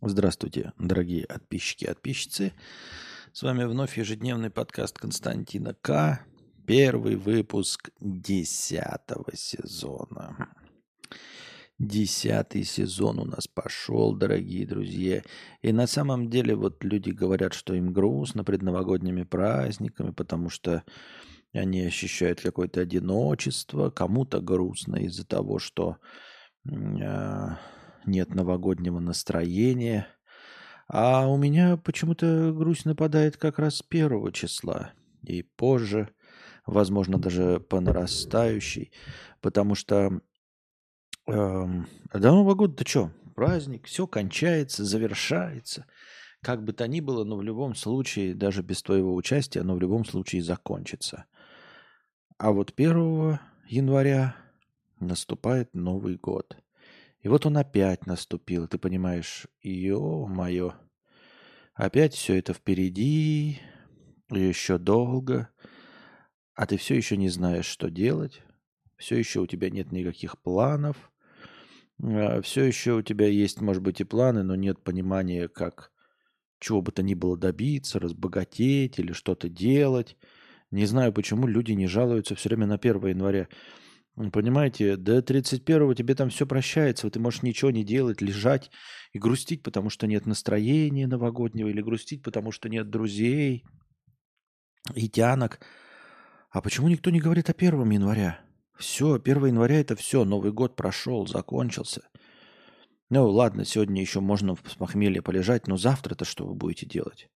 Здравствуйте, дорогие подписчики и подписчицы. С вами вновь ежедневный подкаст Константина К. Первый выпуск десятого сезона. Десятый сезон у нас пошел, дорогие друзья. И на самом деле вот люди говорят, что им грустно предновогодними праздниками, потому что они ощущают какое-то одиночество. Кому-то грустно из-за того, что э, нет новогоднего настроения. А у меня почему-то грусть нападает как раз первого числа и позже, возможно, даже по нарастающей, потому что э, до Нового года-то что? Праздник, все кончается, завершается. Как бы то ни было, но в любом случае, даже без твоего участия, оно в любом случае закончится. А вот 1 января наступает Новый год – и вот он опять наступил, ты понимаешь, ё-моё, опять все это впереди, еще долго, а ты все еще не знаешь, что делать, все еще у тебя нет никаких планов, а, все еще у тебя есть, может быть, и планы, но нет понимания, как чего бы то ни было добиться, разбогатеть или что-то делать. Не знаю, почему люди не жалуются все время на 1 января. Понимаете, до 31-го тебе там все прощается, ты можешь ничего не делать, лежать и грустить, потому что нет настроения новогоднего, или грустить, потому что нет друзей и тянок. А почему никто не говорит о 1 января? Все, 1 января это все, Новый год прошел, закончился. Ну ладно, сегодня еще можно в похмелье полежать, но завтра-то что вы будете делать?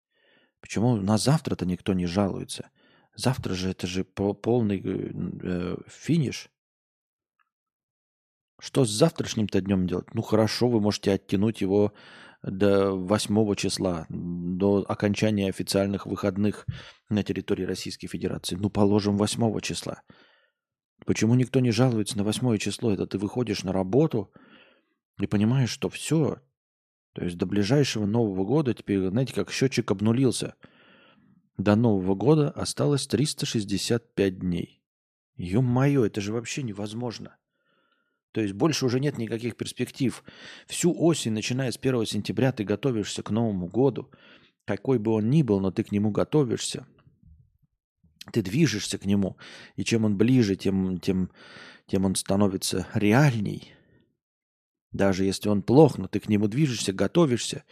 Почему на завтра-то никто не жалуется? Завтра же это же полный э, э финиш. Что с завтрашним-то днем делать? Ну хорошо, вы можете оттянуть его до 8 числа, до окончания официальных выходных на территории Российской Федерации. Ну, положим, 8 числа. Почему никто не жалуется на 8 число? Это ты выходишь на работу и понимаешь, что все. То есть до ближайшего Нового года теперь, знаете, как счетчик обнулился. До Нового года осталось 365 дней. Ё-моё, это же вообще невозможно. То есть больше уже нет никаких перспектив. Всю осень, начиная с 1 сентября, ты готовишься к Новому году. Какой бы он ни был, но ты к нему готовишься. Ты движешься к нему. И чем он ближе, тем, тем, тем он становится реальней. Даже если он плох, но ты к нему движешься, готовишься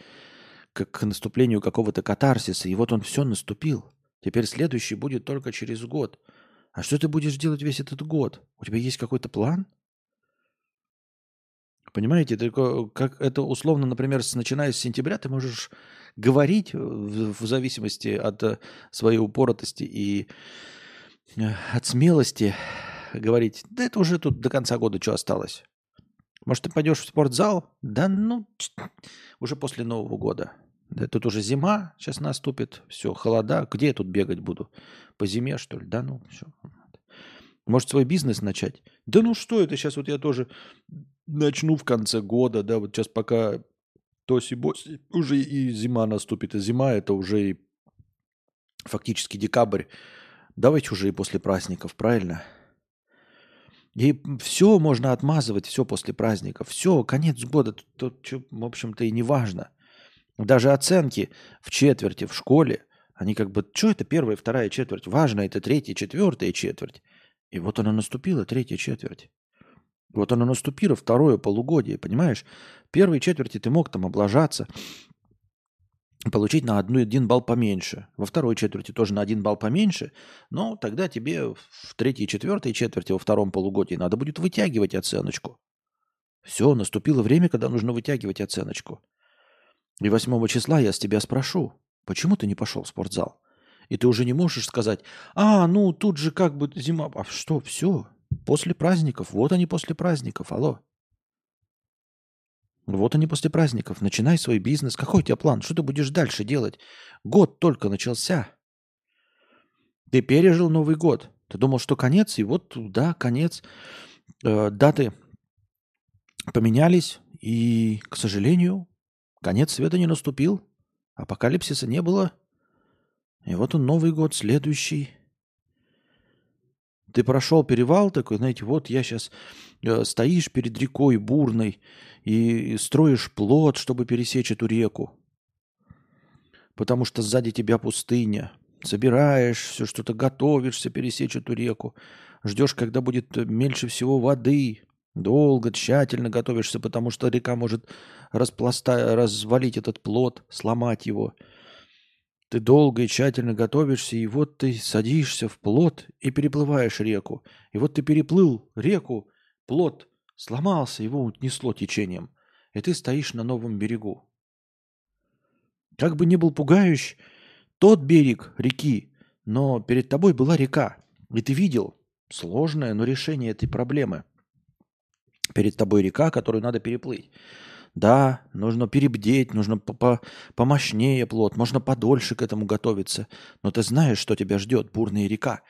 как к наступлению какого-то катарсиса. И вот он все наступил. Теперь следующий будет только через год. А что ты будешь делать весь этот год? У тебя есть какой-то план? Понимаете, только как это условно, например, начиная с сентября ты можешь говорить в, в зависимости от э, своей упоротости и э, от смелости говорить, да это уже тут до конца года что осталось. Может, ты пойдешь в спортзал? Да ну, уже после Нового года. Да, тут уже зима сейчас наступит, все, холода. Где я тут бегать буду? По зиме, что ли? Да ну, все. Может, свой бизнес начать? Да ну что это, сейчас вот я тоже начну в конце года, да, вот сейчас пока тоси-боси, уже и зима наступит, и зима это уже и фактически декабрь. Давайте уже и после праздников, правильно? И все можно отмазывать, все после праздников. Все, конец года, тут, тут в общем-то, и не важно. Даже оценки в четверти в школе, они как бы, что это первая, вторая четверть? Важно, это третья, четвертая четверть. И вот она наступила, третья четверть. Вот оно наступило, второе полугодие, понимаешь? Первой четверти ты мог там облажаться, получить на одну, один балл поменьше. Во второй четверти тоже на один балл поменьше, но тогда тебе в третьей, четвертой четверти, во втором полугодии надо будет вытягивать оценочку. Все, наступило время, когда нужно вытягивать оценочку. И 8 числа я с тебя спрошу, почему ты не пошел в спортзал? И ты уже не можешь сказать, а, ну тут же как бы зима. А что, все, После праздников. Вот они после праздников. Алло. Вот они после праздников. Начинай свой бизнес. Какой у тебя план? Что ты будешь дальше делать? Год только начался. Ты пережил Новый год. Ты думал, что конец, и вот, да, конец. Э, даты поменялись, и, к сожалению, конец света не наступил. Апокалипсиса не было. И вот он Новый год, следующий. Ты прошел перевал такой, знаете, вот я сейчас э, стоишь перед рекой бурной и строишь плод, чтобы пересечь эту реку. Потому что сзади тебя пустыня. Собираешь все, что-то готовишься пересечь эту реку. Ждешь, когда будет меньше всего воды. Долго, тщательно готовишься, потому что река может распласта... развалить этот плод, сломать его. Ты долго и тщательно готовишься, и вот ты садишься в плот и переплываешь реку. И вот ты переплыл реку, плот сломался, его унесло течением. И ты стоишь на новом берегу. Как бы ни был пугающий тот берег реки, но перед тобой была река. И ты видел сложное, но решение этой проблемы. Перед тобой река, которую надо переплыть. Да, нужно перебдеть, нужно помощнее плод, можно подольше к этому готовиться. Но ты знаешь, что тебя ждет, бурная река.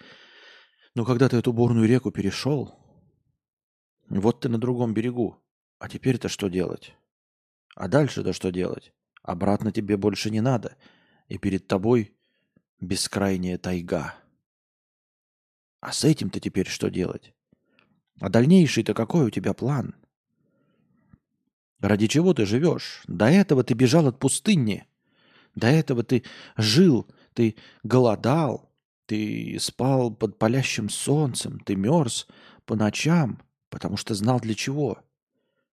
Но когда ты эту бурную реку перешел, вот ты на другом берегу. А теперь-то что делать? А дальше-то что делать? Обратно тебе больше не надо. И перед тобой бескрайняя тайга. А с этим-то теперь что делать? А дальнейший-то какой у тебя план? Ради чего ты живешь? До этого ты бежал от пустыни. До этого ты жил, ты голодал, ты спал под палящим солнцем, ты мерз по ночам, потому что знал для чего.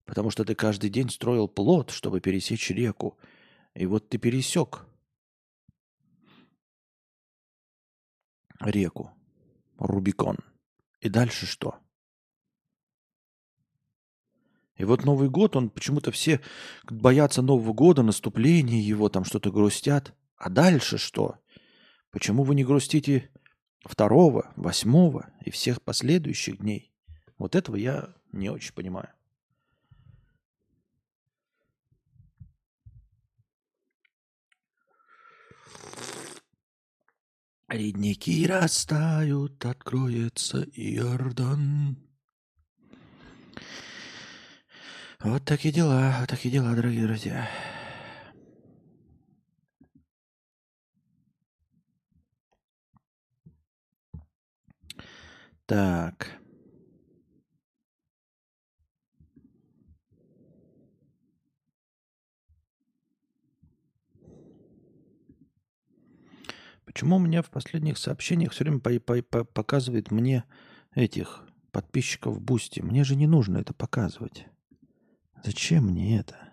Потому что ты каждый день строил плод, чтобы пересечь реку. И вот ты пересек реку, Рубикон. И дальше что? И вот Новый год, он почему-то все боятся Нового года, наступления его, там что-то грустят. А дальше что? Почему вы не грустите второго, восьмого и всех последующих дней? Вот этого я не очень понимаю. Ледники растают, откроется Иордан. Вот такие дела, вот такие дела, дорогие друзья. Так. Почему у меня в последних сообщениях все время по по по показывает мне этих подписчиков Boosty? Мне же не нужно это показывать. Зачем мне это?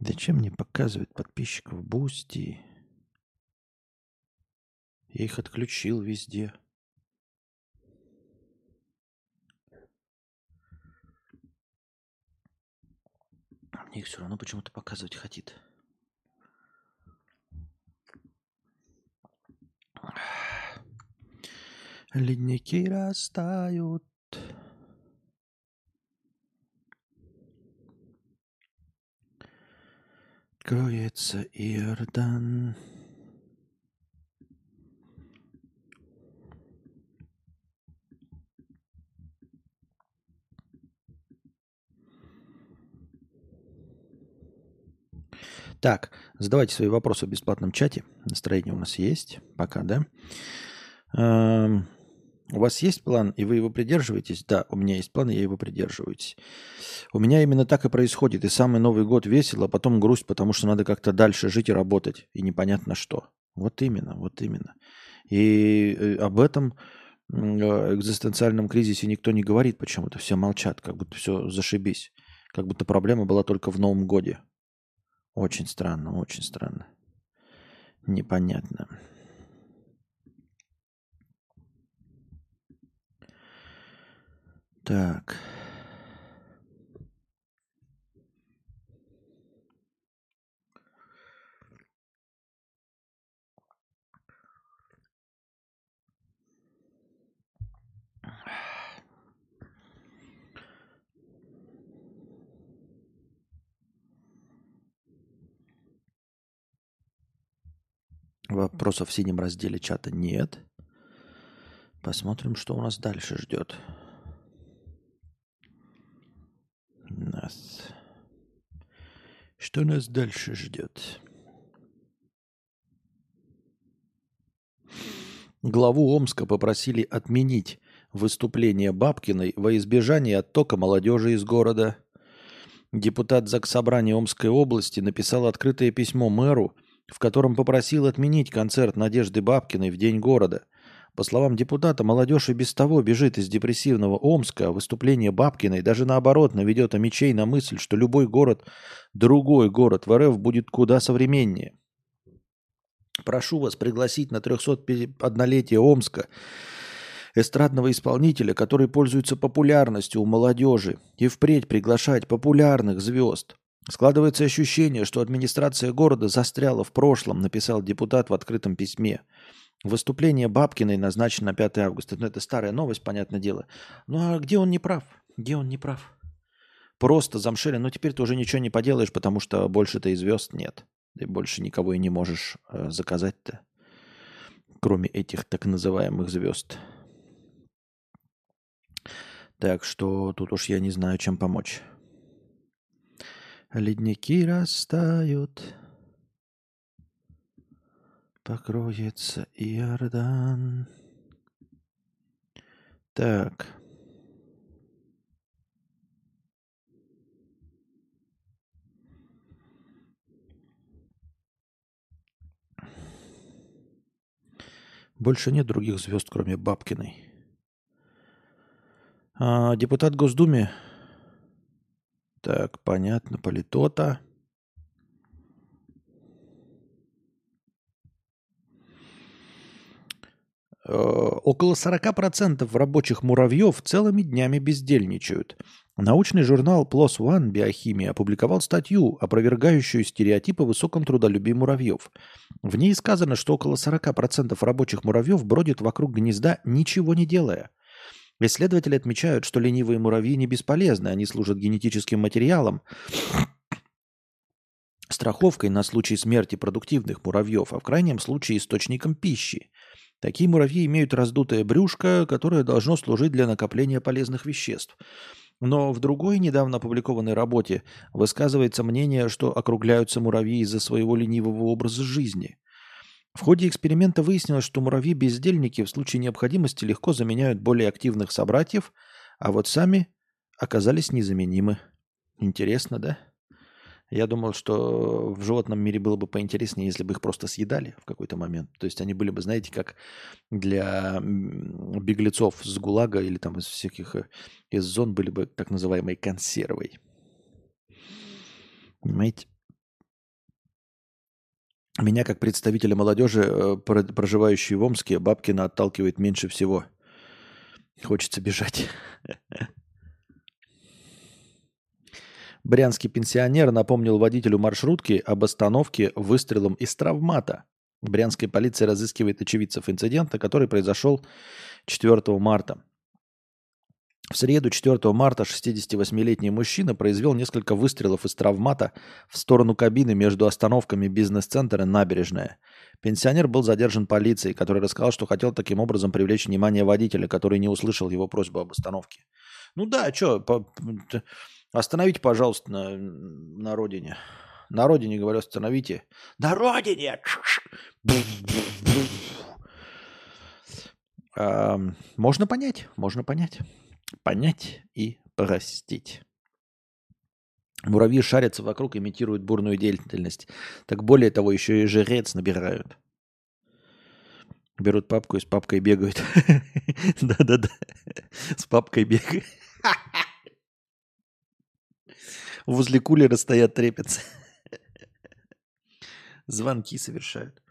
Зачем мне показывать подписчиков Boosty? Я их отключил везде. Мне их все равно почему-то показывать хотит. Ледники растают. Кроется Иордан. Так, задавайте свои вопросы в бесплатном чате. Настроение у нас есть. Пока, да? У вас есть план, и вы его придерживаетесь? Да, у меня есть план, и я его придерживаюсь. У меня именно так и происходит. И самый Новый год весело, а потом грусть, потому что надо как-то дальше жить и работать. И непонятно что. Вот именно, вот именно. И э, об этом э, экзистенциальном кризисе никто не говорит почему-то. Все молчат, как будто все зашибись. Как будто проблема была только в Новом годе. Очень странно, очень странно. Непонятно. Так. Вопросов в синем разделе чата нет. Посмотрим, что у нас дальше ждет. Нас. Что нас дальше ждет? Главу Омска попросили отменить выступление Бабкиной во избежание оттока молодежи из города. Депутат Заксобрания Омской области написал открытое письмо мэру, в котором попросил отменить концерт Надежды Бабкиной в День города. По словам депутата, молодежь и без того бежит из депрессивного Омска, выступление Бабкиной даже наоборот наведет мечей на мысль, что любой город, другой город в РФ будет куда современнее – Прошу вас пригласить на 301-летие Омска эстрадного исполнителя, который пользуется популярностью у молодежи, и впредь приглашать популярных звезд. Складывается ощущение, что администрация города застряла в прошлом, написал депутат в открытом письме. Выступление Бабкиной назначено на 5 августа. Ну, это старая новость, понятное дело. Ну, а где он не прав? Где он не прав? Просто замшили. Но теперь ты уже ничего не поделаешь, потому что больше-то и звезд нет. Ты больше никого и не можешь э, заказать-то, кроме этих так называемых звезд. Так что тут уж я не знаю, чем помочь. Ледники растают, покроется Иордан. Так. Больше нет других звезд, кроме Бабкиной. А, депутат Госдумы. Так, понятно, политота. Около 40% рабочих муравьев целыми днями бездельничают. Научный журнал PLOS ONE «Биохимия» опубликовал статью, опровергающую стереотипы о высоком трудолюбии муравьев. В ней сказано, что около 40% рабочих муравьев бродят вокруг гнезда, ничего не делая. Исследователи отмечают, что ленивые муравьи не бесполезны, они служат генетическим материалом, страховкой на случай смерти продуктивных муравьев, а в крайнем случае источником пищи – Такие муравьи имеют раздутое брюшко, которое должно служить для накопления полезных веществ. Но в другой недавно опубликованной работе высказывается мнение, что округляются муравьи из-за своего ленивого образа жизни. В ходе эксперимента выяснилось, что муравьи-бездельники в случае необходимости легко заменяют более активных собратьев, а вот сами оказались незаменимы. Интересно, да? Я думал, что в животном мире было бы поинтереснее, если бы их просто съедали в какой-то момент. То есть они были бы, знаете, как для беглецов с ГУЛАГа или там из всяких э, из зон были бы так называемой консервой. Понимаете? Меня, как представителя молодежи, э, проживающей в Омске, Бабкина отталкивает меньше всего. Хочется бежать. Брянский пенсионер напомнил водителю маршрутки об остановке выстрелом из травмата. Брянская полиция разыскивает очевидцев инцидента, который произошел 4 марта. В среду 4 марта 68-летний мужчина произвел несколько выстрелов из травмата в сторону кабины между остановками бизнес-центра «Набережная». Пенсионер был задержан полицией, который рассказал, что хотел таким образом привлечь внимание водителя, который не услышал его просьбу об остановке. Ну да, что, Остановите, пожалуйста, на, на родине. На родине, говорю, остановите. На родине! Можно понять, можно понять. Понять и простить. Муравьи шарятся вокруг, имитируют бурную деятельность. Так более того, еще и жрец набирают. Берут папку и с папкой бегают. Да-да-да. С папкой бегают. Возле кулера стоят, трепятся. Звонки совершают.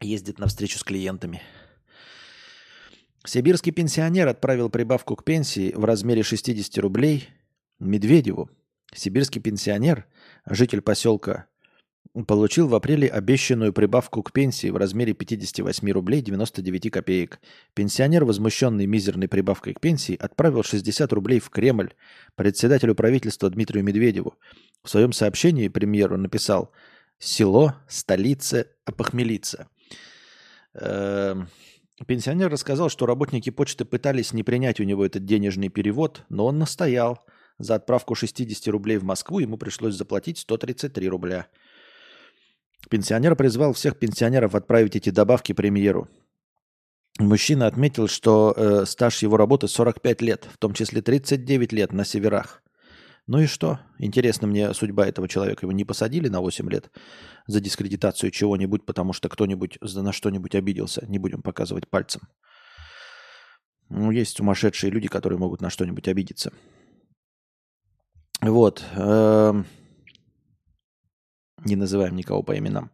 Ездит на встречу с клиентами. Сибирский пенсионер отправил прибавку к пенсии в размере 60 рублей Медведеву. Сибирский пенсионер, житель поселка получил в апреле обещанную прибавку к пенсии в размере 58 рублей 99 копеек. Пенсионер, возмущенный мизерной прибавкой к пенсии, отправил 60 рублей в Кремль председателю правительства Дмитрию Медведеву. В своем сообщении премьеру написал «Село, столица, опохмелиться». Эм, пенсионер рассказал, что работники почты пытались не принять у него этот денежный перевод, но он настоял. За отправку 60 рублей в Москву ему пришлось заплатить 133 рубля – Пенсионер призвал всех пенсионеров отправить эти добавки премьеру. Мужчина отметил, что э, стаж его работы 45 лет, в том числе 39 лет на северах. Ну и что? Интересно мне судьба этого человека. Его не посадили на 8 лет за дискредитацию чего-нибудь, потому что кто-нибудь на что-нибудь обиделся. Не будем показывать пальцем. Ну, есть сумасшедшие люди, которые могут на что-нибудь обидеться. Вот. Эм, не называем никого по именам.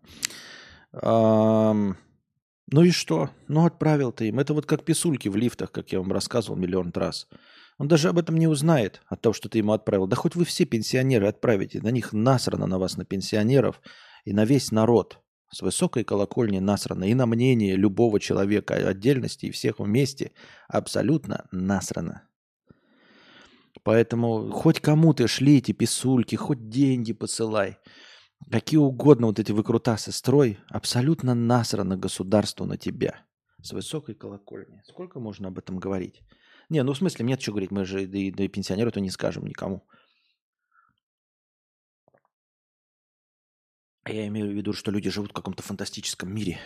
Ну и что? Ну отправил ты им. Это вот как писульки в лифтах, как я вам рассказывал миллион раз. Он даже об этом не узнает, от того, что ты ему отправил. Да хоть вы все пенсионеры отправите. На них насрано на вас, на пенсионеров и на весь народ. С высокой колокольни насрано. И на мнение любого человека отдельности и всех вместе абсолютно насрано. Поэтому хоть кому ты шли эти писульки, хоть деньги посылай. Какие угодно вот эти выкрутасы строй, абсолютно насрано государству на тебя. С высокой колокольни. Сколько можно об этом говорить? Не, ну в смысле, нет что говорить, мы же да и, да и пенсионеру-то не скажем никому. А я имею в виду, что люди живут в каком-то фантастическом мире,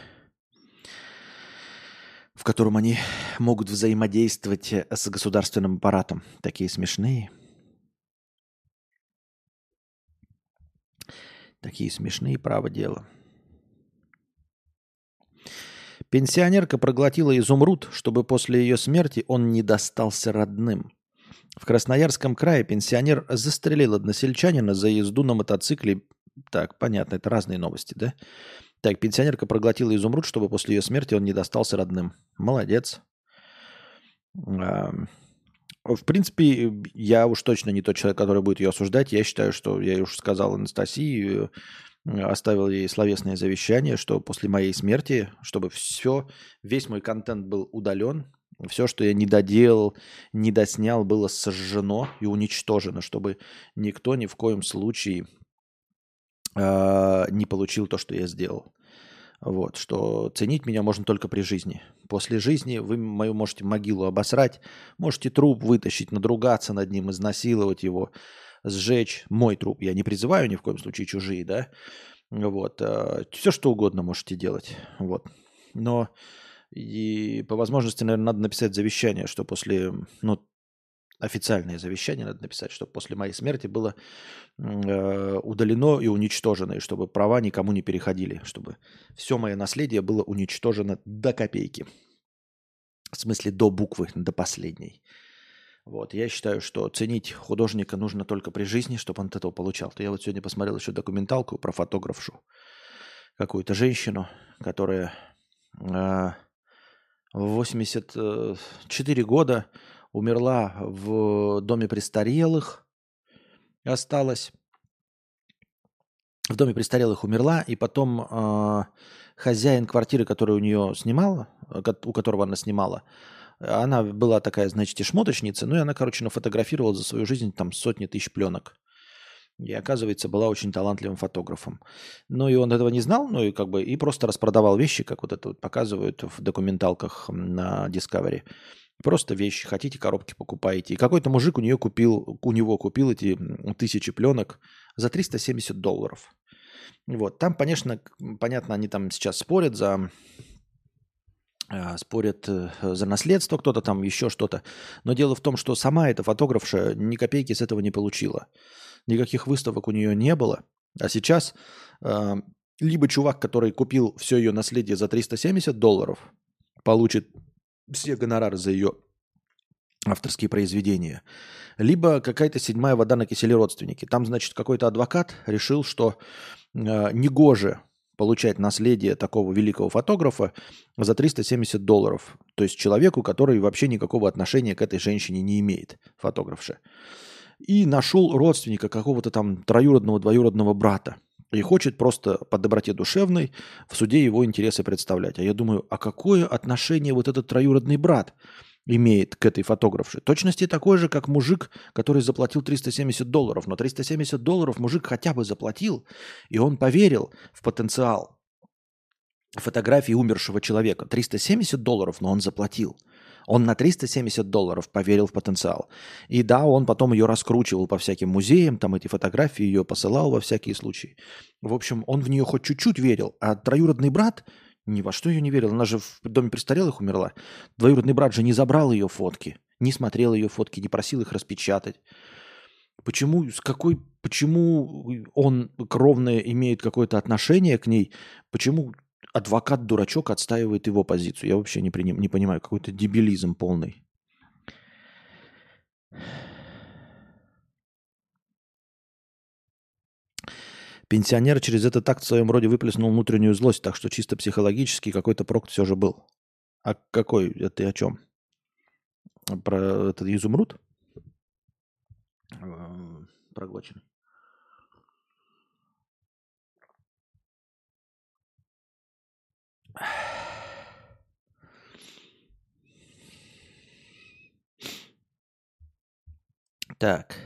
в котором они могут взаимодействовать с государственным аппаратом. Такие смешные. Такие смешные, право дело. Пенсионерка проглотила изумруд, чтобы после ее смерти он не достался родным. В Красноярском крае пенсионер застрелил односельчанина за езду на мотоцикле. Так, понятно, это разные новости, да? Так, пенсионерка проглотила изумруд, чтобы после ее смерти он не достался родным. Молодец. В принципе, я уж точно не тот человек, который будет ее осуждать. Я считаю, что я уже сказал Анастасии, оставил ей словесное завещание, что после моей смерти, чтобы все, весь мой контент был удален, все, что я не доделал, не доснял, было сожжено и уничтожено, чтобы никто ни в коем случае э, не получил то, что я сделал. Вот, что ценить меня можно только при жизни. После жизни вы мою можете могилу обосрать, можете труп вытащить, надругаться над ним, изнасиловать его, сжечь мой труп. Я не призываю ни в коем случае чужие, да. Вот. Э, Все что угодно можете делать. Вот. Но и по возможности, наверное, надо написать завещание, что после, ну, официальное завещание надо написать, чтобы после моей смерти было э, удалено и уничтожено, и чтобы права никому не переходили, чтобы все мое наследие было уничтожено до копейки. В смысле, до буквы, до последней. Вот, я считаю, что ценить художника нужно только при жизни, чтобы он от этого получал. То я вот сегодня посмотрел еще документалку про фотографшу. Какую-то женщину, которая э, в 84 года умерла в доме престарелых, осталась. В доме престарелых умерла, и потом э, хозяин квартиры, который у нее снимала, у которого она снимала, она была такая, значит, и шмоточница, ну и она, короче, нафотографировала за свою жизнь там сотни тысяч пленок. И, оказывается, была очень талантливым фотографом. Ну и он этого не знал, ну и как бы и просто распродавал вещи, как вот это вот показывают в документалках на Discovery. Просто вещи, хотите, коробки покупаете. И какой-то мужик у нее купил, у него купил эти тысячи пленок за 370 долларов. Вот, там, конечно, понятно, они там сейчас спорят за а, спорят э, за наследство, кто-то там еще что-то. Но дело в том, что сама эта фотографша ни копейки с этого не получила. Никаких выставок у нее не было. А сейчас э, либо чувак, который купил все ее наследие за 370 долларов, получит все гонорары за ее авторские произведения, либо какая-то седьмая вода на киселе родственники. Там, значит, какой-то адвокат решил, что э, негоже получать наследие такого великого фотографа за 370 долларов. То есть человеку, который вообще никакого отношения к этой женщине не имеет, фотографше. И нашел родственника какого-то там троюродного, двоюродного брата. И хочет просто по доброте душевной в суде его интересы представлять. А я думаю, а какое отношение вот этот троюродный брат имеет к этой фотографше? Точности такой же, как мужик, который заплатил 370 долларов. Но 370 долларов мужик хотя бы заплатил, и он поверил в потенциал фотографии умершего человека. 370 долларов, но он заплатил. Он на 370 долларов поверил в потенциал. И да, он потом ее раскручивал по всяким музеям, там эти фотографии ее посылал во всякие случаи. В общем, он в нее хоть чуть-чуть верил, а троюродный брат ни во что ее не верил. Она же в доме престарелых умерла. Двоюродный брат же не забрал ее фотки, не смотрел ее фотки, не просил их распечатать. Почему, с какой, почему он кровное имеет какое-то отношение к ней? Почему адвокат-дурачок отстаивает его позицию? Я вообще не, приним, не понимаю. Какой-то дебилизм полный. Пенсионер через этот акт в своем роде выплеснул внутреннюю злость, так что чисто психологически какой-то прокт все же был. А какой? Это о чем? Про этот изумруд? Проглоченный. Так.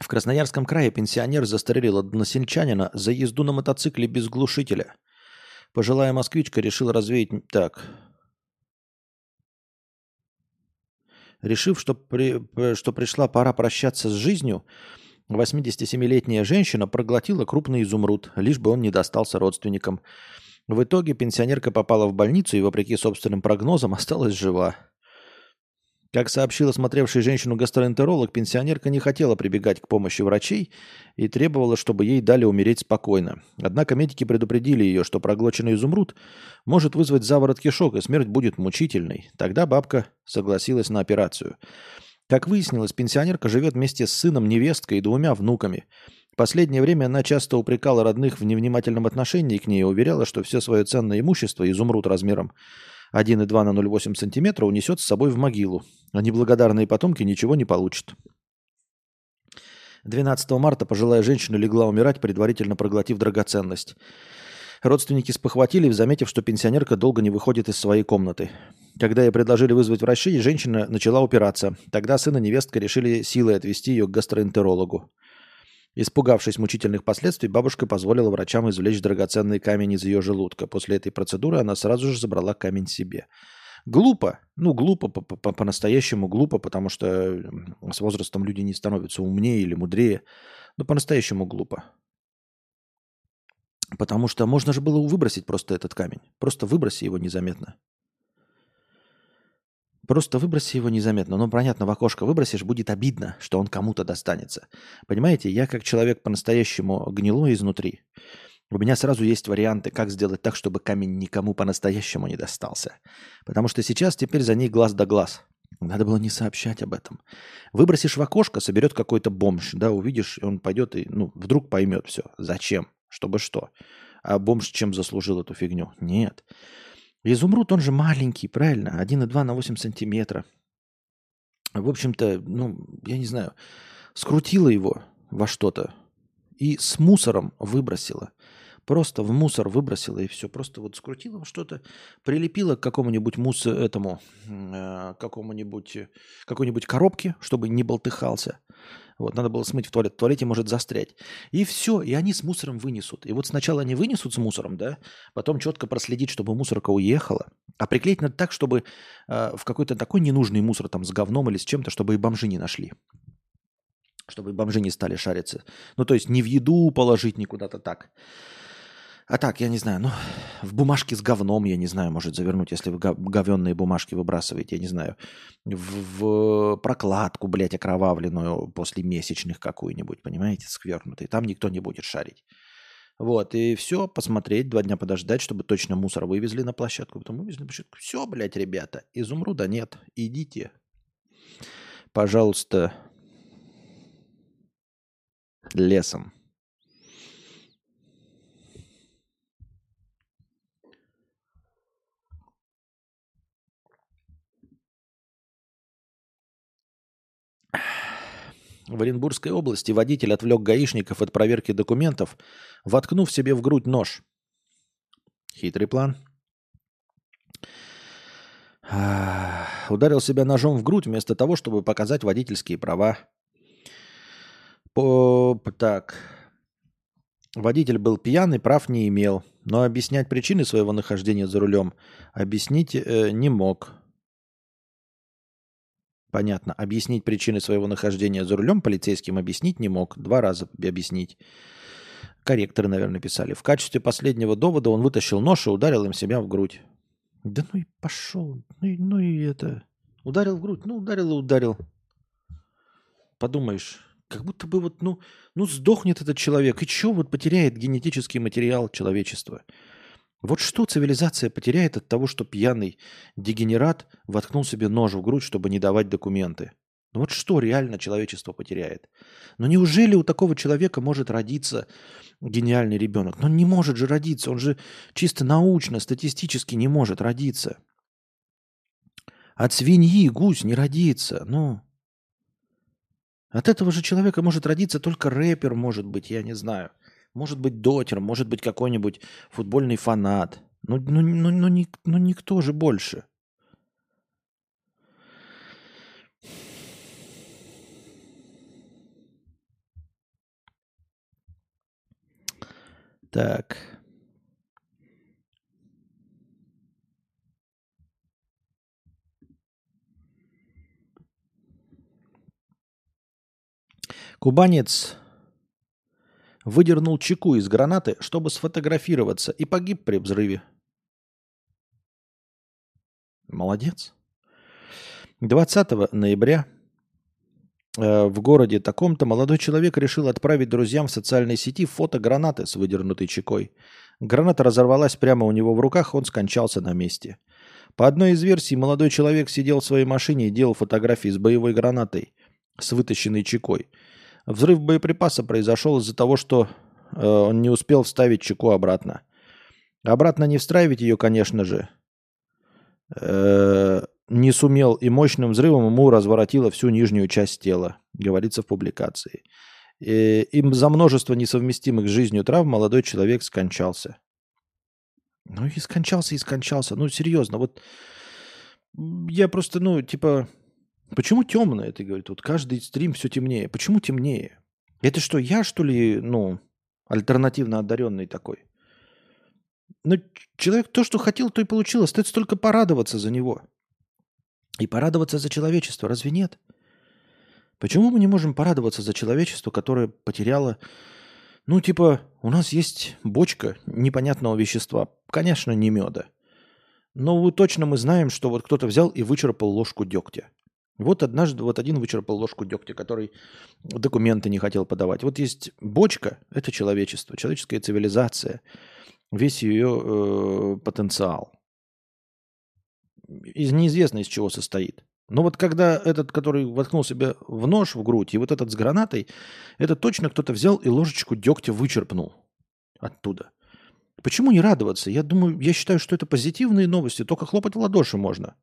В Красноярском крае пенсионер застрелил односельчанина за езду на мотоцикле без глушителя. Пожилая москвичка решила развеять... Так. Решив, что, при... что пришла пора прощаться с жизнью, 87-летняя женщина проглотила крупный изумруд, лишь бы он не достался родственникам. В итоге пенсионерка попала в больницу и, вопреки собственным прогнозам, осталась жива. Как сообщила смотревший женщину гастроэнтеролог, пенсионерка не хотела прибегать к помощи врачей и требовала, чтобы ей дали умереть спокойно. Однако медики предупредили ее, что проглоченный изумруд может вызвать заворот кишок, и смерть будет мучительной. Тогда бабка согласилась на операцию. Как выяснилось, пенсионерка живет вместе с сыном, невесткой и двумя внуками. Последнее время она часто упрекала родных в невнимательном отношении к ней и уверяла, что все свое ценное имущество, изумруд размером 1,2 на 0,8 сантиметра унесет с собой в могилу, а неблагодарные потомки ничего не получат. 12 марта пожилая женщина легла умирать, предварительно проглотив драгоценность. Родственники спохватили, заметив, что пенсионерка долго не выходит из своей комнаты. Когда ей предложили вызвать врачей, женщина начала упираться. Тогда сын и невестка решили силой отвезти ее к гастроэнтерологу. Испугавшись мучительных последствий, бабушка позволила врачам извлечь драгоценный камень из ее желудка. После этой процедуры она сразу же забрала камень себе. Глупо. Ну, глупо, по-настоящему глупо, потому что с возрастом люди не становятся умнее или мудрее. Но по-настоящему глупо. Потому что можно же было выбросить просто этот камень. Просто выброси его незаметно. Просто выброси его незаметно. Ну, понятно, в окошко выбросишь, будет обидно, что он кому-то достанется. Понимаете, я как человек по-настоящему гнилой изнутри. У меня сразу есть варианты, как сделать так, чтобы камень никому по-настоящему не достался. Потому что сейчас теперь за ней глаз да глаз. Надо было не сообщать об этом. Выбросишь в окошко, соберет какой-то бомж, да, увидишь, он пойдет и, ну, вдруг поймет все. Зачем? Чтобы что? А бомж чем заслужил эту фигню? Нет. Изумруд, он же маленький, правильно? 1,2 на 8 сантиметра. В общем-то, ну, я не знаю, скрутила его во что-то и с мусором выбросила. Просто в мусор выбросила и все. Просто вот скрутила что-то, прилепила к какому-нибудь мусу этому, э, какому-нибудь, какой-нибудь коробке, чтобы не болтыхался. Вот, надо было смыть в туалет. В туалете может застрять. И все, и они с мусором вынесут. И вот сначала они вынесут с мусором, да, потом четко проследить, чтобы мусорка уехала. А приклеить надо так, чтобы э, в какой-то такой ненужный мусор, там, с говном или с чем-то, чтобы и бомжи не нашли. Чтобы и бомжи не стали шариться. Ну, то есть не в еду положить, ни куда-то так. А так, я не знаю, ну, в бумажке с говном, я не знаю, может завернуть, если вы говенные бумажки выбрасываете, я не знаю, в, в прокладку, блядь, окровавленную после месячных какую-нибудь, понимаете, сквернутый. Там никто не будет шарить. Вот, и все, посмотреть, два дня подождать, чтобы точно мусор вывезли на площадку. Потом вывезли на площадку. Все, блядь, ребята, изумруда нет. Идите. Пожалуйста, лесом. В Оренбургской области водитель отвлек гаишников от проверки документов, воткнув себе в грудь нож. Хитрый план. Ударил себя ножом в грудь вместо того, чтобы показать водительские права. По... Так. Водитель был пьяный, прав не имел, но объяснять причины своего нахождения за рулем объяснить э, не мог. Понятно. Объяснить причины своего нахождения за рулем полицейским объяснить не мог. Два раза объяснить. Корректоры, наверное, писали. В качестве последнего довода он вытащил нож и ударил им себя в грудь. Да ну и пошел. Ну и, ну и это... Ударил в грудь? Ну, ударил и ударил. Подумаешь, как будто бы вот, ну, ну сдохнет этот человек. И что вот потеряет генетический материал человечества? Вот что цивилизация потеряет от того, что пьяный дегенерат воткнул себе нож в грудь, чтобы не давать документы? Ну вот что реально человечество потеряет? Но ну неужели у такого человека может родиться гениальный ребенок? Но ну не может же родиться, он же чисто научно, статистически не может родиться. От свиньи гусь не родится, ну... От этого же человека может родиться только рэпер, может быть, я не знаю. Может быть, дотер, может быть, какой-нибудь футбольный фанат. Ну, ну, ну, ну, ну, ну никто же больше. Так. Кубанец выдернул чеку из гранаты, чтобы сфотографироваться, и погиб при взрыве. Молодец. 20 ноября Э, в городе таком-то молодой человек решил отправить друзьям в социальной сети фото гранаты с выдернутой чекой. Граната разорвалась прямо у него в руках, он скончался на месте. По одной из версий, молодой человек сидел в своей машине и делал фотографии с боевой гранатой с вытащенной чекой. Взрыв боеприпаса произошел из-за того, что э, он не успел вставить чеку обратно. Обратно не встраивать ее, конечно же, э, не сумел и мощным взрывом ему разворотило всю нижнюю часть тела, говорится в публикации. И, им за множество несовместимых с жизнью травм молодой человек скончался. Ну и скончался, и скончался. Ну серьезно, вот я просто, ну, типа, почему темное, ты говоришь, вот каждый стрим все темнее. Почему темнее? Это что, я, что ли, ну, альтернативно одаренный такой? Ну, человек то, что хотел, то и получил. Остается только порадоваться за него. И порадоваться за человечество, разве нет? Почему мы не можем порадоваться за человечество, которое потеряло... Ну, типа, у нас есть бочка непонятного вещества. Конечно, не меда. Но точно мы знаем, что вот кто-то взял и вычерпал ложку дегтя. Вот однажды вот один вычерпал ложку дегтя, который документы не хотел подавать. Вот есть бочка, это человечество, человеческая цивилизация, весь ее э, потенциал из неизвестно из чего состоит. Но вот когда этот, который воткнул себе в нож в грудь, и вот этот с гранатой, это точно кто-то взял и ложечку дегтя вычерпнул оттуда. Почему не радоваться? Я думаю, я считаю, что это позитивные новости. Только хлопать в ладоши можно.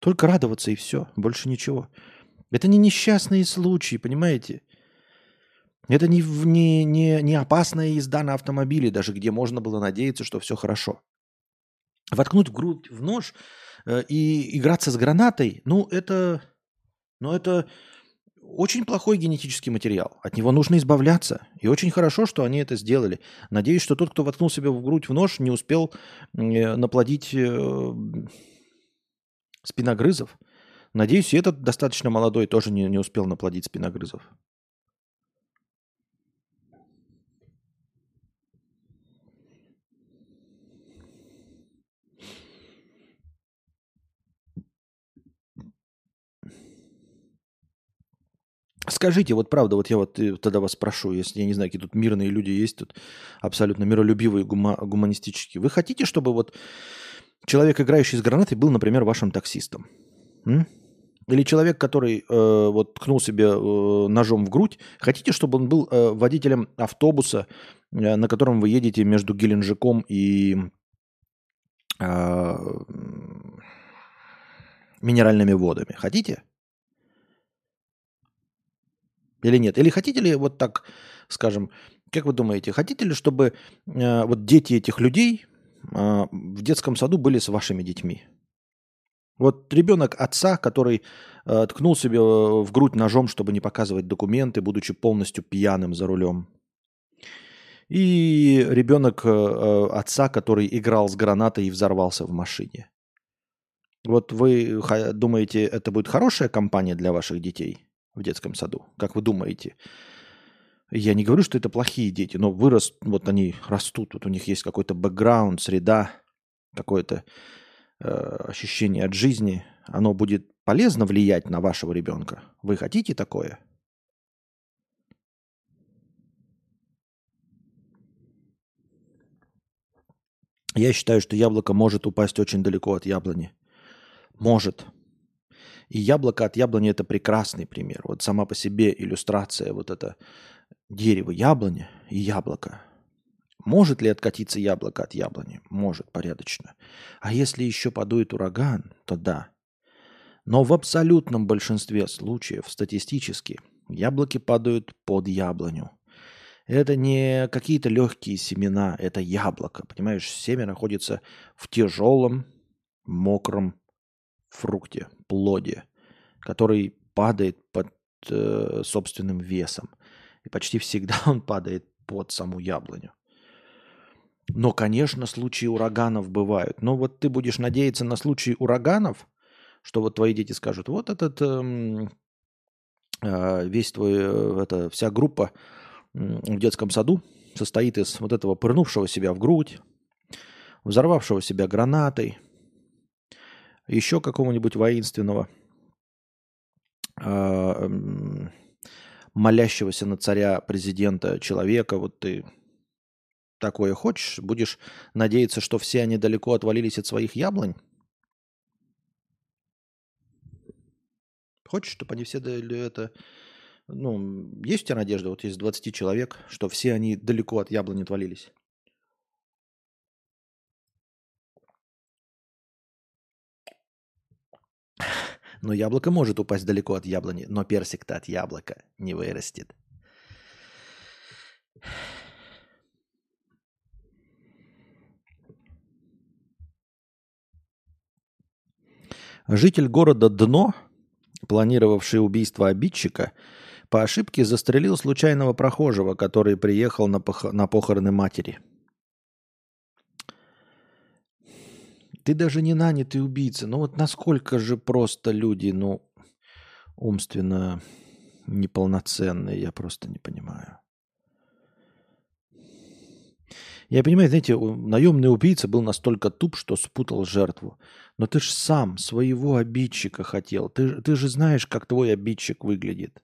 Только радоваться и все. Больше ничего. Это не несчастные случаи, понимаете? Это не, не, не, не опасная езда на автомобиле, даже где можно было надеяться, что все хорошо воткнуть в грудь в нож э, и играться с гранатой, ну это, ну это очень плохой генетический материал. От него нужно избавляться. И очень хорошо, что они это сделали. Надеюсь, что тот, кто воткнул себе в грудь в нож, не успел э, наплодить э, спиногрызов. Надеюсь, и этот достаточно молодой тоже не, не успел наплодить спиногрызов. Скажите, вот правда, вот я вот э, тогда вас спрошу, если я не знаю, какие тут мирные люди есть, тут абсолютно миролюбивые, гума, гуманистические. Вы хотите, чтобы вот человек, играющий с гранатой, был, например, вашим таксистом? М? Или человек, который э, вот ткнул себе э, ножом в грудь, хотите, чтобы он был э, водителем автобуса, э, на котором вы едете между Геленджиком и э, минеральными водами? Хотите? Или нет? Или хотите ли вот так, скажем, как вы думаете, хотите ли, чтобы э, вот дети этих людей в детском саду были с вашими детьми? Вот ребенок отца, который э, ткнул себе в грудь ножом, чтобы не показывать документы, будучи полностью пьяным за рулем. И ребенок э, э, отца, который играл с гранатой и взорвался в машине. Вот вы думаете, это будет хорошая компания для ваших детей в детском саду? Как вы думаете? Я не говорю, что это плохие дети, но вырос, вот они растут, вот у них есть какой-то бэкграунд, среда, какое-то э, ощущение от жизни. Оно будет полезно влиять на вашего ребенка. Вы хотите такое? Я считаю, что яблоко может упасть очень далеко от яблони. Может. И яблоко от яблони это прекрасный пример. Вот сама по себе иллюстрация вот это дерево яблони и яблоко. Может ли откатиться яблоко от яблони? Может, порядочно. А если еще подует ураган, то да. Но в абсолютном большинстве случаев статистически яблоки падают под яблоню. Это не какие-то легкие семена, это яблоко. Понимаешь, семя находится в тяжелом, мокром фрукте, плоде, который падает под э, собственным весом. И почти всегда он падает под саму яблоню. Но, конечно, случаи ураганов бывают. Но вот ты будешь надеяться на случаи ураганов, что вот твои дети скажут, вот этот эм, э, весь твой, э, это, вся группа в детском саду состоит из вот этого пырнувшего себя в грудь, взорвавшего себя гранатой, еще какого-нибудь воинственного, э, молящегося на царя президента человека, вот ты такое хочешь, будешь надеяться, что все они далеко отвалились от своих яблонь? Хочешь, чтобы они все это ну, есть у тебя надежда, вот из 20 человек, что все они далеко от яблони отвалились? Но яблоко может упасть далеко от яблони, но персик-то от яблока не вырастет. Житель города Дно, планировавший убийство обидчика, по ошибке застрелил случайного прохожего, который приехал на, пох... на похороны матери. Ты даже не нанятый убийца. Ну вот насколько же просто люди, ну, умственно неполноценные, я просто не понимаю. Я понимаю, знаете, наемный убийца был настолько туп, что спутал жертву. Но ты же сам своего обидчика хотел. Ты, ты же знаешь, как твой обидчик выглядит.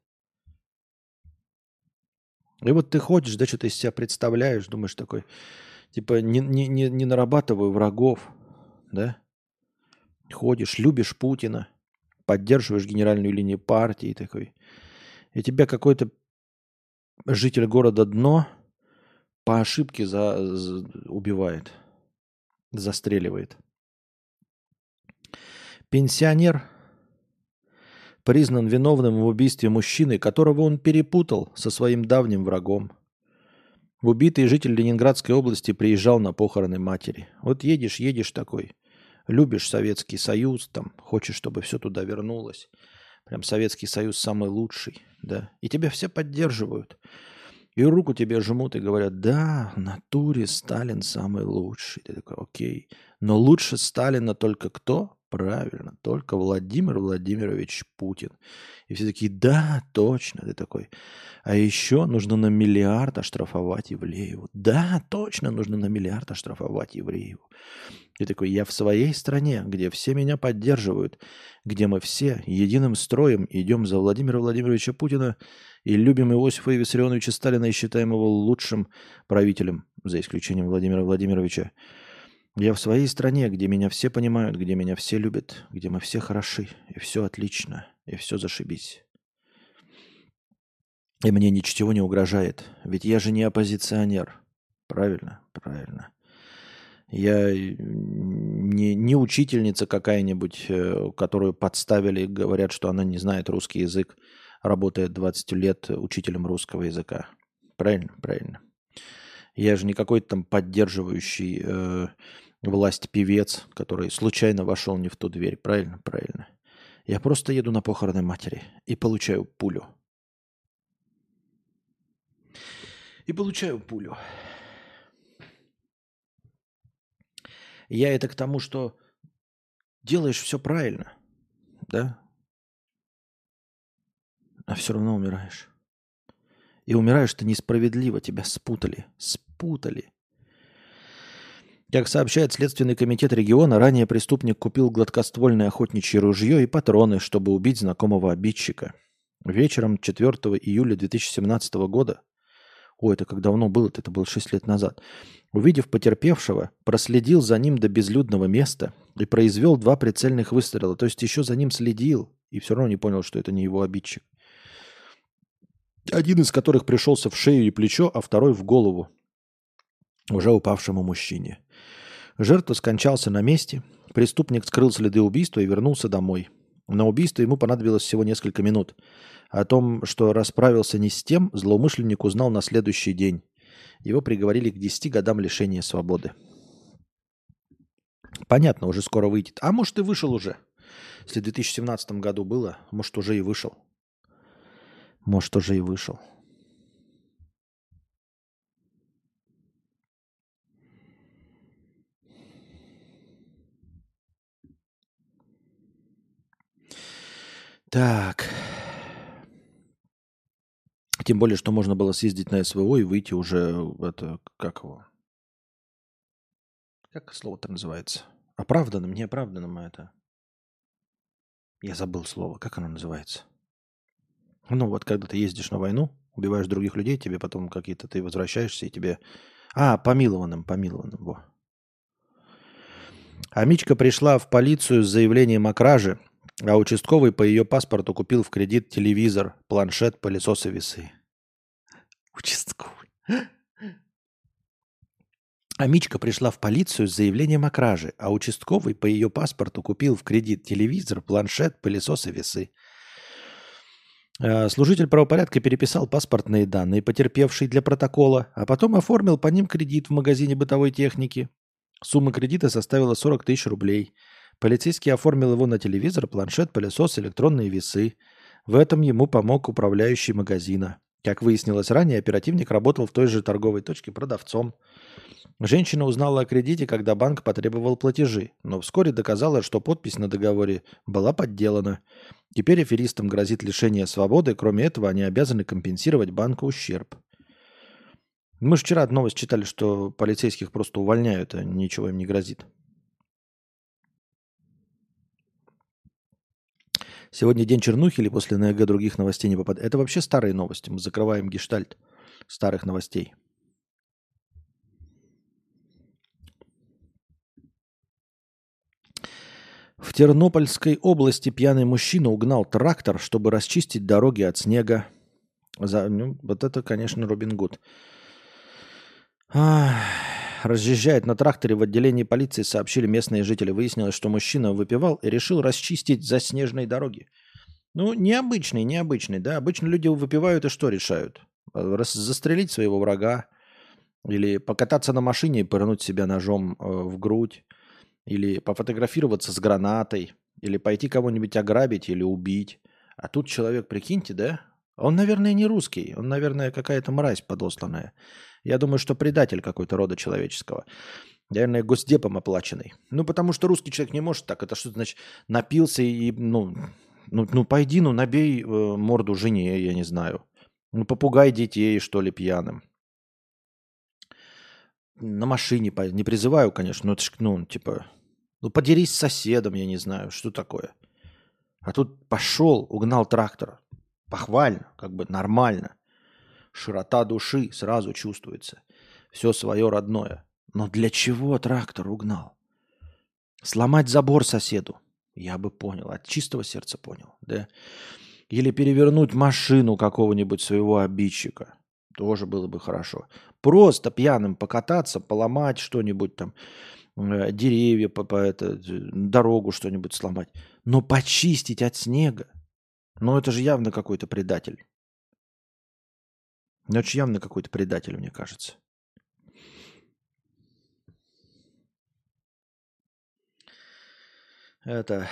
И вот ты ходишь, да, что-то из себя представляешь, думаешь такой, типа, не, не, не, не нарабатываю врагов, да? Ходишь, любишь Путина, поддерживаешь генеральную линию партии такой. И тебя какой-то житель города Дно по ошибке за, за, убивает, застреливает. Пенсионер признан виновным в убийстве мужчины, которого он перепутал со своим давним врагом. Убитый житель Ленинградской области приезжал на похороны матери. Вот едешь, едешь такой, любишь Советский Союз, там, хочешь, чтобы все туда вернулось. Прям Советский Союз самый лучший, да. И тебя все поддерживают. И руку тебе жмут и говорят, да, в натуре Сталин самый лучший. Ты такой, окей. Но лучше Сталина только кто? Правильно, только Владимир Владимирович Путин. И все такие, да, точно, ты такой. А еще нужно на миллиард оштрафовать Евлееву. Да, точно, нужно на миллиард оштрафовать Еврееву. И такой, я в своей стране, где все меня поддерживают, где мы все единым строем идем за Владимира Владимировича Путина и любим Иосифа Виссарионовича Сталина и считаем его лучшим правителем, за исключением Владимира Владимировича. Я в своей стране, где меня все понимают, где меня все любят, где мы все хороши, и все отлично, и все зашибись. И мне ничего не угрожает, ведь я же не оппозиционер. Правильно? Правильно. Я не, не учительница какая-нибудь, э, которую подставили, говорят, что она не знает русский язык, работает 20 лет учителем русского языка. Правильно? Правильно. Я же не какой-то там поддерживающий э, власть-певец, который случайно вошел не в ту дверь. Правильно? Правильно. Я просто еду на похороны матери и получаю пулю. И получаю пулю. Я это к тому, что делаешь все правильно, да? А все равно умираешь. И умираешь ты несправедливо, тебя спутали. Спутали. Как сообщает Следственный комитет региона, ранее преступник купил гладкоствольное охотничье ружье и патроны, чтобы убить знакомого обидчика. Вечером 4 июля 2017 года, ой, это как давно было, это было 6 лет назад, увидев потерпевшего, проследил за ним до безлюдного места и произвел два прицельных выстрела. То есть еще за ним следил и все равно не понял, что это не его обидчик. Один из которых пришелся в шею и плечо, а второй в голову уже упавшему мужчине. Жертва скончался на месте, преступник скрыл следы убийства и вернулся домой. На убийство ему понадобилось всего несколько минут. О том, что расправился не с тем, злоумышленник узнал на следующий день. Его приговорили к 10 годам лишения свободы. Понятно, уже скоро выйдет. А может и вышел уже. Если в 2017 году было, может уже и вышел. Может уже и вышел. Так. Тем более, что можно было съездить на СВО и выйти уже, это, как его? Как слово-то называется? Оправданным, неоправданным это. Я забыл слово. Как оно называется? Ну вот, когда ты ездишь на войну, убиваешь других людей, тебе потом какие-то, ты возвращаешься, и тебе... А, помилованным, помилованным, во. Амичка пришла в полицию с заявлением о краже – а участковый по ее паспорту купил в кредит телевизор, планшет, пылесос и весы. Участковый. А Мичка пришла в полицию с заявлением о краже, а участковый по ее паспорту купил в кредит телевизор, планшет, пылесос и весы. А, служитель правопорядка переписал паспортные данные, потерпевший для протокола, а потом оформил по ним кредит в магазине бытовой техники. Сумма кредита составила 40 тысяч рублей – Полицейский оформил его на телевизор, планшет, пылесос, электронные весы. В этом ему помог управляющий магазина. Как выяснилось ранее, оперативник работал в той же торговой точке продавцом. Женщина узнала о кредите, когда банк потребовал платежи, но вскоре доказала, что подпись на договоре была подделана. Теперь аферистам грозит лишение свободы, кроме этого они обязаны компенсировать банку ущерб. Мы же вчера новость читали, что полицейских просто увольняют, а ничего им не грозит. Сегодня день чернухи или после НГ других новостей не попадает. Это вообще старые новости. Мы закрываем гештальт старых новостей. В Тернопольской области пьяный мужчина угнал трактор, чтобы расчистить дороги от снега. За, ну, вот это, конечно, Робин Гуд. Ах разъезжает на тракторе в отделении полиции, сообщили местные жители. Выяснилось, что мужчина выпивал и решил расчистить заснеженные дороги. Ну, необычный, необычный, да. Обычно люди выпивают и что решают? Раз застрелить своего врага, или покататься на машине и пырнуть себя ножом э, в грудь, или пофотографироваться с гранатой, или пойти кого-нибудь ограбить или убить. А тут человек, прикиньте, да? Он, наверное, не русский, он, наверное, какая-то мразь подосланная. Я думаю, что предатель какой-то рода человеческого. Наверное, госдепом оплаченный. Ну, потому что русский человек не может так. Это что значит? Напился и, ну, ну, ну пойди, ну, набей э, морду жене, я не знаю. Ну, попугай детей, что ли, пьяным. На машине, не призываю, конечно, но это ж, ну, типа, ну, подерись с соседом, я не знаю, что такое. А тут пошел, угнал трактор. Похвально, как бы нормально. Широта души сразу чувствуется. Все свое родное. Но для чего трактор угнал? Сломать забор соседу. Я бы понял, от чистого сердца понял, да? Или перевернуть машину какого-нибудь своего обидчика. Тоже было бы хорошо. Просто пьяным покататься, поломать что-нибудь там, э, деревья, по, по это, дорогу что-нибудь сломать. Но почистить от снега. Ну это же явно какой-то предатель. Ну, это же явно какой-то предатель, мне кажется. Это...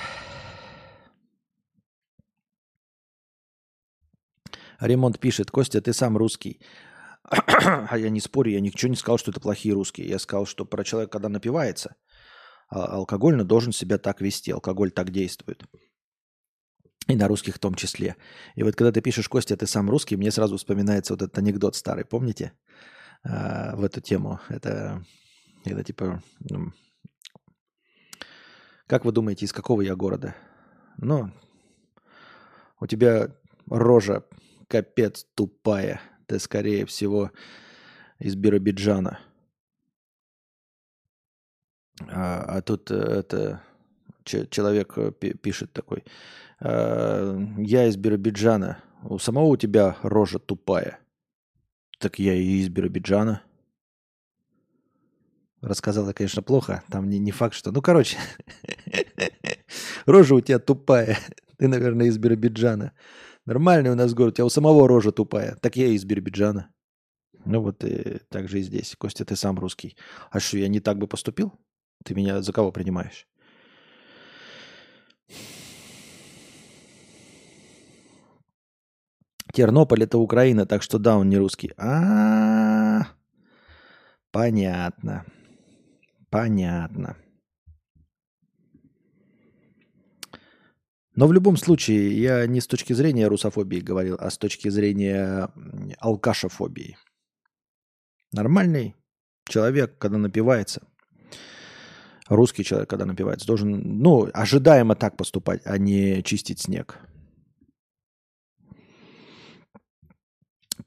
Ремонт пишет, Костя, ты сам русский. а я не спорю, я ничего не сказал, что это плохие русские. Я сказал, что про человека, когда напивается, а, алкогольно должен себя так вести. Алкоголь так действует. И на русских в том числе. И вот когда ты пишешь, Костя, ты сам русский, мне сразу вспоминается вот этот анекдот старый, помните? А, в эту тему. Это, это типа... Ну, как вы думаете, из какого я города? Ну, у тебя рожа капец тупая. Ты, скорее всего, из Биробиджана. А, а тут э, это человек э, пишет такой. «А, я из Биробиджана. У самого у тебя рожа тупая. Так я и из Биробиджана. Рассказал я, конечно, плохо. Там не, не факт, что... Ну, короче, рожа у тебя тупая. Ты, наверное, из Биробиджана. Нормальный у нас город. Тебя у самого рожа тупая. Так я из Биробиджана. Ну вот и так же и здесь. Костя, ты сам русский. А что, я не так бы поступил? Ты меня за кого принимаешь? Тернополь это Украина, так что да, он не русский. А, понятно. Понятно. Но в любом случае, я не с точки зрения русофобии говорил, а с точки зрения алкашофобии. Нормальный человек, когда напивается, русский человек, когда напивается, должен, ну, ожидаемо так поступать, а не чистить снег.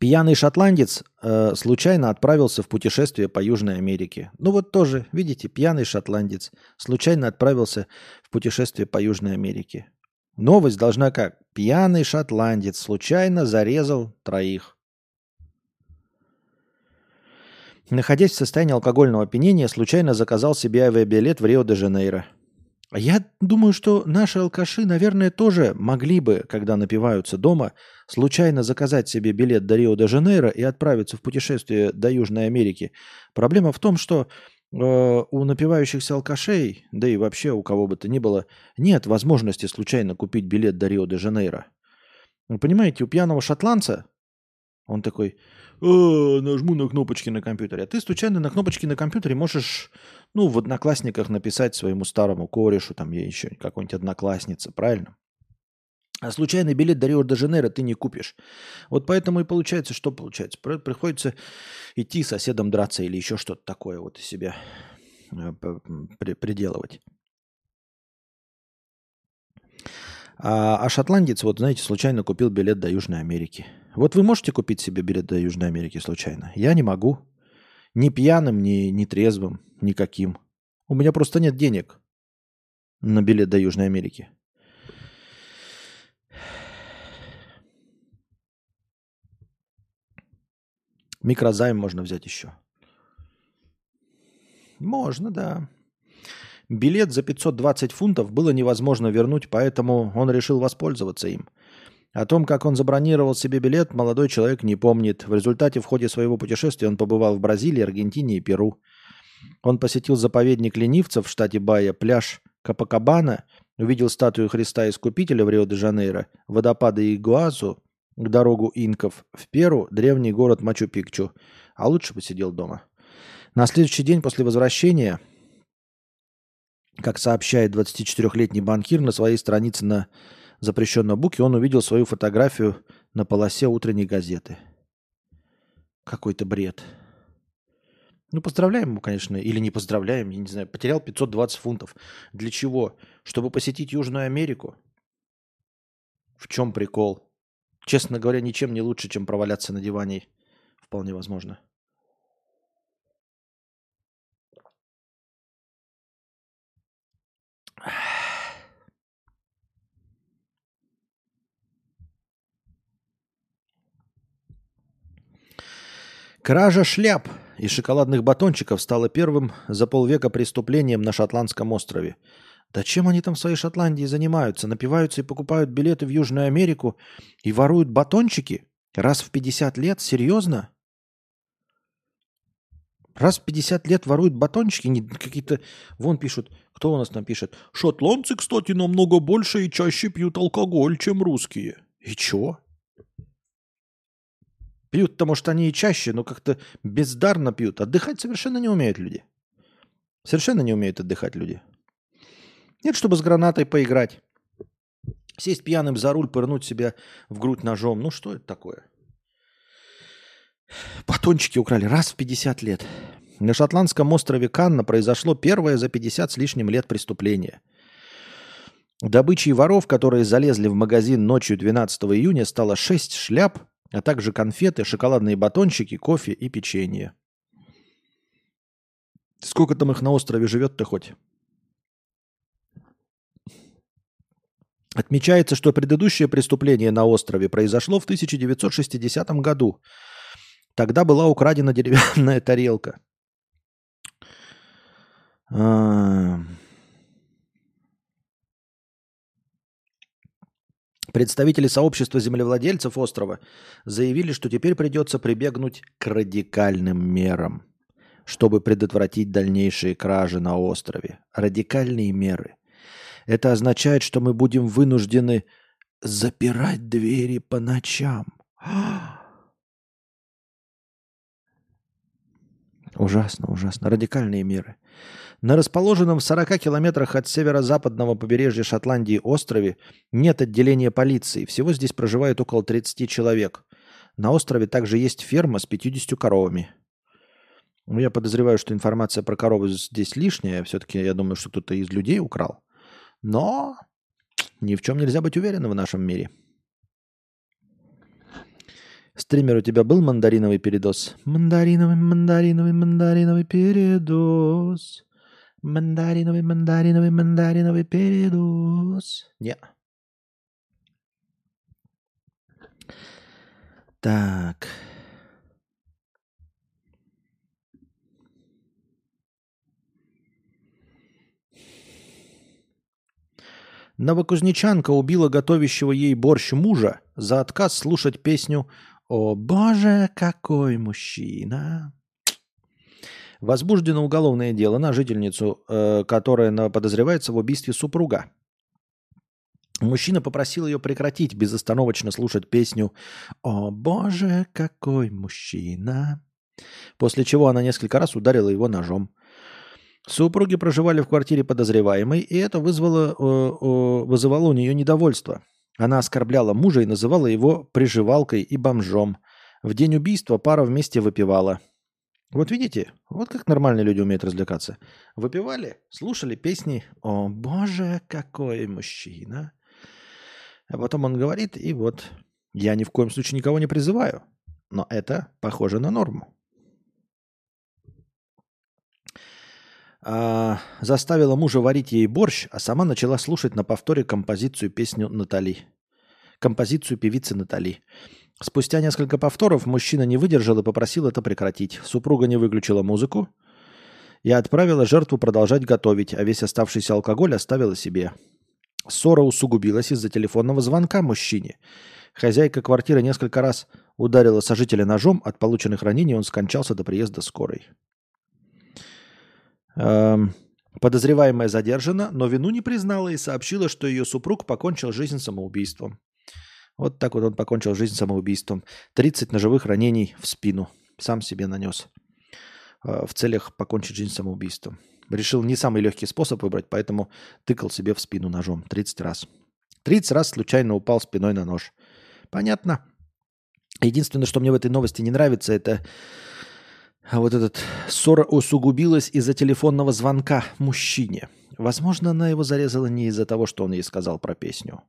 Пьяный шотландец э, случайно отправился в путешествие по Южной Америке. Ну вот тоже, видите, пьяный шотландец случайно отправился в путешествие по Южной Америке. Новость должна как? Пьяный шотландец случайно зарезал троих. Находясь в состоянии алкогольного опьянения, случайно заказал себе авиабилет в Рио-де-Жанейро – я думаю, что наши алкаши, наверное, тоже могли бы, когда напиваются дома, случайно заказать себе билет до Рио-де-Жанейро и отправиться в путешествие до Южной Америки. Проблема в том, что э, у напивающихся алкашей, да и вообще у кого бы то ни было, нет возможности случайно купить билет до Рио-де-Жанейро. Вы понимаете, у пьяного шотландца он такой, а, нажму на кнопочки на компьютере. А ты случайно на кнопочки на компьютере можешь, ну, в одноклассниках написать своему старому корешу, там я еще какой-нибудь одноклассница, правильно? А случайный билет до Рио-де-Жанейро ты не купишь. Вот поэтому и получается, что получается? Приходится идти соседом драться или еще что-то такое вот из себя э, приделывать. А, а шотландец, вот знаете, случайно купил билет до Южной Америки – вот вы можете купить себе билет до Южной Америки случайно? Я не могу. Ни пьяным, ни, ни трезвым, никаким. У меня просто нет денег на билет до Южной Америки. Микрозайм можно взять еще. Можно, да. Билет за 520 фунтов было невозможно вернуть, поэтому он решил воспользоваться им – о том, как он забронировал себе билет, молодой человек не помнит. В результате в ходе своего путешествия он побывал в Бразилии, Аргентине и Перу. Он посетил заповедник ленивцев в штате Бая, пляж Капакабана, увидел статую Христа Искупителя в Рио-де-Жанейро, водопады Игуазу, дорогу инков в Перу, древний город Мачу-Пикчу. А лучше посидел дома. На следующий день после возвращения, как сообщает 24-летний банкир на своей странице на запрещенного буки, он увидел свою фотографию на полосе утренней газеты. Какой-то бред. Ну, поздравляем ему, конечно, или не поздравляем, я не знаю. Потерял 520 фунтов. Для чего? Чтобы посетить Южную Америку? В чем прикол? Честно говоря, ничем не лучше, чем проваляться на диване. Вполне возможно. Кража шляп и шоколадных батончиков стала первым за полвека преступлением на Шотландском острове. Да чем они там в своей Шотландии занимаются? Напиваются и покупают билеты в Южную Америку и воруют батончики? Раз в 50 лет? Серьезно? Раз в 50 лет воруют батончики, какие-то... Вон пишут, кто у нас там пишет? Шотландцы, кстати, намного больше и чаще пьют алкоголь, чем русские. И чё? Пьют, потому что они и чаще, но как-то бездарно пьют. Отдыхать совершенно не умеют люди. Совершенно не умеют отдыхать люди. Нет, чтобы с гранатой поиграть. Сесть пьяным за руль, пырнуть себя в грудь ножом. Ну что это такое? Батончики украли раз в 50 лет. На шотландском острове Канна произошло первое за 50 с лишним лет преступление. Добычей воров, которые залезли в магазин ночью 12 июня, стало 6 шляп, а также конфеты, шоколадные батончики, кофе и печенье. Сколько там их на острове живет-то хоть? Отмечается, что предыдущее преступление на острове произошло в 1960 году. Тогда была украдена деревянная тарелка. А. Представители сообщества землевладельцев острова заявили, что теперь придется прибегнуть к радикальным мерам, чтобы предотвратить дальнейшие кражи на острове. Радикальные меры. Это означает, что мы будем вынуждены запирать двери по ночам. Ужасно, ужасно. Радикальные меры. На расположенном в 40 километрах от северо-западного побережья Шотландии острове нет отделения полиции. Всего здесь проживает около 30 человек. На острове также есть ферма с 50 коровами. Ну, я подозреваю, что информация про коровы здесь лишняя. Все-таки я думаю, что кто-то из людей украл. Но ни в чем нельзя быть уверенным в нашем мире. Стример, у тебя был мандариновый передоз? Мандариновый, мандариновый, мандариновый передоз. Мандариновый, мандариновый, мандариновый передоз. Не. Так. Новокузнечанка убила готовящего ей борщ мужа за отказ слушать песню «О боже, какой мужчина!» Возбуждено уголовное дело на жительницу, э, которая подозревается в убийстве супруга. Мужчина попросил ее прекратить безостановочно слушать песню «О боже, какой мужчина!», после чего она несколько раз ударила его ножом. Супруги проживали в квартире подозреваемой, и это вызвало, э, вызывало у нее недовольство. Она оскорбляла мужа и называла его приживалкой и бомжом. В день убийства пара вместе выпивала. Вот видите, вот как нормальные люди умеют развлекаться. Выпивали, слушали песни «О, боже, какой мужчина!» А потом он говорит, и вот, я ни в коем случае никого не призываю, но это похоже на норму. а, заставила мужа варить ей борщ, а сама начала слушать на повторе композицию песню Натали. Композицию певицы Натали. Спустя несколько повторов мужчина не выдержал и попросил это прекратить. Супруга не выключила музыку и отправила жертву продолжать готовить, а весь оставшийся алкоголь оставила себе. Ссора усугубилась из-за телефонного звонка мужчине. Хозяйка квартиры несколько раз ударила сожителя ножом, от полученных ранений он скончался до приезда скорой. Эм, подозреваемая задержана, но вину не признала и сообщила, что ее супруг покончил жизнь самоубийством. Вот так вот он покончил жизнь самоубийством. 30 ножевых ранений в спину. Сам себе нанес. Э, в целях покончить жизнь самоубийством. Решил не самый легкий способ выбрать, поэтому тыкал себе в спину ножом 30 раз. 30 раз случайно упал спиной на нож. Понятно. Единственное, что мне в этой новости не нравится, это а вот этот ссора усугубилась из-за телефонного звонка мужчине. Возможно, она его зарезала не из-за того, что он ей сказал про песню.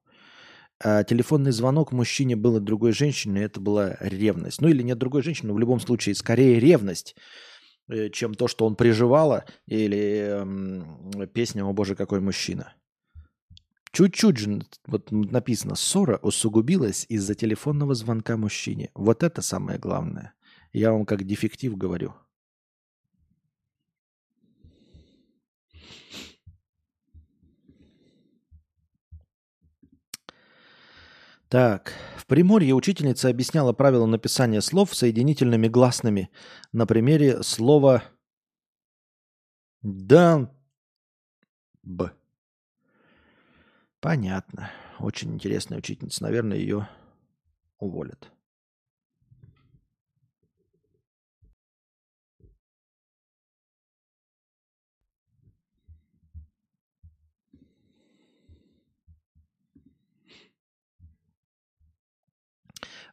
А телефонный звонок мужчине был от другой женщины, это была ревность. Ну или нет другой женщины, но в любом случае скорее ревность, э, чем то, что он приживала, или эм, песня «О боже, какой мужчина». Чуть-чуть же вот написано «Ссора усугубилась из-за телефонного звонка мужчине». Вот это самое главное. Я вам как дефектив говорю. Так, в Приморье учительница объясняла правила написания слов соединительными гласными на примере слова Да. Б. Понятно. Очень интересная учительница. Наверное, ее уволят.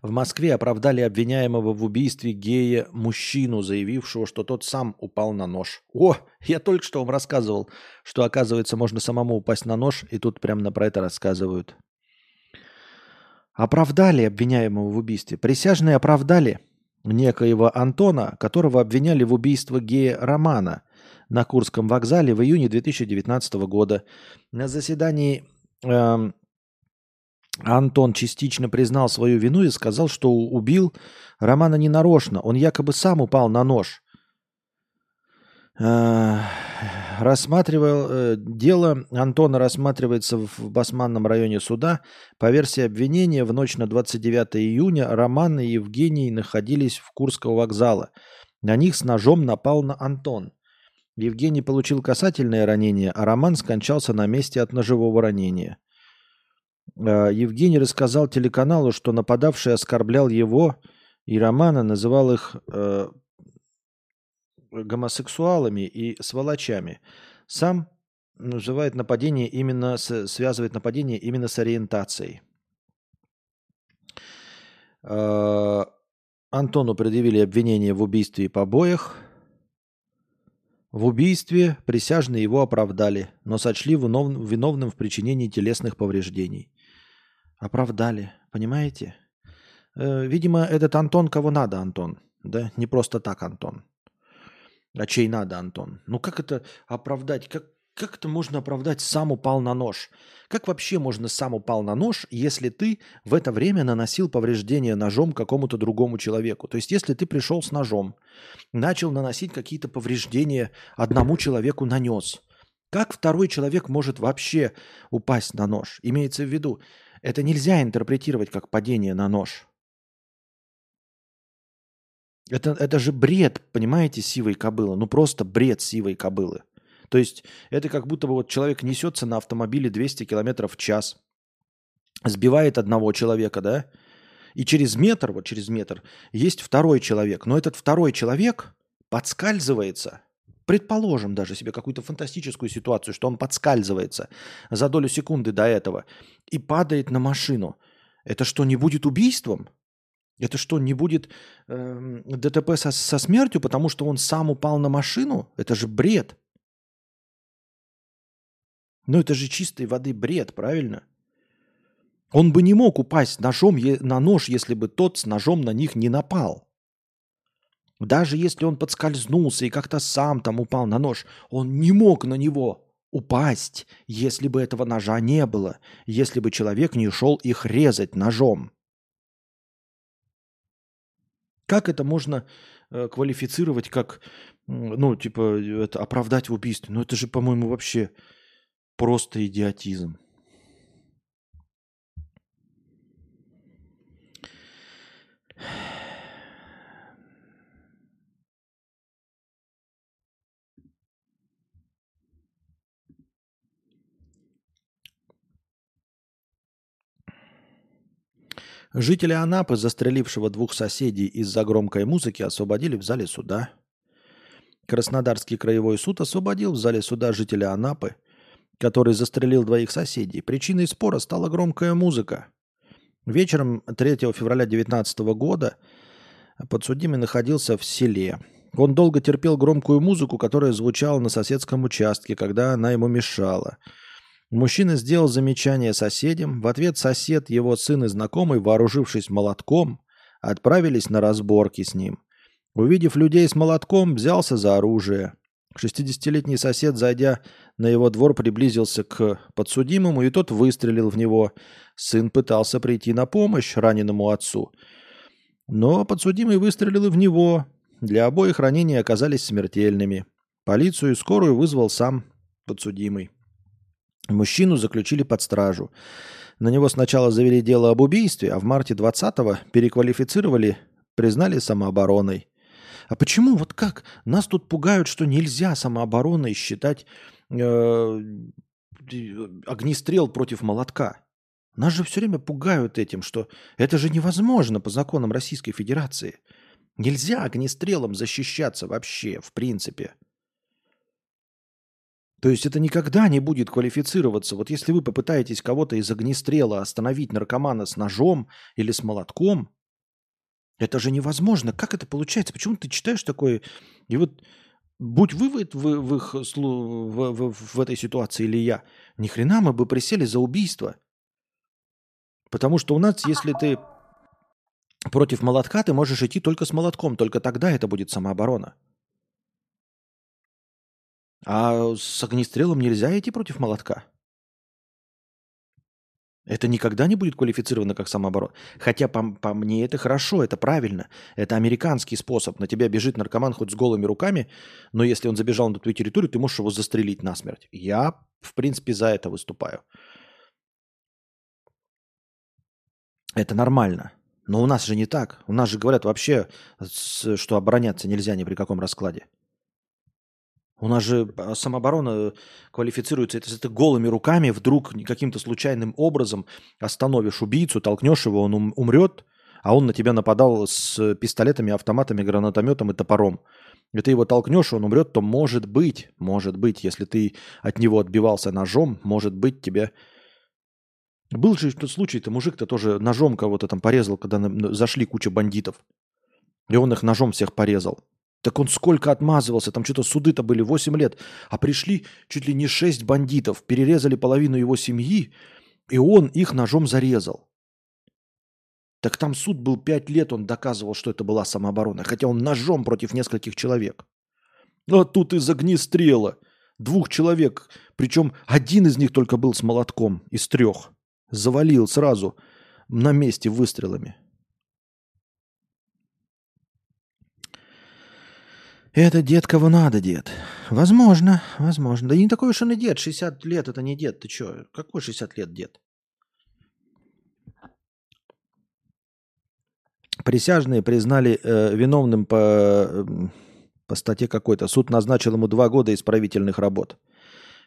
В Москве оправдали обвиняемого в убийстве гея мужчину, заявившего, что тот сам упал на нож. О, я только что вам рассказывал, что, оказывается, можно самому упасть на нож, и тут прямо про это рассказывают. Оправдали обвиняемого в убийстве. Присяжные оправдали некоего Антона, которого обвиняли в убийстве гея Романа на Курском вокзале в июне 2019 года. На заседании э, Антон частично признал свою вину и сказал, что убил Романа ненарочно. Он якобы сам упал на нож. Э, рассматривал э, дело Антона рассматривается в Басманном районе суда. По версии обвинения, в ночь на 29 июня Роман и Евгений находились в Курского вокзала. На них с ножом напал на Антон. Евгений получил касательное ранение, а Роман скончался на месте от ножевого ранения. Э, Евгений рассказал телеканалу, что нападавший оскорблял его и Романа, называл их э, гомосексуалами и сволочами. Сам называет нападение именно с, связывает нападение именно с ориентацией. Э, Антону предъявили обвинение в убийстве и побоях. В убийстве присяжные его оправдали, но сочли виновным в причинении телесных повреждений. Оправдали, понимаете? Э, видимо, этот Антон кого надо, Антон. Да, не просто так Антон. А чей надо, Антон? Ну как это оправдать? Как, как это можно оправдать «сам упал на нож»? Как вообще можно «сам упал на нож», если ты в это время наносил повреждения ножом какому-то другому человеку? То есть если ты пришел с ножом, начал наносить какие-то повреждения одному человеку нанес, как второй человек может вообще упасть на нож? Имеется в виду, это нельзя интерпретировать как падение на нож. Это, это же бред, понимаете, сивой кобылы. Ну просто бред сивой кобылы. То есть это как будто бы вот человек несется на автомобиле 200 км в час, сбивает одного человека, да, и через метр, вот через метр, есть второй человек. Но этот второй человек подскальзывается – Предположим даже себе какую-то фантастическую ситуацию, что он подскальзывается за долю секунды до этого и падает на машину. Это что, не будет убийством? Это что, не будет э, ДТП со, со смертью, потому что он сам упал на машину? Это же бред. Ну это же чистой воды бред, правильно? Он бы не мог упасть ножом на нож, если бы тот с ножом на них не напал. Даже если он подскользнулся и как-то сам там упал на нож, он не мог на него упасть, если бы этого ножа не было, если бы человек не шел их резать ножом. Как это можно э, квалифицировать как, ну, типа, это оправдать в убийстве? Ну, это же, по-моему, вообще просто идиотизм. Жители Анапы, застрелившего двух соседей из-за громкой музыки, освободили в зале суда. Краснодарский краевой суд освободил в зале суда жителя Анапы, который застрелил двоих соседей. Причиной спора стала громкая музыка. Вечером 3 февраля 2019 года подсудимый находился в селе. Он долго терпел громкую музыку, которая звучала на соседском участке, когда она ему мешала – Мужчина сделал замечание соседям. В ответ сосед, его сын и знакомый, вооружившись молотком, отправились на разборки с ним. Увидев людей с молотком, взялся за оружие. 60-летний сосед, зайдя на его двор, приблизился к подсудимому, и тот выстрелил в него. Сын пытался прийти на помощь раненому отцу. Но подсудимый выстрелил и в него. Для обоих ранения оказались смертельными. Полицию и скорую вызвал сам подсудимый. Мужчину заключили под стражу. На него сначала завели дело об убийстве, а в марте 20-го переквалифицировали, признали самообороной. А почему? Вот как? Нас тут пугают, что нельзя самообороной считать э, огнестрел против молотка. Нас же все время пугают этим, что это же невозможно по законам Российской Федерации. Нельзя огнестрелом защищаться вообще, в принципе. То есть это никогда не будет квалифицироваться. Вот если вы попытаетесь кого-то из огнестрела остановить наркомана с ножом или с молотком, это же невозможно. Как это получается? Почему ты читаешь такое? И вот будь вы в, в, в, их, в, в, в этой ситуации или я, ни хрена мы бы присели за убийство. Потому что у нас, если ты против молотка, ты можешь идти только с молотком. Только тогда это будет самооборона. А с огнестрелом нельзя идти против молотка. Это никогда не будет квалифицировано как самооборона. Хотя по, по мне это хорошо, это правильно. Это американский способ. На тебя бежит наркоман хоть с голыми руками, но если он забежал на твою территорию, ты можешь его застрелить насмерть. Я, в принципе, за это выступаю. Это нормально. Но у нас же не так. У нас же говорят вообще, что обороняться нельзя ни при каком раскладе. У нас же а, самооборона квалифицируется, это, если голыми руками вдруг каким-то случайным образом остановишь убийцу, толкнешь его, он умрет, а он на тебя нападал с пистолетами, автоматами, гранатометом и топором. И ты его толкнешь, он умрет, то может быть, может быть, если ты от него отбивался ножом, может быть, тебе был же тот случай-то, мужик-то тоже ножом кого-то там порезал, когда зашли куча бандитов. И он их ножом всех порезал. Так он сколько отмазывался, там что-то суды-то были 8 лет, а пришли чуть ли не 6 бандитов, перерезали половину его семьи, и он их ножом зарезал. Так там суд был 5 лет, он доказывал, что это была самооборона, хотя он ножом против нескольких человек. А тут из огнестрела двух человек, причем один из них только был с молотком из трех. Завалил сразу на месте выстрелами. Это дед кого надо, дед. Возможно, возможно. Да не такой уж он и дед. 60 лет это не дед. Ты что? Какой 60 лет дед? Присяжные признали э, виновным по, э, по статье какой-то. Суд назначил ему два года исправительных работ.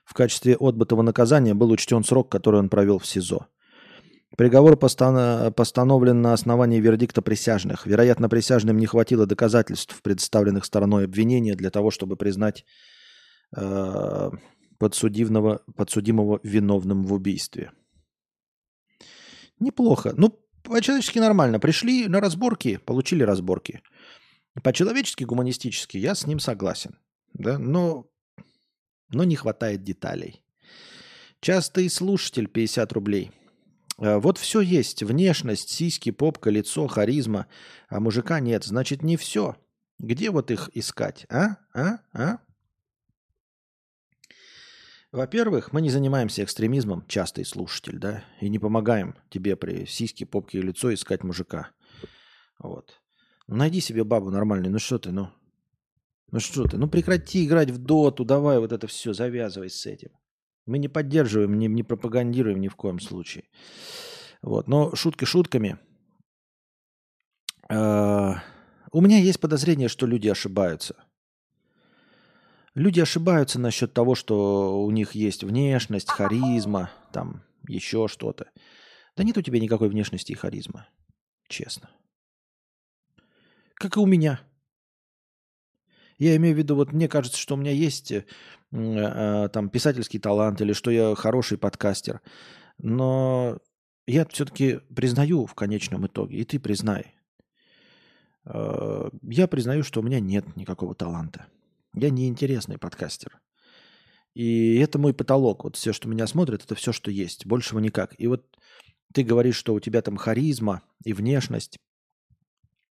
В качестве отбытого наказания был учтен срок, который он провел в СИЗО. Приговор постановлен на основании вердикта присяжных. Вероятно, присяжным не хватило доказательств, представленных стороной обвинения, для того, чтобы признать э, подсудимого, подсудимого виновным в убийстве. Неплохо. Ну, по-человечески нормально. Пришли на разборки, получили разборки. По-человечески, гуманистически я с ним согласен. Да? Но, но не хватает деталей. Частый слушатель 50 рублей – вот все есть. Внешность, сиськи, попка, лицо, харизма. А мужика нет. Значит, не все. Где вот их искать? А? А? А? Во-первых, мы не занимаемся экстремизмом, частый слушатель, да, и не помогаем тебе при сиське, попке и лицо искать мужика. Вот. Ну, найди себе бабу нормальную. Ну что ты, ну? Ну что ты? Ну прекрати играть в доту, давай вот это все, завязывай с этим. Мы не поддерживаем, не, не пропагандируем ни в коем случае. Вот. Но шутки шутками. Э, у меня есть подозрение, что люди ошибаются. Люди ошибаются насчет того, что у них есть внешность, харизма, там еще что-то. Да нет у тебя никакой внешности и харизмы. Честно. Как и у меня. Я имею в виду, вот мне кажется, что у меня есть э, там писательский талант или что я хороший подкастер. Но я все-таки признаю в конечном итоге, и ты признай. Э, я признаю, что у меня нет никакого таланта. Я неинтересный подкастер. И это мой потолок. Вот все, что меня смотрят, это все, что есть. Большего никак. И вот ты говоришь, что у тебя там харизма и внешность.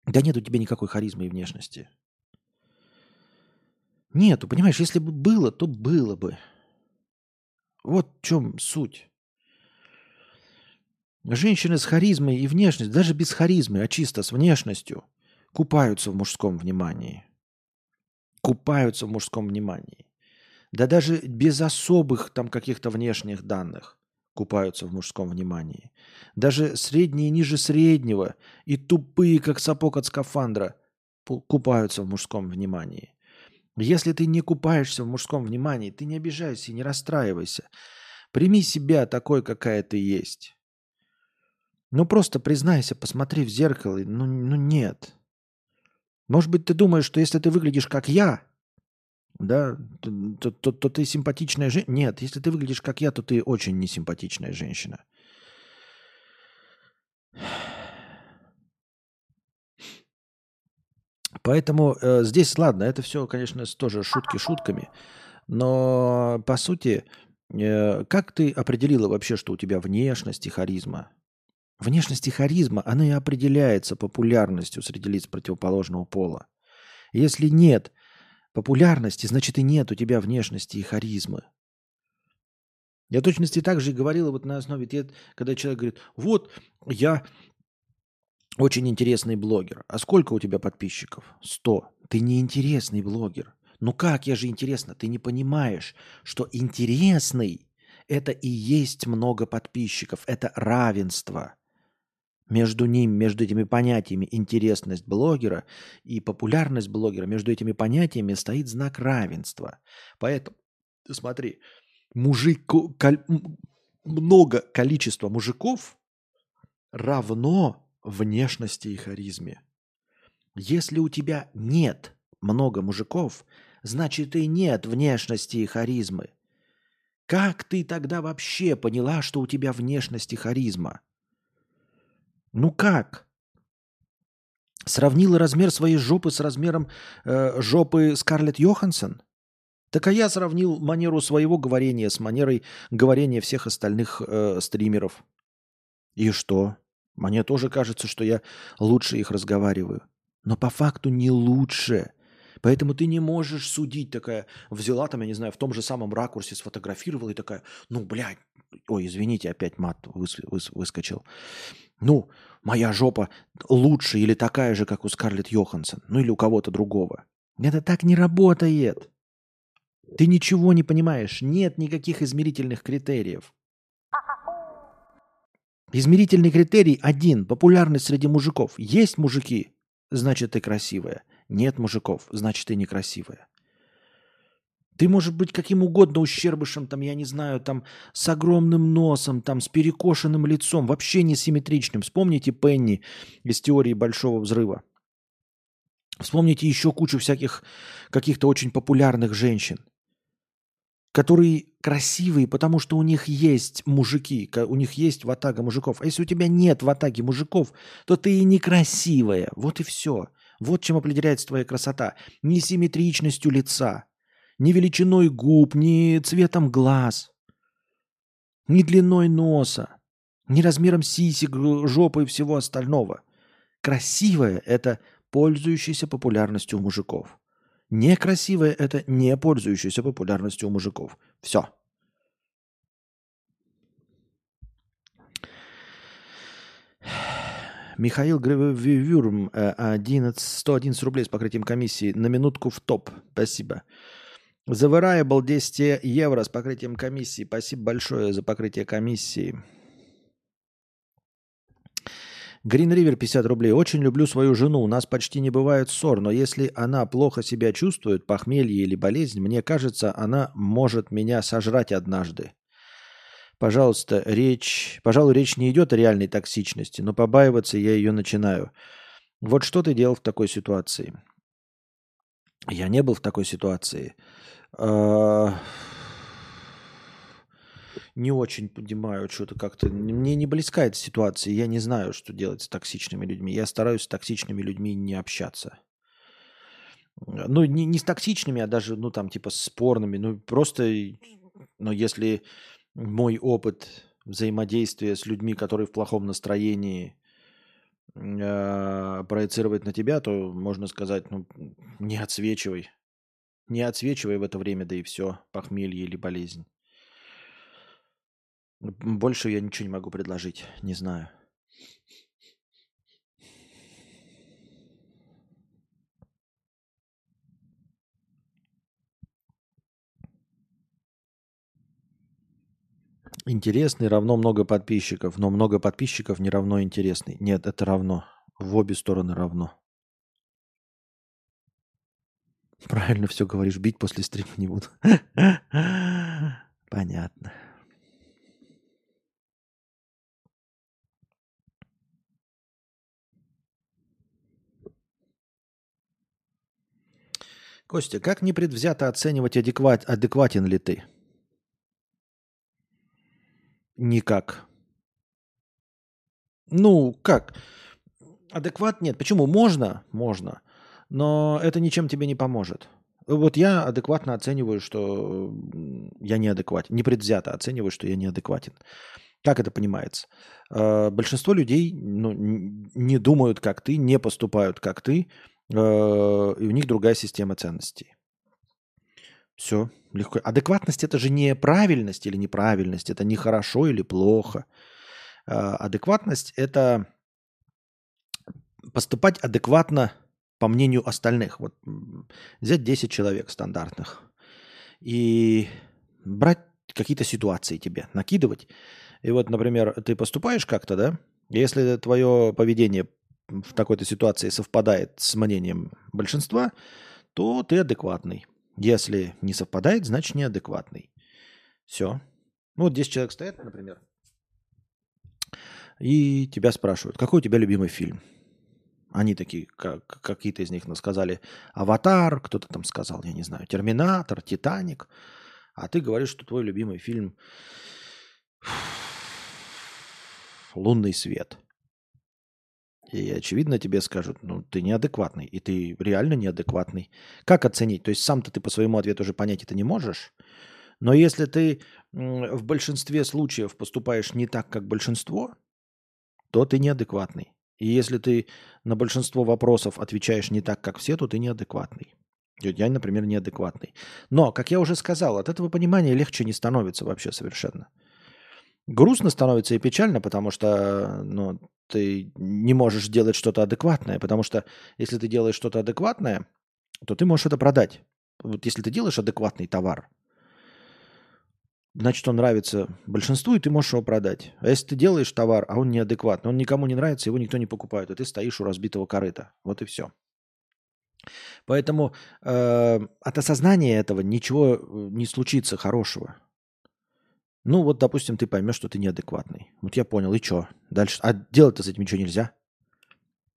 Да нет у тебя никакой харизмы и внешности. Нету, понимаешь, если бы было, то было бы. Вот в чем суть. Женщины с харизмой и внешностью, даже без харизмы, а чисто с внешностью, купаются в мужском внимании. Купаются в мужском внимании. Да даже без особых там каких-то внешних данных купаются в мужском внимании. Даже средние ниже среднего и тупые, как сапог от скафандра, купаются в мужском внимании. Если ты не купаешься в мужском внимании, ты не обижайся и не расстраивайся. Прими себя такой, какая ты есть. Ну просто признайся, посмотри в зеркало. Ну, ну нет. Может быть, ты думаешь, что если ты выглядишь как я, да, то, то, то ты симпатичная женщина. Нет, если ты выглядишь как я, то ты очень несимпатичная женщина. Поэтому э, здесь, ладно, это все, конечно, тоже шутки шутками, но по сути, э, как ты определила вообще, что у тебя внешность и харизма? Внешность и харизма, она и определяется популярностью среди лиц противоположного пола. Если нет популярности, значит и нет у тебя внешности и харизмы. Я точности так же и говорил вот на основе, когда человек говорит, вот я очень интересный блогер. А сколько у тебя подписчиков? Сто. Ты не интересный блогер. Ну как, я же интересно. Ты не понимаешь, что интересный – это и есть много подписчиков. Это равенство. Между ним, между этими понятиями интересность блогера и популярность блогера, между этими понятиями стоит знак равенства. Поэтому, смотри, мужик, много количества мужиков равно внешности и харизме. Если у тебя нет много мужиков, значит и нет внешности и харизмы. Как ты тогда вообще поняла, что у тебя внешность и харизма? Ну как? Сравнила размер своей жопы с размером э, жопы Скарлетт Йоханссон? Так а я сравнил манеру своего говорения с манерой говорения всех остальных э, стримеров. И что? Мне тоже кажется, что я лучше их разговариваю. Но по факту не лучше. Поэтому ты не можешь судить такая, взяла там, я не знаю, в том же самом ракурсе сфотографировала и такая, ну, блядь, ой, извините, опять мат выс, выс, выскочил. Ну, моя жопа лучше или такая же, как у Скарлетт Йоханссон, ну или у кого-то другого. Это так не работает. Ты ничего не понимаешь. Нет никаких измерительных критериев. Измерительный критерий один – популярность среди мужиков. Есть мужики, значит ты красивая. Нет мужиков, значит ты некрасивая. Ты можешь быть каким угодно ущербышем, там, я не знаю, там, с огромным носом, там, с перекошенным лицом, вообще несимметричным. Вспомните Пенни из теории Большого Взрыва. Вспомните еще кучу всяких каких-то очень популярных женщин – которые красивые, потому что у них есть мужики, у них есть ватага мужиков. А если у тебя нет ватаги мужиков, то ты и некрасивая. Вот и все. Вот чем определяется твоя красота. Не симметричностью лица, не величиной губ, не цветом глаз, не длиной носа, не размером сисек, жопы и всего остального. Красивая – это пользующаяся популярностью мужиков. Некрасивое – это не пользующееся популярностью у мужиков. Все. Михаил Гревюрм, 11, 111 рублей с покрытием комиссии. На минутку в топ. Спасибо. The Variable 10 евро с покрытием комиссии. Спасибо большое за покрытие комиссии. Green River 50 рублей. Очень люблю свою жену. У нас почти не бывает ссор, но если она плохо себя чувствует, похмелье или болезнь, мне кажется, она может меня сожрать однажды. Пожалуйста, речь... Пожалуй, речь не идет о реальной токсичности, но побаиваться я ее начинаю. Вот что ты делал в такой ситуации? Я не был в такой ситуации. Не очень понимаю, что-то как-то... Мне не близка эта ситуация, я не знаю, что делать с токсичными людьми. Я стараюсь с токсичными людьми не общаться. Ну, не, не с токсичными, а даже, ну, там, типа, спорными. Ну, просто, но если мой опыт взаимодействия с людьми, которые в плохом настроении, э, проецировать на тебя, то можно сказать, ну, не отсвечивай. Не отсвечивай в это время, да и все, похмелье или болезнь. Больше я ничего не могу предложить, не знаю. Интересный равно много подписчиков, но много подписчиков не равно интересный. Нет, это равно. В обе стороны равно. Правильно все говоришь, бить после стрима не буду. Понятно. Костя, как непредвзято оценивать, адекват, адекватен ли ты? Никак. Ну, как? Адекват нет. Почему? Можно, можно. Но это ничем тебе не поможет. Вот я адекватно оцениваю, что я неадекватен. Непредвзято оцениваю, что я неадекватен. Как это понимается? Э, большинство людей ну, не думают, как ты, не поступают, как ты, и у них другая система ценностей. Все, легко. Адекватность это же не правильность или неправильность, это не хорошо или плохо. Э, адекватность это поступать адекватно по мнению остальных. Вот взять 10 человек стандартных и брать какие-то ситуации тебе, накидывать. И вот, например, ты поступаешь как-то, да? Если твое поведение в такой-то ситуации совпадает с мнением большинства, то ты адекватный. Если не совпадает, значит неадекватный. Все. Ну вот 10 человек стоят, например, и тебя спрашивают, какой у тебя любимый фильм? Они такие, как, какие-то из них сказали «Аватар», кто-то там сказал, я не знаю, «Терминатор», «Титаник». А ты говоришь, что твой любимый фильм «Лунный свет». И очевидно тебе скажут, ну ты неадекватный, и ты реально неадекватный. Как оценить? То есть сам-то ты по своему ответу уже понять это не можешь. Но если ты в большинстве случаев поступаешь не так, как большинство, то ты неадекватный. И если ты на большинство вопросов отвечаешь не так, как все, то ты неадекватный. Я, например, неадекватный. Но, как я уже сказал, от этого понимания легче не становится вообще совершенно. Грустно становится и печально, потому что ну, ты не можешь делать что-то адекватное, потому что если ты делаешь что-то адекватное, то ты можешь это продать. Вот если ты делаешь адекватный товар, значит, он нравится большинству, и ты можешь его продать. А если ты делаешь товар, а он неадекватный, он никому не нравится, его никто не покупает, и ты стоишь у разбитого корыта. Вот и все. Поэтому э, от осознания этого ничего э, не случится хорошего. Ну вот, допустим, ты поймешь, что ты неадекватный. Вот я понял, и что? Дальше. А делать-то с этим ничего нельзя.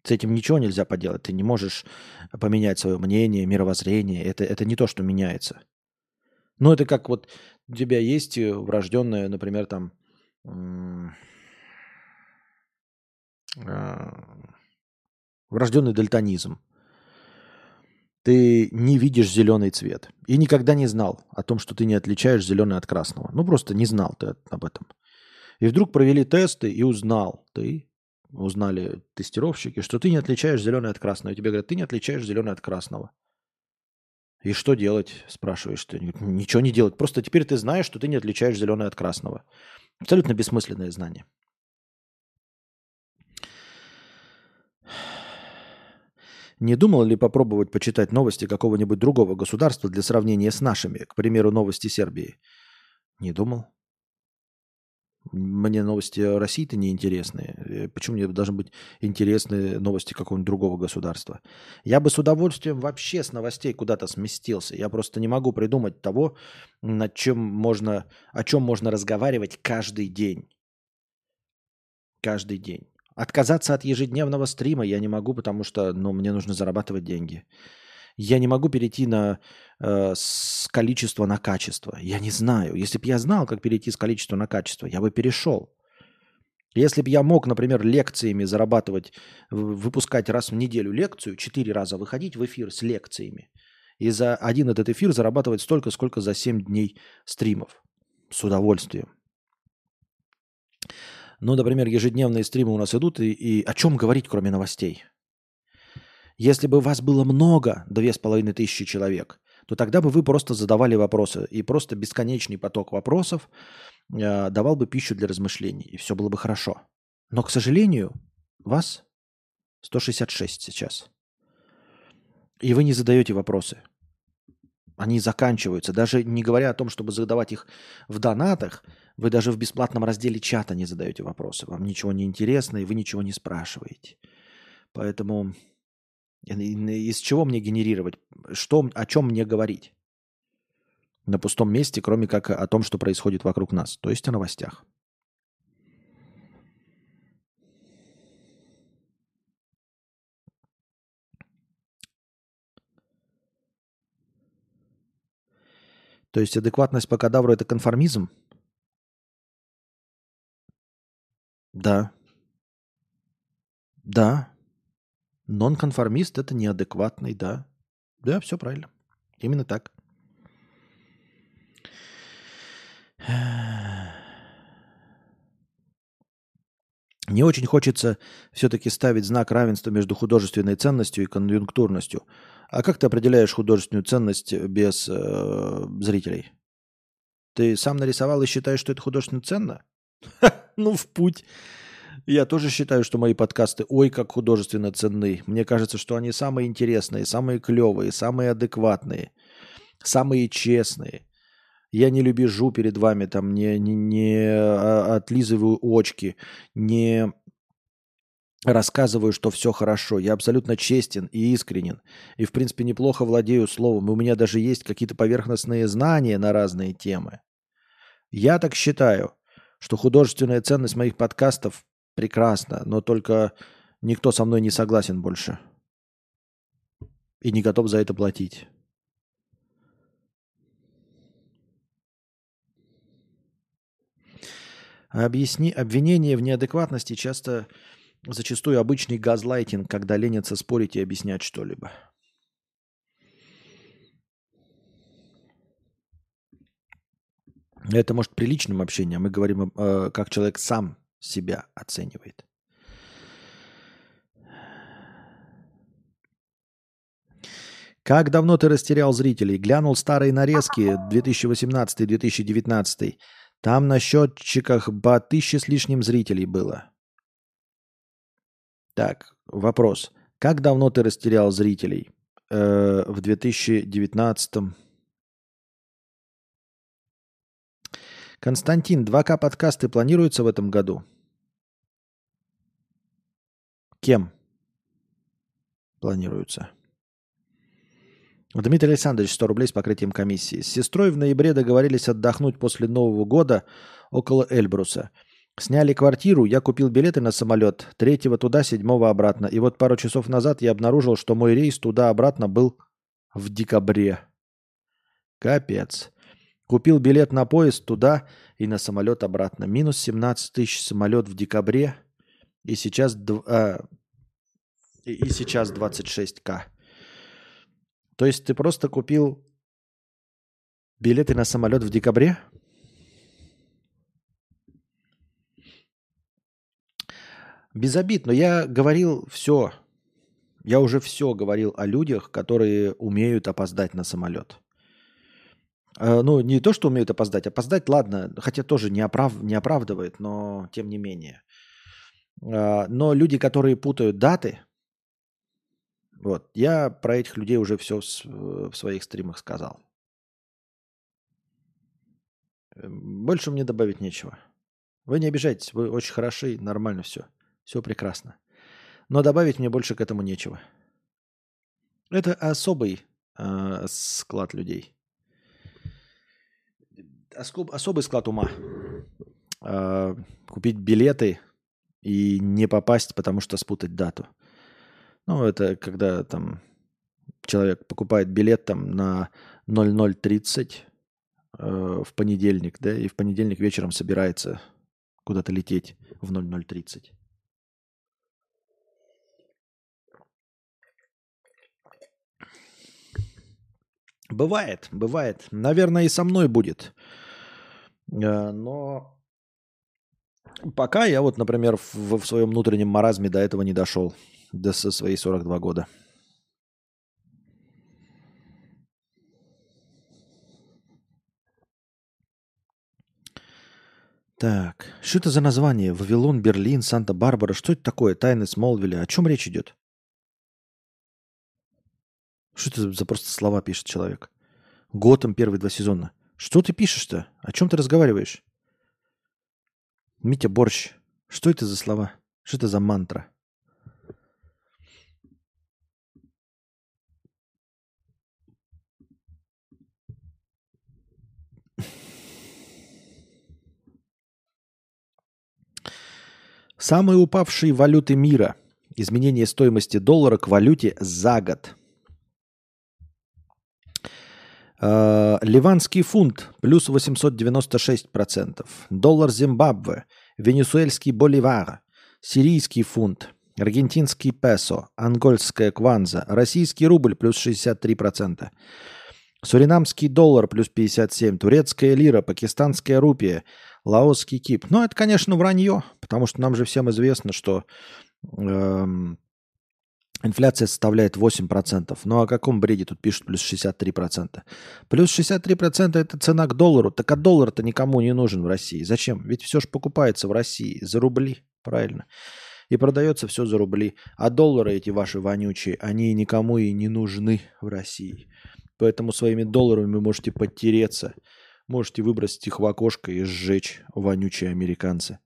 С этим ничего нельзя поделать. Ты не можешь поменять свое мнение, мировоззрение. Это, это не то, что меняется. Ну, это как вот у тебя есть э, врожденное, например, там а, врожденный дальтонизм. Ты не видишь зеленый цвет и никогда не знал о том, что ты не отличаешь зеленый от красного. Ну, просто не знал ты об этом. И вдруг провели тесты и узнал ты, узнали тестировщики, что ты не отличаешь зеленый от красного. И тебе говорят, ты не отличаешь зеленый от красного. И что делать, спрашиваешь ты. Ничего не делать. Просто теперь ты знаешь, что ты не отличаешь зеленое от красного. Абсолютно бессмысленное знание. Не думал ли попробовать почитать новости какого-нибудь другого государства для сравнения с нашими, к примеру, новости Сербии? Не думал. Мне новости России-то не интересны. Э, почему мне должны быть интересны новости какого-нибудь другого государства? Я бы с удовольствием вообще с новостей куда-то сместился. Я просто не могу придумать того, над чем можно, о чем можно разговаривать каждый день. Каждый день. Отказаться от ежедневного стрима я не могу, потому что ну, мне нужно зарабатывать деньги. Я не могу перейти на, э, с количества на качество. Я не знаю. Если бы я знал, как перейти с количества на качество, я бы перешел. Если бы я мог, например, лекциями зарабатывать, выпускать раз в неделю лекцию, четыре раза выходить в эфир с лекциями, и за один этот эфир зарабатывать столько, сколько за семь дней стримов. С удовольствием. Ну, например, ежедневные стримы у нас идут, и, и о чем говорить, кроме новостей? Если бы вас было много, две с половиной тысячи человек, то тогда бы вы просто задавали вопросы. И просто бесконечный поток вопросов э, давал бы пищу для размышлений. И все было бы хорошо. Но, к сожалению, вас 166 сейчас. И вы не задаете вопросы. Они заканчиваются. Даже не говоря о том, чтобы задавать их в донатах, вы даже в бесплатном разделе чата не задаете вопросы. Вам ничего не интересно, и вы ничего не спрашиваете. Поэтому Из чего мне генерировать? Что, о чем мне говорить? На пустом месте, кроме как о том, что происходит вокруг нас. То есть о новостях. То есть адекватность по кадавру – это конформизм? Да. Да. Нонконформист – это неадекватный, да. Да, все правильно. Именно так. Не очень хочется все-таки ставить знак равенства между художественной ценностью и конъюнктурностью. А как ты определяешь художественную ценность без э, зрителей? Ты сам нарисовал и считаешь, что это художественно ценно? ну, в путь. Я тоже считаю, что мои подкасты ой как художественно ценны. Мне кажется, что они самые интересные, самые клевые, самые адекватные, самые честные. Я не любежу перед вами, там, не, не, не а, отлизываю очки, не рассказываю, что все хорошо. Я абсолютно честен и искренен. И, в принципе, неплохо владею словом. У меня даже есть какие-то поверхностные знания на разные темы. Я так считаю, что художественная ценность моих подкастов прекрасна, но только никто со мной не согласен больше. И не готов за это платить. Объясни, обвинение в неадекватности часто, зачастую обычный газлайтинг, когда ленятся спорить и объяснять что-либо. Это может приличным общением. Мы говорим, э, как человек сам себя оценивает. Как давно ты растерял зрителей? Глянул старые нарезки 2018-2019. Там на счетчиках по тысяче с лишним зрителей было. Так, вопрос. Как давно ты растерял зрителей? Э, в 2019 Константин, 2К подкасты планируются в этом году? Кем планируются? Дмитрий Александрович, 100 рублей с покрытием комиссии. С сестрой в ноябре договорились отдохнуть после Нового года около Эльбруса. Сняли квартиру, я купил билеты на самолет. Третьего туда, седьмого обратно. И вот пару часов назад я обнаружил, что мой рейс туда-обратно был в декабре. Капец. Купил билет на поезд туда и на самолет обратно. Минус 17 тысяч самолет в декабре. И сейчас, и, и сейчас 26к. То есть ты просто купил билеты на самолет в декабре? Без обид, но я говорил все. Я уже все говорил о людях, которые умеют опоздать на самолет. Э, ну, не то, что умеют опоздать. Опоздать, ладно, хотя тоже не, оправ... не оправдывает, но тем не менее. Э, но люди, которые путают даты, вот. Я про этих людей уже все в своих стримах сказал. Больше мне добавить нечего. Вы не обижайтесь, вы очень хороши, нормально все. Все прекрасно. Но добавить мне больше к этому нечего. Это особый э, склад людей. Особ, особый склад ума. Э, купить билеты и не попасть, потому что спутать дату. Ну, это когда там человек покупает билет там на 0030 э, в понедельник, да, и в понедельник вечером собирается куда-то лететь в 0030. Бывает, бывает. Наверное, и со мной будет. Э, но пока я вот, например, в, в своем внутреннем маразме до этого не дошел до со свои 42 года. Так, что это за название? Вавилон, Берлин, Санта-Барбара. Что это такое? Тайны Смолвиля. О чем речь идет? Что это за просто слова пишет человек? Готом первые два сезона. Что ты пишешь-то? О чем ты разговариваешь? Митя Борщ. Что это за слова? Что это за мантра? Самые упавшие валюты мира. Изменение стоимости доллара к валюте за год ливанский фунт плюс 896%. Доллар Зимбабве. Венесуэльский боливар. Сирийский фунт. Аргентинский песо. Ангольская кванза. Российский рубль плюс 63%. Суринамский доллар плюс 57%. Турецкая лира. Пакистанская рупия. Лаосский кип. Ну, это, конечно, вранье, потому что нам же всем известно, что эм, инфляция составляет 8%. Ну, о каком бреде тут пишут плюс 63%? Плюс 63% это цена к доллару. Так а доллар-то никому не нужен в России. Зачем? Ведь все же покупается в России за рубли, правильно? И продается все за рубли. А доллары эти ваши вонючие, они никому и не нужны в России. Поэтому своими долларами вы можете подтереться – Можете выбросить их в окошко и сжечь, вонючие американцы.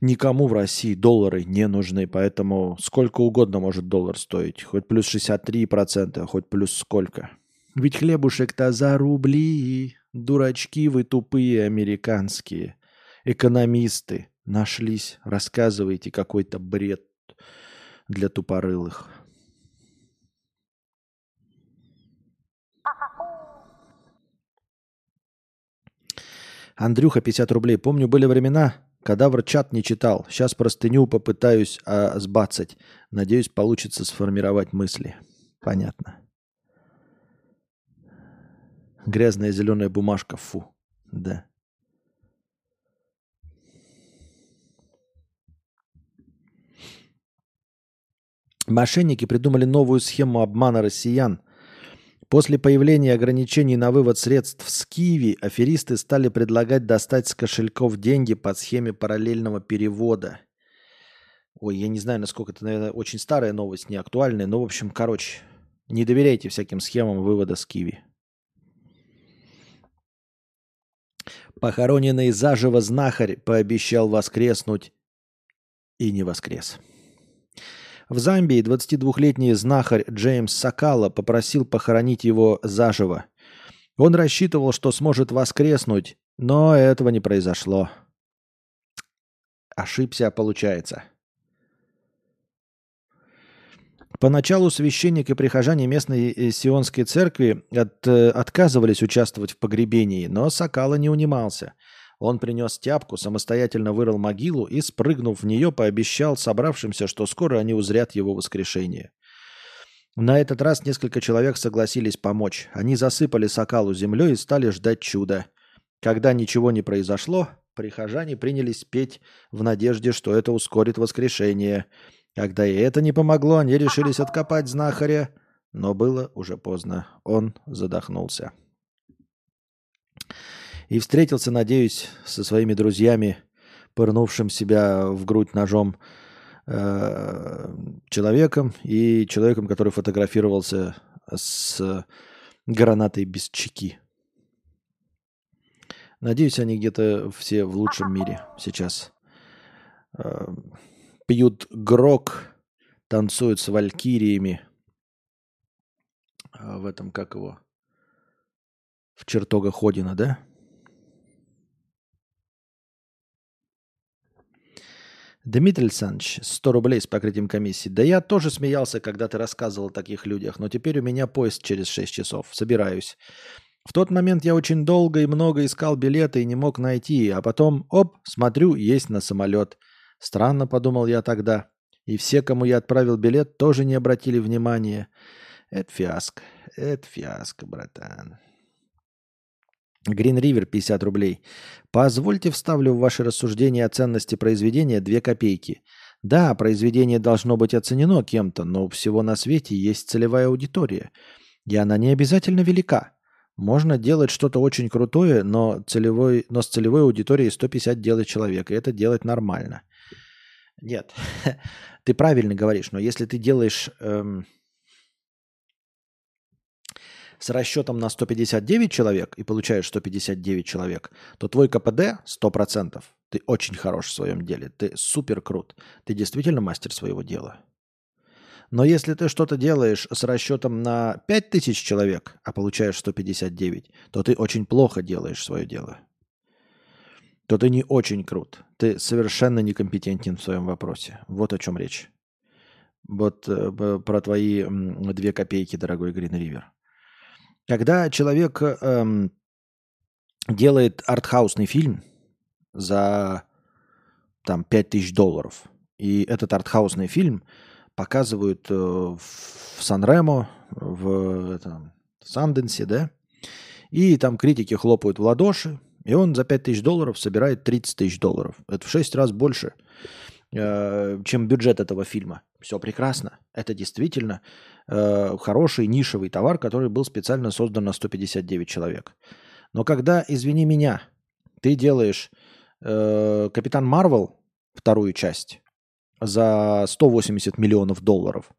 Никому в России доллары не нужны, поэтому сколько угодно может доллар стоить. Хоть плюс 63%, хоть плюс сколько. Ведь хлебушек-то за рубли. Дурачки вы тупые американские. Экономисты нашлись. Рассказываете какой-то бред для тупорылых. Андрюха, 50 рублей. Помню, были времена, кадавр чат не читал. Сейчас простыню попытаюсь а, сбацать. Надеюсь, получится сформировать мысли. Понятно. Грязная зеленая бумажка, фу. Да. Мошенники придумали новую схему обмана россиян – После появления ограничений на вывод средств с Киви, аферисты стали предлагать достать с кошельков деньги под схеме параллельного перевода. Ой, я не знаю, насколько это, наверное, очень старая новость, не актуальная, но, в общем, короче, не доверяйте всяким схемам вывода с Киви. Похороненный заживо знахарь пообещал воскреснуть и не воскрес. В Замбии 22-летний знахарь Джеймс Сакала попросил похоронить его заживо. Он рассчитывал, что сможет воскреснуть, но этого не произошло. Ошибся, получается. Поначалу священник и прихожане местной э, сионской церкви от, э, отказывались участвовать в погребении, но Сакала не унимался – он принес тяпку, самостоятельно вырыл могилу и, спрыгнув в нее, пообещал собравшимся, что скоро они узрят его воскрешение. На этот раз несколько человек согласились помочь. Они засыпали сокалу землей и стали ждать чуда. Когда ничего не произошло, прихожане принялись петь в надежде, что это ускорит воскрешение. Когда и это не помогло, они решились откопать знахаря, но было уже поздно. Он задохнулся. И встретился, надеюсь, со своими друзьями, пырнувшим себя в грудь ножом э, человеком и человеком, который фотографировался с гранатой без чеки. Надеюсь, они где-то все в лучшем мире сейчас. Э, пьют грок, танцуют с валькириями. Э, в этом, как его? В чертогах Одина, да? Дмитрий Александрович, 100 рублей с покрытием комиссии. Да я тоже смеялся, когда ты рассказывал о таких людях, но теперь у меня поезд через 6 часов. Собираюсь. В тот момент я очень долго и много искал билеты и не мог найти, а потом, оп, смотрю, есть на самолет. Странно, подумал я тогда. И все, кому я отправил билет, тоже не обратили внимания. Это фиаско, это фиаско, братан. Green River 50 рублей. Позвольте вставлю в ваше рассуждение о ценности произведения 2 копейки. Да, произведение должно быть оценено кем-то, но всего на свете есть целевая аудитория. И она не обязательно велика. Можно делать что-то очень крутое, но, целевой, но с целевой аудиторией 150 делает человек, и это делать нормально. Нет, ты правильно говоришь, но если ты делаешь... Эм с расчетом на 159 человек и получаешь 159 человек, то твой КПД 100%. Ты очень хорош в своем деле, ты супер крут, ты действительно мастер своего дела. Но если ты что-то делаешь с расчетом на 5000 человек, а получаешь 159, то ты очень плохо делаешь свое дело. то ты не очень крут. Ты совершенно некомпетентен в своем вопросе. Вот о чем речь. Вот э, про твои две копейки, дорогой Green River. Когда человек эм, делает артхаусный фильм за там 5000 долларов, и этот артхаусный фильм показывают э, в Сан-Ремо, в этом, Санденсе, да, и там критики хлопают в ладоши, и он за 5 тысяч долларов собирает 30 тысяч долларов. Это в 6 раз больше, чем бюджет этого фильма. Все прекрасно. Это действительно э, хороший нишевый товар, который был специально создан на 159 человек. Но когда, извини меня, ты делаешь э, Капитан Марвел вторую часть за 180 миллионов долларов,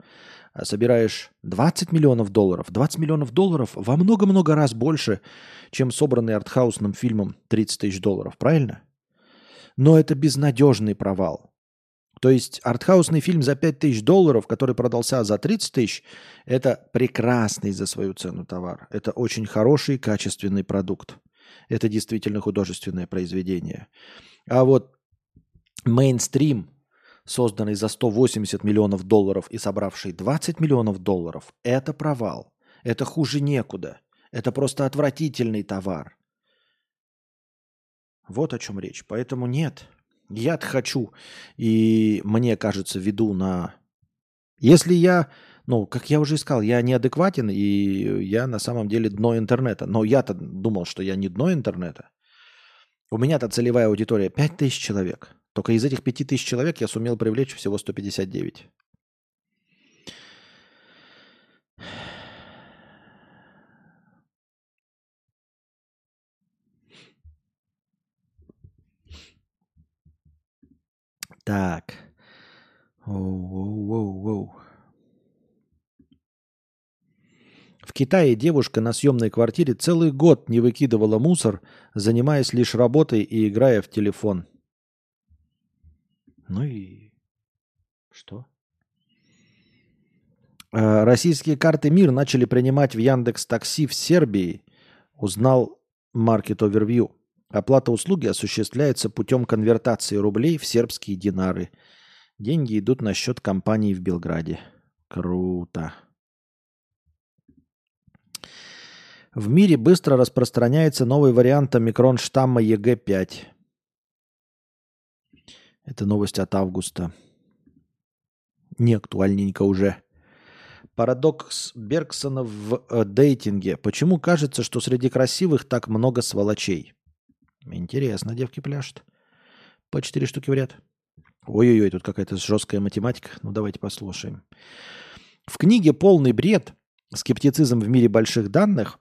а собираешь 20 миллионов долларов, 20 миллионов долларов во много-много раз больше, чем собранный артхаусным фильмом 30 тысяч долларов, правильно? Но это безнадежный провал. То есть артхаусный фильм за 5 тысяч долларов, который продался за 30 тысяч, это прекрасный за свою цену товар. Это очень хороший, качественный продукт. Это действительно художественное произведение. А вот мейнстрим, созданный за 180 миллионов долларов и собравший 20 миллионов долларов, это провал. Это хуже некуда. Это просто отвратительный товар. Вот о чем речь. Поэтому нет. Я хочу, и мне кажется, веду на... Если я, ну, как я уже сказал, я неадекватен, и я на самом деле дно интернета. Но я-то думал, что я не дно интернета. У меня-то целевая аудитория 5000 человек. Только из этих 5000 человек я сумел привлечь всего 159. Так. Воу-воу-воу-воу. В Китае девушка на съемной квартире целый год не выкидывала мусор, занимаясь лишь работой и играя в телефон. Ну и что? Э, российские карты МИР начали принимать в Яндекс Такси в Сербии, узнал Market Overview. Оплата услуги осуществляется путем конвертации рублей в сербские динары. Деньги идут на счет компании в Белграде. Круто. В мире быстро распространяется новый вариант омикрон штамма ЕГ-5. Это новость от августа. Не актуальненько уже. Парадокс Бергсона в э, дейтинге. Почему кажется, что среди красивых так много сволочей? Интересно, девки пляшут. По четыре штуки в ряд. Ой-ой-ой, тут какая-то жесткая математика. Ну, давайте послушаем. В книге «Полный бред. Скептицизм в мире больших данных»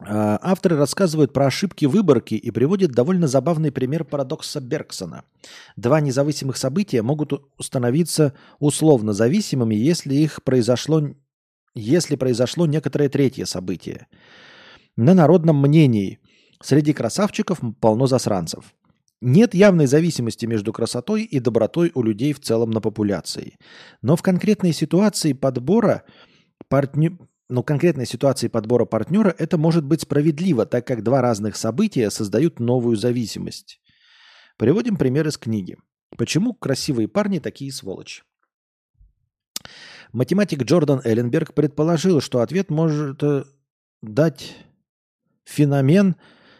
а, авторы рассказывают про ошибки выборки и приводят довольно забавный пример парадокса Бергсона. Два независимых события могут становиться условно зависимыми, если их произошло, если произошло некоторое третье событие. На народном мнении среди красавчиков полно засранцев. Нет явной зависимости между красотой и добротой у людей в целом на популяции. Но в конкретной ситуации подбора партнер но в конкретной ситуации подбора партнера это может быть справедливо, так как два разных события создают новую зависимость. Приводим пример из книги. Почему красивые парни такие сволочи? Математик Джордан Элленберг предположил, что ответ может э, дать феномен,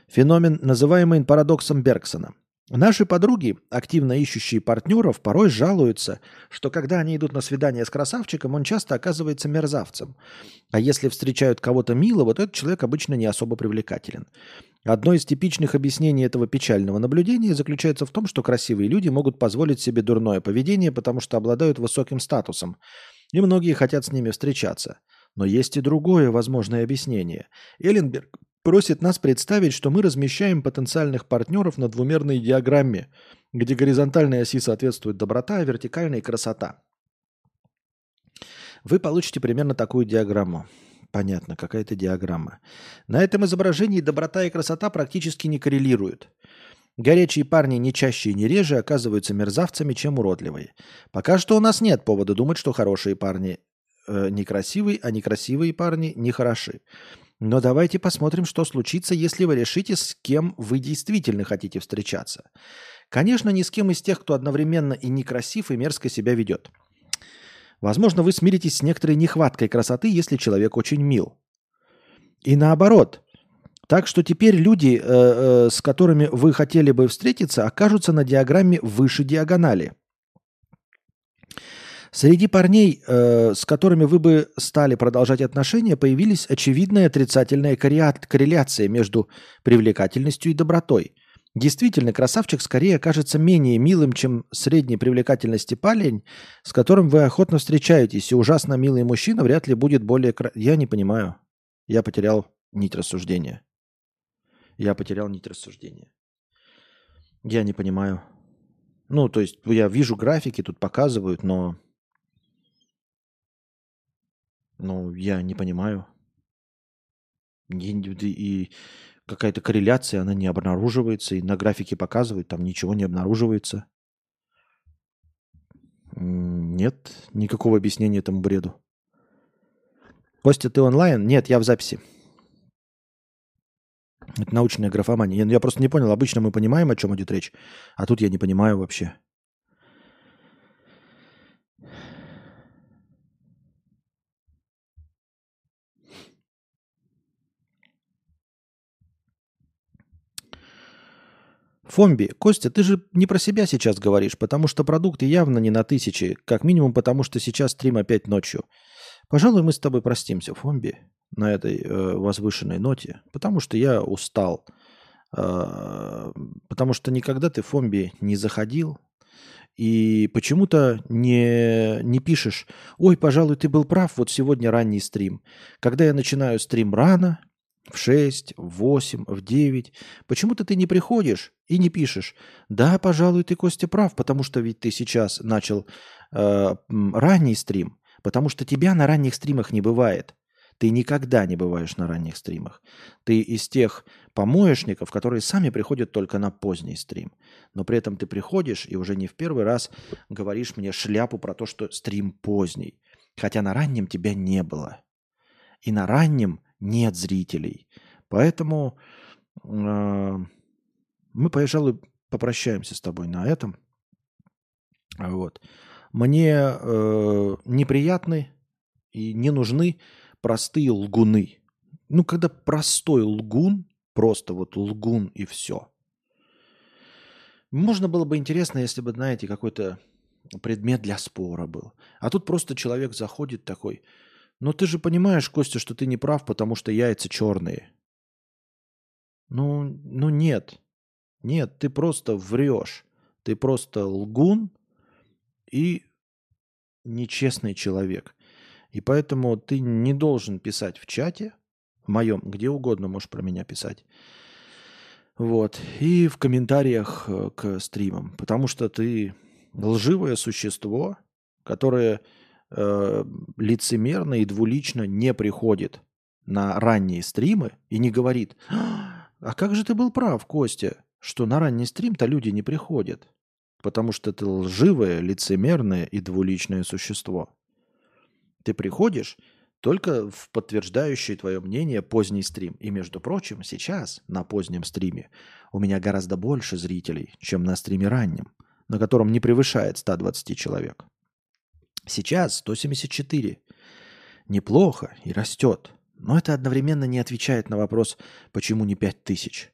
феномен, называемый парадоксом Бергсона – Наши подруги, активно ищущие партнеров, порой жалуются, что когда они идут на свидание с красавчиком, он часто оказывается мерзавцем. А если встречают кого-то милого, то этот человек обычно не особо привлекателен. Одно из типичных объяснений этого печального наблюдения заключается в том, что красивые люди могут позволить себе дурное поведение, потому что обладают высоким статусом, и многие хотят с ними встречаться. Но есть и другое возможное объяснение. Элленберг просит нас представить, что мы размещаем потенциальных партнеров на двумерной диаграмме, где горизонтальной оси соответствует доброта, а вертикальной – красота. Вы получите примерно такую диаграмму. Понятно, какая-то диаграмма. На этом изображении доброта и красота практически не коррелируют. Горячие парни не чаще и не реже оказываются мерзавцами, чем уродливые. Пока что у нас нет повода думать, что хорошие парни э, некрасивые, а некрасивые парни нехороши. Но давайте посмотрим, что случится, если вы решите, с кем вы действительно хотите встречаться. Конечно, ни с кем из тех, кто одновременно и некрасив, и мерзко себя ведет. Возможно, вы смиритесь с некоторой нехваткой красоты, если человек очень мил. И наоборот. Так что теперь люди, э, э, с которыми вы хотели бы встретиться, окажутся на диаграмме выше диагонали – Среди парней, э, с которыми вы бы стали продолжать отношения, появились очевидная отрицательная корреляция между привлекательностью и добротой. Действительно, красавчик скорее окажется менее милым, чем средней привлекательности парень, с которым вы охотно встречаетесь, и ужасно милый мужчина вряд ли будет более... Кра... Я не понимаю. Я потерял нить рассуждения. Я потерял нить рассуждения. Я не понимаю. Ну, то есть я вижу графики, тут показывают, но ну, я не понимаю. И, какая-то корреляция, она не обнаруживается, и на графике показывают, там ничего не обнаруживается. Нет никакого объяснения этому бреду. Костя, ты онлайн? Нет, я в записи. Это научная графомания. Я, я просто не понял. Обычно мы понимаем, о чем идет речь, а тут я не понимаю вообще. Фомби, Костя, ты же не про себя сейчас говоришь, потому что продукты явно не на тысячи, как минимум потому, что сейчас стрим опять ночью. Пожалуй, мы с тобой простимся, Фомби, на этой э, возвышенной ноте, потому что я устал. Э, потому что никогда ты, Фомби, не заходил и почему-то не, не пишешь, ой, пожалуй, ты был прав, вот сегодня ранний стрим. Когда я начинаю стрим рано, в 6, в 8, в 9. Почему-то ты не приходишь и не пишешь. Да, пожалуй, ты, Костя, прав, потому что ведь ты сейчас начал э, ранний стрим, потому что тебя на ранних стримах не бывает. Ты никогда не бываешь на ранних стримах. Ты из тех помоечников, которые сами приходят только на поздний стрим. Но при этом ты приходишь и уже не в первый раз говоришь мне шляпу про то, что стрим поздний. Хотя на раннем тебя не было. И на раннем нет зрителей. Поэтому э, мы, пожалуй, попрощаемся с тобой на этом. Вот. Мне э, неприятны и не нужны простые лгуны. Ну, когда простой лгун, просто вот лгун и все. Можно было бы интересно, если бы, знаете, какой-то предмет для спора был. А тут просто человек заходит такой – но ты же понимаешь, Костя, что ты не прав, потому что яйца черные. Ну, ну нет. Нет, ты просто врешь. Ты просто лгун и нечестный человек. И поэтому ты не должен писать в чате, в моем, где угодно можешь про меня писать. Вот. И в комментариях э, к стримам. Потому что ты лживое существо, которое э, лицемерно и двулично не приходит на ранние стримы и не говорит, а как же ты был прав, Костя, что на ранний стрим-то люди не приходят, потому что ты лживое, лицемерное и двуличное существо. Ты приходишь только в подтверждающий твое мнение поздний стрим. И, между прочим, сейчас на позднем стриме у меня гораздо больше зрителей, чем на стриме раннем, на котором не превышает 120 человек. Сейчас 174. Неплохо и растет. Но это одновременно не отвечает на вопрос, почему не 5000.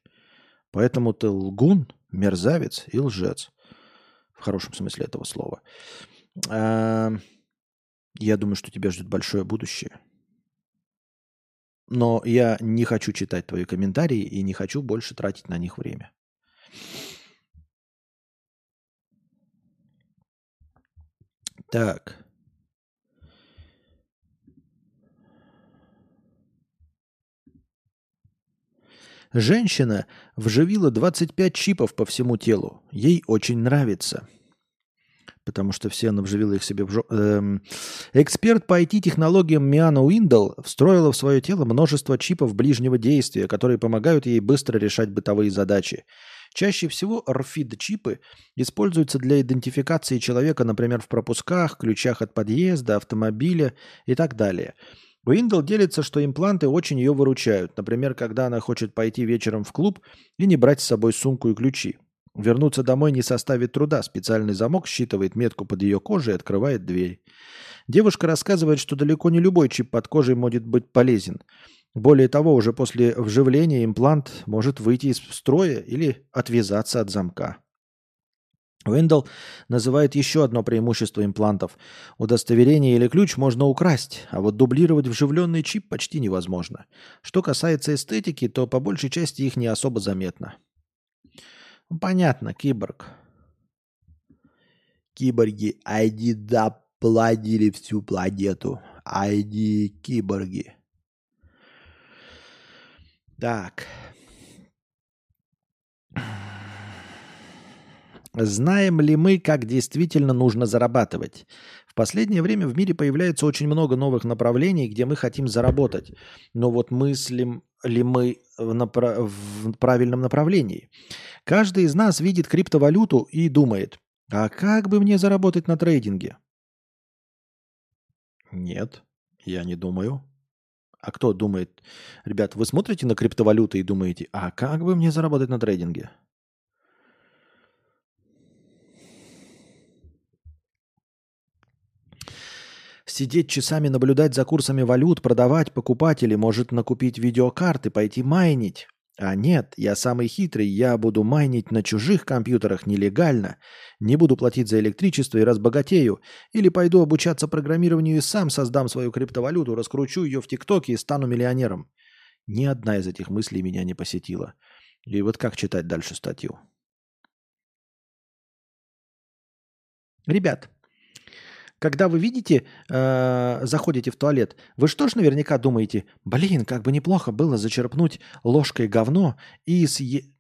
Поэтому ты лгун, мерзавец и лжец. В хорошем смысле этого слова. А, я думаю, что тебя ждет большое будущее. Но я не хочу читать твои комментарии и не хочу больше тратить на них время. Так. Женщина вживила 25 чипов по всему телу. Ей очень нравится. Потому что все она вживила их себе в жо... эм... Эксперт по IT-технологиям Миана Уиндл встроила в свое тело множество чипов ближнего действия, которые помогают ей быстро решать бытовые задачи. Чаще всего RFID-чипы используются для идентификации человека, например, в пропусках, ключах от подъезда, автомобиля и так далее. Уиндл делится, что импланты очень ее выручают. Например, когда она хочет пойти вечером в клуб и не брать с собой сумку и ключи. Вернуться домой не составит труда. Специальный замок считывает метку под ее кожей и открывает дверь. Девушка рассказывает, что далеко не любой чип под кожей может быть полезен. Более того, уже после вживления имплант может выйти из строя или отвязаться от замка. Уэндалл называет еще одно преимущество имплантов. Удостоверение или ключ можно украсть, а вот дублировать вживленный чип почти невозможно. Что касается эстетики, то по большей части их не особо заметно. Понятно, киборг. Киборги, айди да плодили всю планету. Айди киборги. Так. Знаем ли мы, как действительно нужно зарабатывать? В последнее время в мире появляется очень много новых направлений, где мы хотим заработать. Но вот мыслим ли мы в, напра- в правильном направлении? Каждый из нас видит криптовалюту и думает, а как бы мне заработать на трейдинге? Нет, я не думаю. А кто думает? Ребят, вы смотрите на криптовалюты и думаете, а как бы мне заработать на трейдинге? Сидеть часами наблюдать за курсами валют, продавать, покупать или может накупить видеокарты, пойти майнить. А нет, я самый хитрый, я буду майнить на чужих компьютерах нелегально, не буду платить за электричество и разбогатею, или пойду обучаться программированию и сам создам свою криптовалюту, раскручу ее в ТикТоке и стану миллионером. Ни одна из этих мыслей меня не посетила. И вот как читать дальше статью? Ребят, когда вы видите, э, заходите в туалет, вы что ж наверняка думаете, блин, как бы неплохо было зачерпнуть ложкой говно и съесть.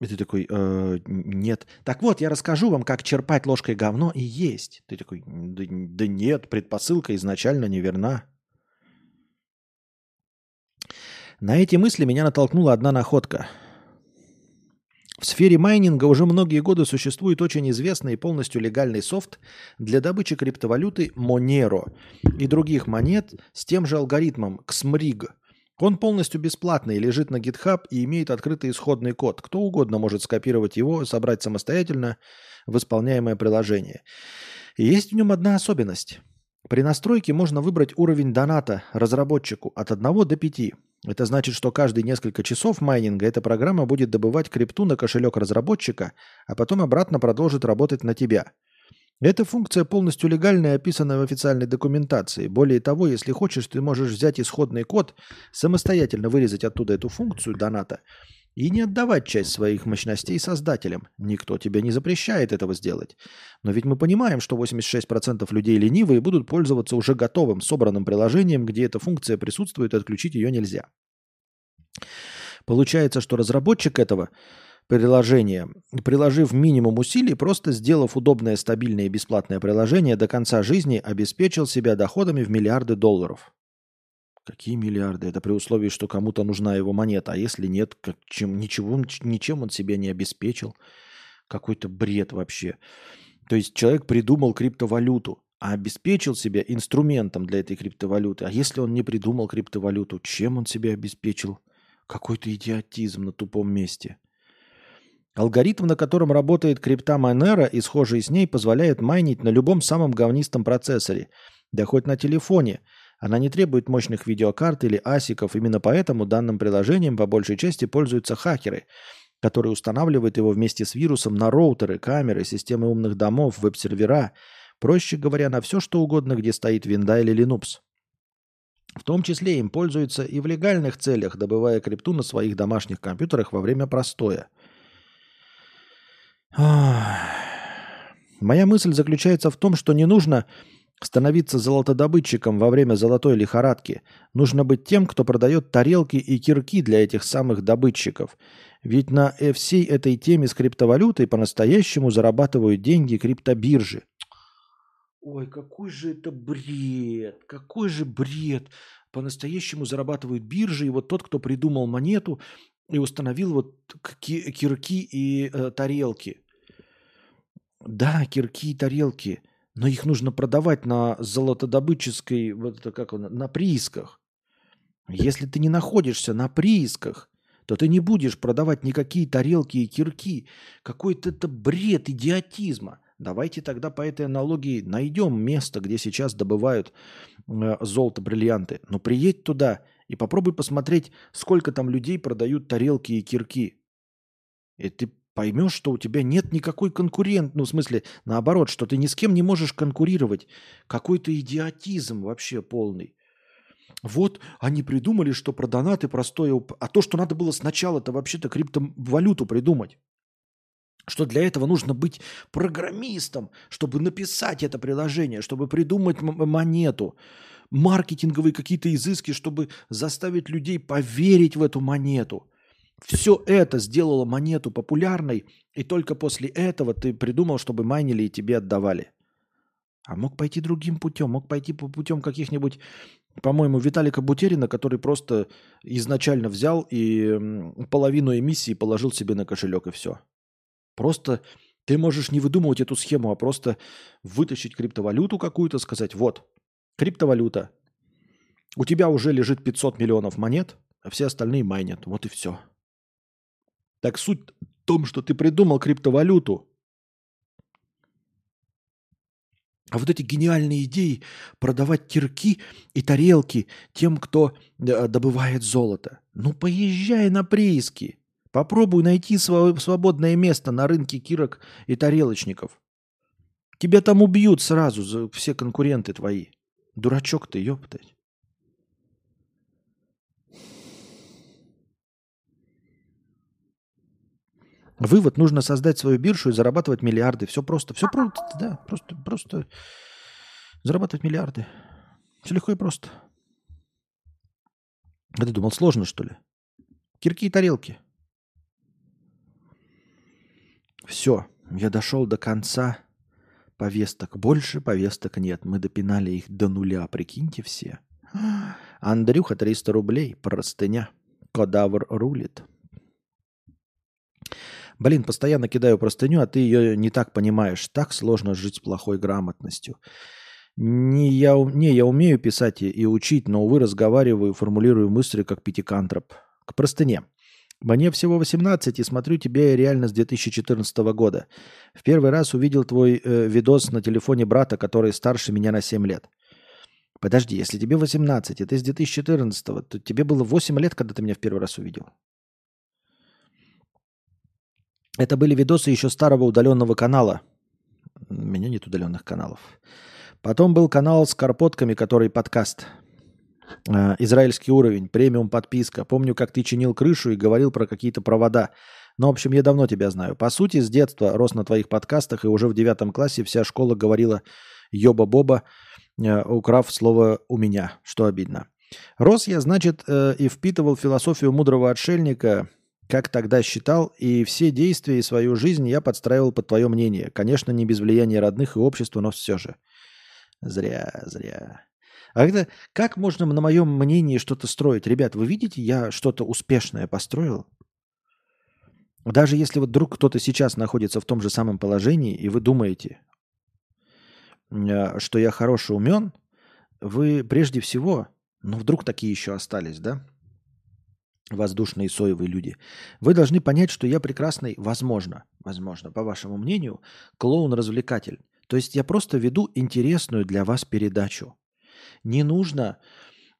И ты такой, э, нет. Так вот, я расскажу вам, как черпать ложкой говно и есть. Ты такой, да, да нет, предпосылка изначально неверна. На эти мысли меня натолкнула одна находка – в сфере майнинга уже многие годы существует очень известный и полностью легальный софт для добычи криптовалюты Monero и других монет с тем же алгоритмом XMRIG. Он полностью бесплатный, лежит на GitHub и имеет открытый исходный код. Кто угодно может скопировать его, собрать самостоятельно в исполняемое приложение. И есть в нем одна особенность. При настройке можно выбрать уровень доната разработчику от 1 до 5. Это значит, что каждые несколько часов майнинга эта программа будет добывать крипту на кошелек разработчика, а потом обратно продолжит работать на тебя. Эта функция полностью легальная и описана в официальной документации. Более того, если хочешь, ты можешь взять исходный код, самостоятельно вырезать оттуда эту функцию доната и не отдавать часть своих мощностей создателям. Никто тебе не запрещает этого сделать. Но ведь мы понимаем, что 86% людей ленивые будут пользоваться уже готовым, собранным приложением, где эта функция присутствует, и отключить ее нельзя. Получается, что разработчик этого приложения, приложив минимум усилий, просто сделав удобное, стабильное и бесплатное приложение, до конца жизни обеспечил себя доходами в миллиарды долларов. Какие миллиарды? Это при условии, что кому-то нужна его монета. А если нет, как, чем, ничего, ничем он себя не обеспечил. Какой-то бред вообще. То есть человек придумал криптовалюту, а обеспечил себя инструментом для этой криптовалюты. А если он не придумал криптовалюту, чем он себя обеспечил? Какой-то идиотизм на тупом месте. Алгоритм, на котором работает крипта Monero и схожие с ней, позволяет майнить на любом самом говнистом процессоре, да хоть на телефоне – она не требует мощных видеокарт или асиков, именно поэтому данным приложением по большей части пользуются хакеры, которые устанавливают его вместе с вирусом на роутеры, камеры, системы умных домов, веб-сервера, проще говоря, на все что угодно, где стоит винда или Linux. В том числе им пользуются и в легальных целях, добывая крипту на своих домашних компьютерах во время простоя. Моя мысль заключается в том, что не нужно Становиться золотодобытчиком во время золотой лихорадки нужно быть тем, кто продает тарелки и кирки для этих самых добытчиков. Ведь на всей этой теме с криптовалютой по-настоящему зарабатывают деньги криптобиржи. Ой, какой же это бред, какой же бред. По-настоящему зарабатывают биржи, и вот тот, кто придумал монету и установил вот кирки и э, тарелки. Да, кирки и тарелки – но их нужно продавать на золотодобытческой, вот это как он, на приисках. Если ты не находишься на приисках, то ты не будешь продавать никакие тарелки и кирки. Какой-то это бред идиотизма. Давайте тогда по этой аналогии найдем место, где сейчас добывают э, золото, бриллианты. Но приедь туда и попробуй посмотреть, сколько там людей продают тарелки и кирки. И ты поймешь, что у тебя нет никакой конкурент, ну, в смысле, наоборот, что ты ни с кем не можешь конкурировать. Какой-то идиотизм вообще полный. Вот они придумали, что про донаты простое... А то, что надо было сначала-то вообще-то криптовалюту придумать. Что для этого нужно быть программистом, чтобы написать это приложение, чтобы придумать монету, маркетинговые какие-то изыски, чтобы заставить людей поверить в эту монету – все это сделало монету популярной, и только после этого ты придумал, чтобы майнили и тебе отдавали. А мог пойти другим путем, мог пойти по путем каких-нибудь, по-моему, Виталика Бутерина, который просто изначально взял и половину эмиссии положил себе на кошелек и все. Просто ты можешь не выдумывать эту схему, а просто вытащить криптовалюту какую-то, сказать, вот, криптовалюта, у тебя уже лежит 500 миллионов монет, а все остальные майнят. Вот и все. Так суть в том, что ты придумал криптовалюту. А вот эти гениальные идеи продавать кирки и тарелки тем, кто э, добывает золото. Ну, поезжай на прииски. Попробуй найти свободное место на рынке кирок и тарелочников. Тебя там убьют сразу все конкуренты твои. Дурачок ты, ёптать. Вывод, нужно создать свою биржу и зарабатывать миллиарды. Все просто. Все просто, да. Просто, просто зарабатывать миллиарды. Все легко и просто. А ты думал, сложно, что ли? Кирки и тарелки. Все, я дошел до конца повесток. Больше повесток нет. Мы допинали их до нуля, прикиньте все. Андрюха, 300 рублей, простыня. Кодавр рулит. Блин, постоянно кидаю простыню, а ты ее не так понимаешь. Так сложно жить с плохой грамотностью. Не я, не, я умею писать и, и учить, но, увы, разговариваю, формулирую мысли, как пятикантроп. К простыне. Мне всего 18, и смотрю тебя я реально с 2014 года. В первый раз увидел твой э, видос на телефоне брата, который старше меня на 7 лет. Подожди, если тебе 18, и ты с 2014, то тебе было 8 лет, когда ты меня в первый раз увидел. Это были видосы еще старого удаленного канала. У меня нет удаленных каналов. Потом был канал с карпотками, который подкаст. Э, израильский уровень, премиум подписка. Помню, как ты чинил крышу и говорил про какие-то провода. Ну, в общем, я давно тебя знаю. По сути, с детства рос на твоих подкастах, и уже в девятом классе вся школа говорила «Йоба-боба», э, украв слово «у меня», что обидно. Рос я, значит, э, и впитывал философию мудрого отшельника – как тогда считал, и все действия и свою жизнь я подстраивал под твое мнение. Конечно, не без влияния родных и общества, но все же. Зря, зря. А это, как можно на моем мнении что-то строить? Ребят, вы видите, я что-то успешное построил? Даже если вот вдруг кто-то сейчас находится в том же самом положении, и вы думаете, э, что я хороший умен, вы прежде всего, ну вдруг такие еще остались, да? Воздушные соевые люди. Вы должны понять, что я прекрасный, возможно, возможно, по вашему мнению, клоун-развлекатель. То есть я просто веду интересную для вас передачу. Не нужно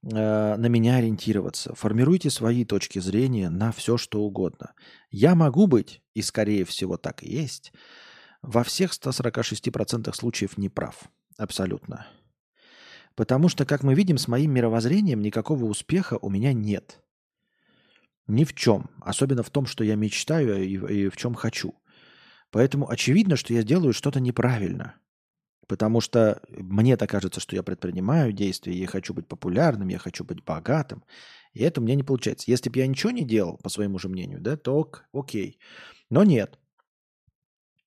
э, на меня ориентироваться. Формируйте свои точки зрения на все, что угодно. Я могу быть, и скорее всего так и есть, во всех 146% случаев не прав. Абсолютно. Потому что, как мы видим, с моим мировоззрением никакого успеха у меня нет – ни в чем. Особенно в том, что я мечтаю и, и в чем хочу. Поэтому очевидно, что я делаю что-то неправильно. Потому что мне так кажется, что я предпринимаю действия, я хочу быть популярным, я хочу быть богатым. И это у меня не получается. Если бы я ничего не делал, по своему же мнению, да, то ок, окей. Но нет.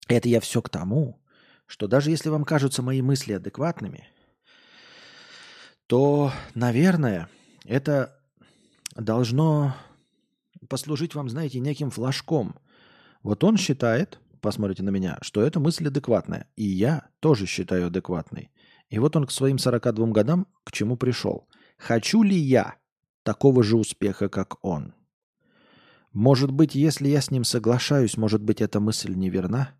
Это я все к тому, что даже если вам кажутся мои мысли адекватными, то, наверное, это должно послужить вам, знаете, неким флажком. Вот он считает, посмотрите на меня, что эта мысль адекватная. И я тоже считаю адекватной. И вот он к своим 42 годам к чему пришел. Хочу ли я такого же успеха, как он? Может быть, если я с ним соглашаюсь, может быть, эта мысль неверна?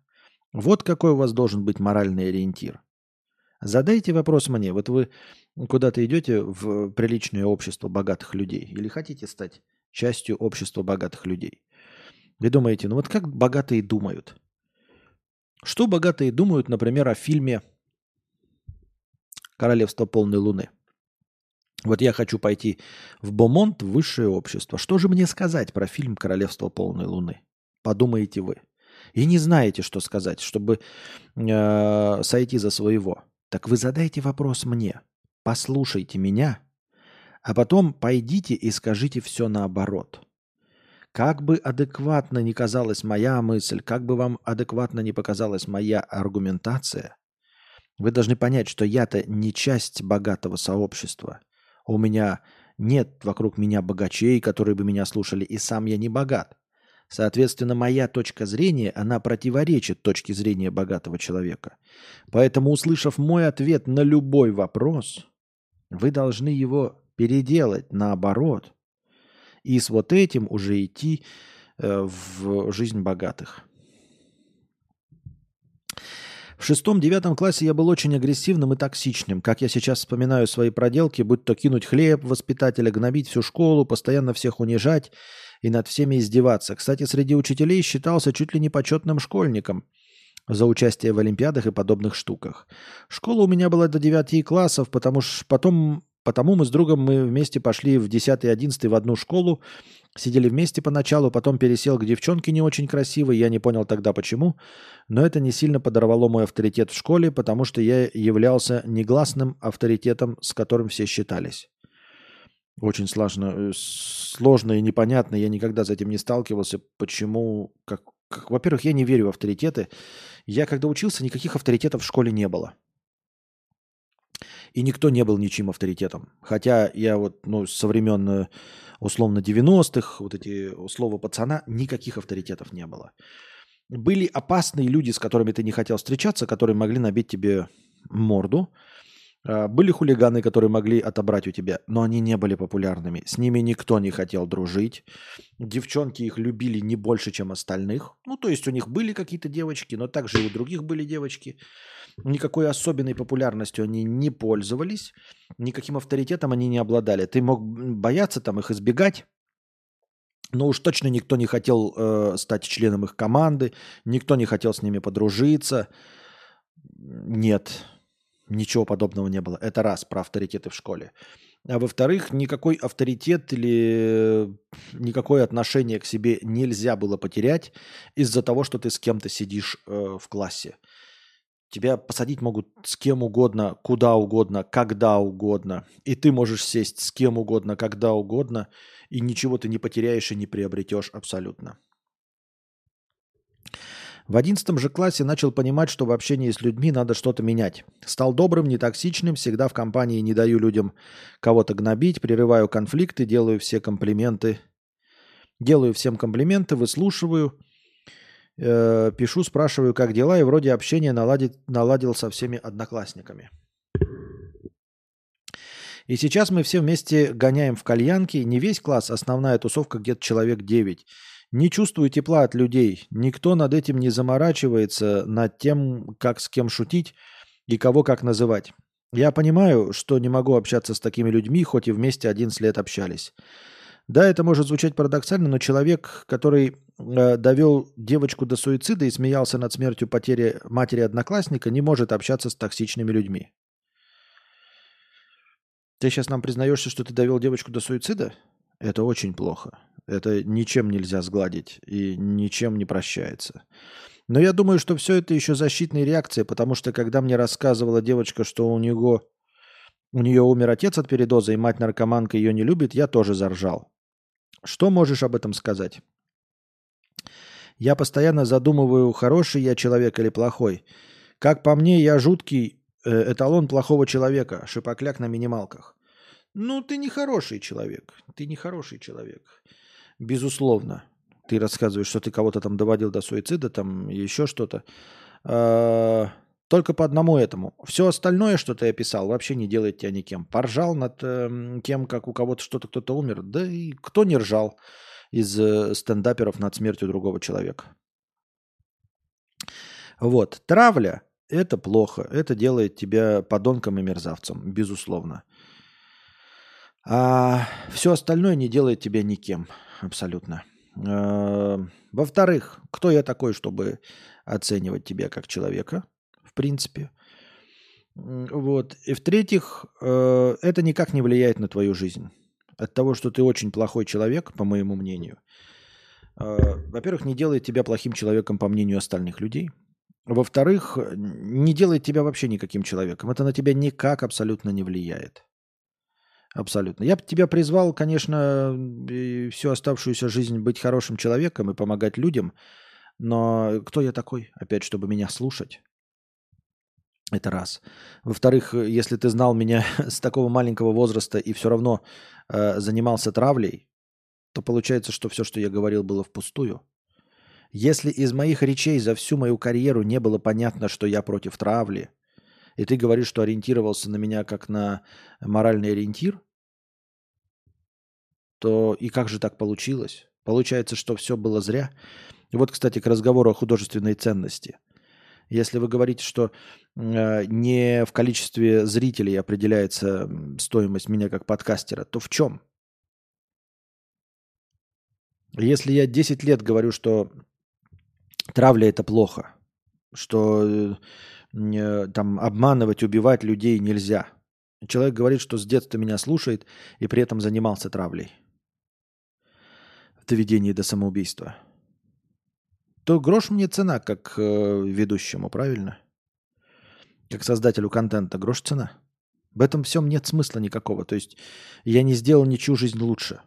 Вот какой у вас должен быть моральный ориентир. Задайте вопрос мне. Вот вы куда-то идете в приличное общество богатых людей или хотите стать частью общества богатых людей? Вы думаете, ну вот как богатые думают? Что богатые думают, например, о фильме «Королевство полной луны»? Вот я хочу пойти в Бомонт, в высшее общество. Что же мне сказать про фильм «Королевство полной луны»? Подумаете вы. И не знаете, что сказать, чтобы э, сойти за своего. Так вы задайте вопрос мне. Послушайте меня, а потом пойдите и скажите все наоборот. Как бы адекватно ни казалась моя мысль, как бы вам адекватно ни показалась моя аргументация, вы должны понять, что я-то не часть богатого сообщества. У меня нет вокруг меня богачей, которые бы меня слушали, и сам я не богат. Соответственно, моя точка зрения, она противоречит точке зрения богатого человека. Поэтому, услышав мой ответ на любой вопрос, вы должны его переделать наоборот. И с вот этим уже идти э, в жизнь богатых. В шестом-девятом классе я был очень агрессивным и токсичным. Как я сейчас вспоминаю свои проделки, будь то кинуть хлеб воспитателя, гнобить всю школу, постоянно всех унижать и над всеми издеваться. Кстати, среди учителей считался чуть ли не почетным школьником за участие в олимпиадах и подобных штуках. Школа у меня была до 9 классов, потому что потом Потому мы с другом мы вместе пошли в 10 и 11 в одну школу, сидели вместе поначалу, потом пересел к девчонке не очень красивой, я не понял тогда почему, но это не сильно подорвало мой авторитет в школе, потому что я являлся негласным авторитетом, с которым все считались. Очень сложно, э, сложно и непонятно, я никогда с этим не сталкивался, почему, как, как во-первых, я не верю в авторитеты. Я когда учился, никаких авторитетов в школе не было. И никто не был ничьим авторитетом. Хотя я вот, ну, со времен э, условно 90-х, вот эти слова пацана, никаких авторитетов не было. Были опасные люди, с которыми ты не хотел встречаться, которые могли набить тебе морду, а, были хулиганы, которые могли отобрать у тебя, но они не были популярными. С ними никто не хотел дружить. Девчонки их любили не больше, чем остальных. Ну, то есть у них были какие-то девочки, но также и у других были девочки. Никакой особенной популярностью они не пользовались. Никаким авторитетом они не обладали. Ты мог бояться там их избегать, но уж точно никто не хотел э, стать членом их команды, никто не хотел с ними подружиться. Нет, Ничего подобного не было. Это раз про авторитеты в школе. А во-вторых, никакой авторитет или никакое отношение к себе нельзя было потерять из-за того, что ты с кем-то сидишь э, в классе. Тебя посадить могут с кем угодно, куда угодно, когда угодно. И ты можешь сесть с кем угодно, когда угодно, и ничего ты не потеряешь и не приобретешь абсолютно. В одиннадцатом же классе начал понимать, что в общении с людьми надо что-то менять. Стал добрым, нетоксичным, всегда в компании не даю людям кого-то гнобить, прерываю конфликты, делаю все комплименты. Делаю всем комплименты, выслушиваю, э, пишу, спрашиваю, как дела, и вроде общение наладит, наладил со всеми одноклассниками. И сейчас мы все вместе гоняем в кальянки. Не весь класс, основная тусовка где-то человек 9. Не чувствую тепла от людей. Никто над этим не заморачивается, над тем, как с кем шутить и кого как называть. Я понимаю, что не могу общаться с такими людьми, хоть и вместе 11 лет общались. Да, это может звучать парадоксально, но человек, который э, довел девочку до суицида и смеялся над смертью потери матери одноклассника, не может общаться с токсичными людьми. Ты сейчас нам признаешься, что ты довел девочку до суицида? Это очень плохо. Это ничем нельзя сгладить и ничем не прощается. Но я думаю, что все это еще защитная реакция, потому что когда мне рассказывала девочка, что у него у нее умер отец от передоза, и мать наркоманка ее не любит, я тоже заржал. Что можешь об этом сказать? Я постоянно задумываю, хороший я человек или плохой. Как по мне, я жуткий э, эталон плохого человека, шипокляк на минималках. Ну, ты не хороший человек. Ты не хороший человек. Безусловно. ты рассказываешь, что ты кого-то там доводил до суицида, там еще что-то. А, только по одному этому. Все остальное, что ты описал, вообще не делает тебя никем. Поржал над э, тем, как у кого-то что-то кто-то умер. Да и кто не ржал из э, стендаперов над смертью другого человека. Вот. Травля – это плохо. Это делает тебя подонком и мерзавцем, безусловно. А все остальное не делает тебя никем, абсолютно. Э, во-вторых, кто я такой, чтобы оценивать тебя как человека – принципе. Вот. И в-третьих, э, это никак не влияет на твою жизнь. От того, что ты очень плохой человек, по моему мнению, э, во-первых, не делает тебя плохим человеком, по мнению остальных людей. Во-вторых, не делает тебя вообще никаким человеком. Это на тебя никак абсолютно не влияет. Абсолютно. Я бы тебя призвал, конечно, всю оставшуюся жизнь быть хорошим человеком и помогать людям, но кто я такой, опять, чтобы меня слушать? Это раз. Во-вторых, если ты знал меня с такого маленького возраста и все равно э, занимался травлей, то получается, что все, что я говорил, было впустую. Если из моих речей за всю мою карьеру не было понятно, что я против травли, и ты говоришь, что ориентировался на меня как на моральный ориентир, то и как же так получилось? Получается, что все было зря. И вот, кстати, к разговору о художественной ценности – если вы говорите, что э, не в количестве зрителей определяется стоимость меня как подкастера, то в чем? Если я 10 лет говорю, что травля это плохо, что э, там обманывать, убивать людей нельзя. Человек говорит, что с детства меня слушает и при этом занимался травлей. В доведении до самоубийства то грош мне цена как э, ведущему, правильно? Как создателю контента грош цена. В этом всем нет смысла никакого. То есть я не сделал ничью жизнь лучше.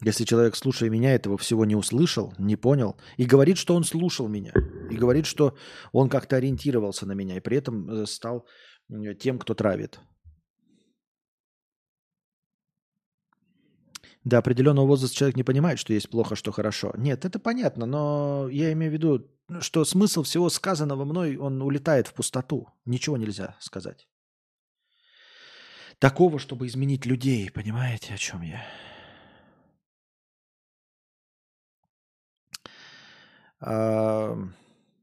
Если человек, слушая меня, этого всего не услышал, не понял, и говорит, что он слушал меня, и говорит, что он как-то ориентировался на меня, и при этом э, стал тем, кто травит, До определенного возраста человек не понимает, что есть плохо, что хорошо. Нет, это понятно, но я имею в виду, что смысл всего сказанного мной, он улетает в пустоту. Ничего нельзя сказать. Такого, чтобы изменить людей, понимаете, о чем я?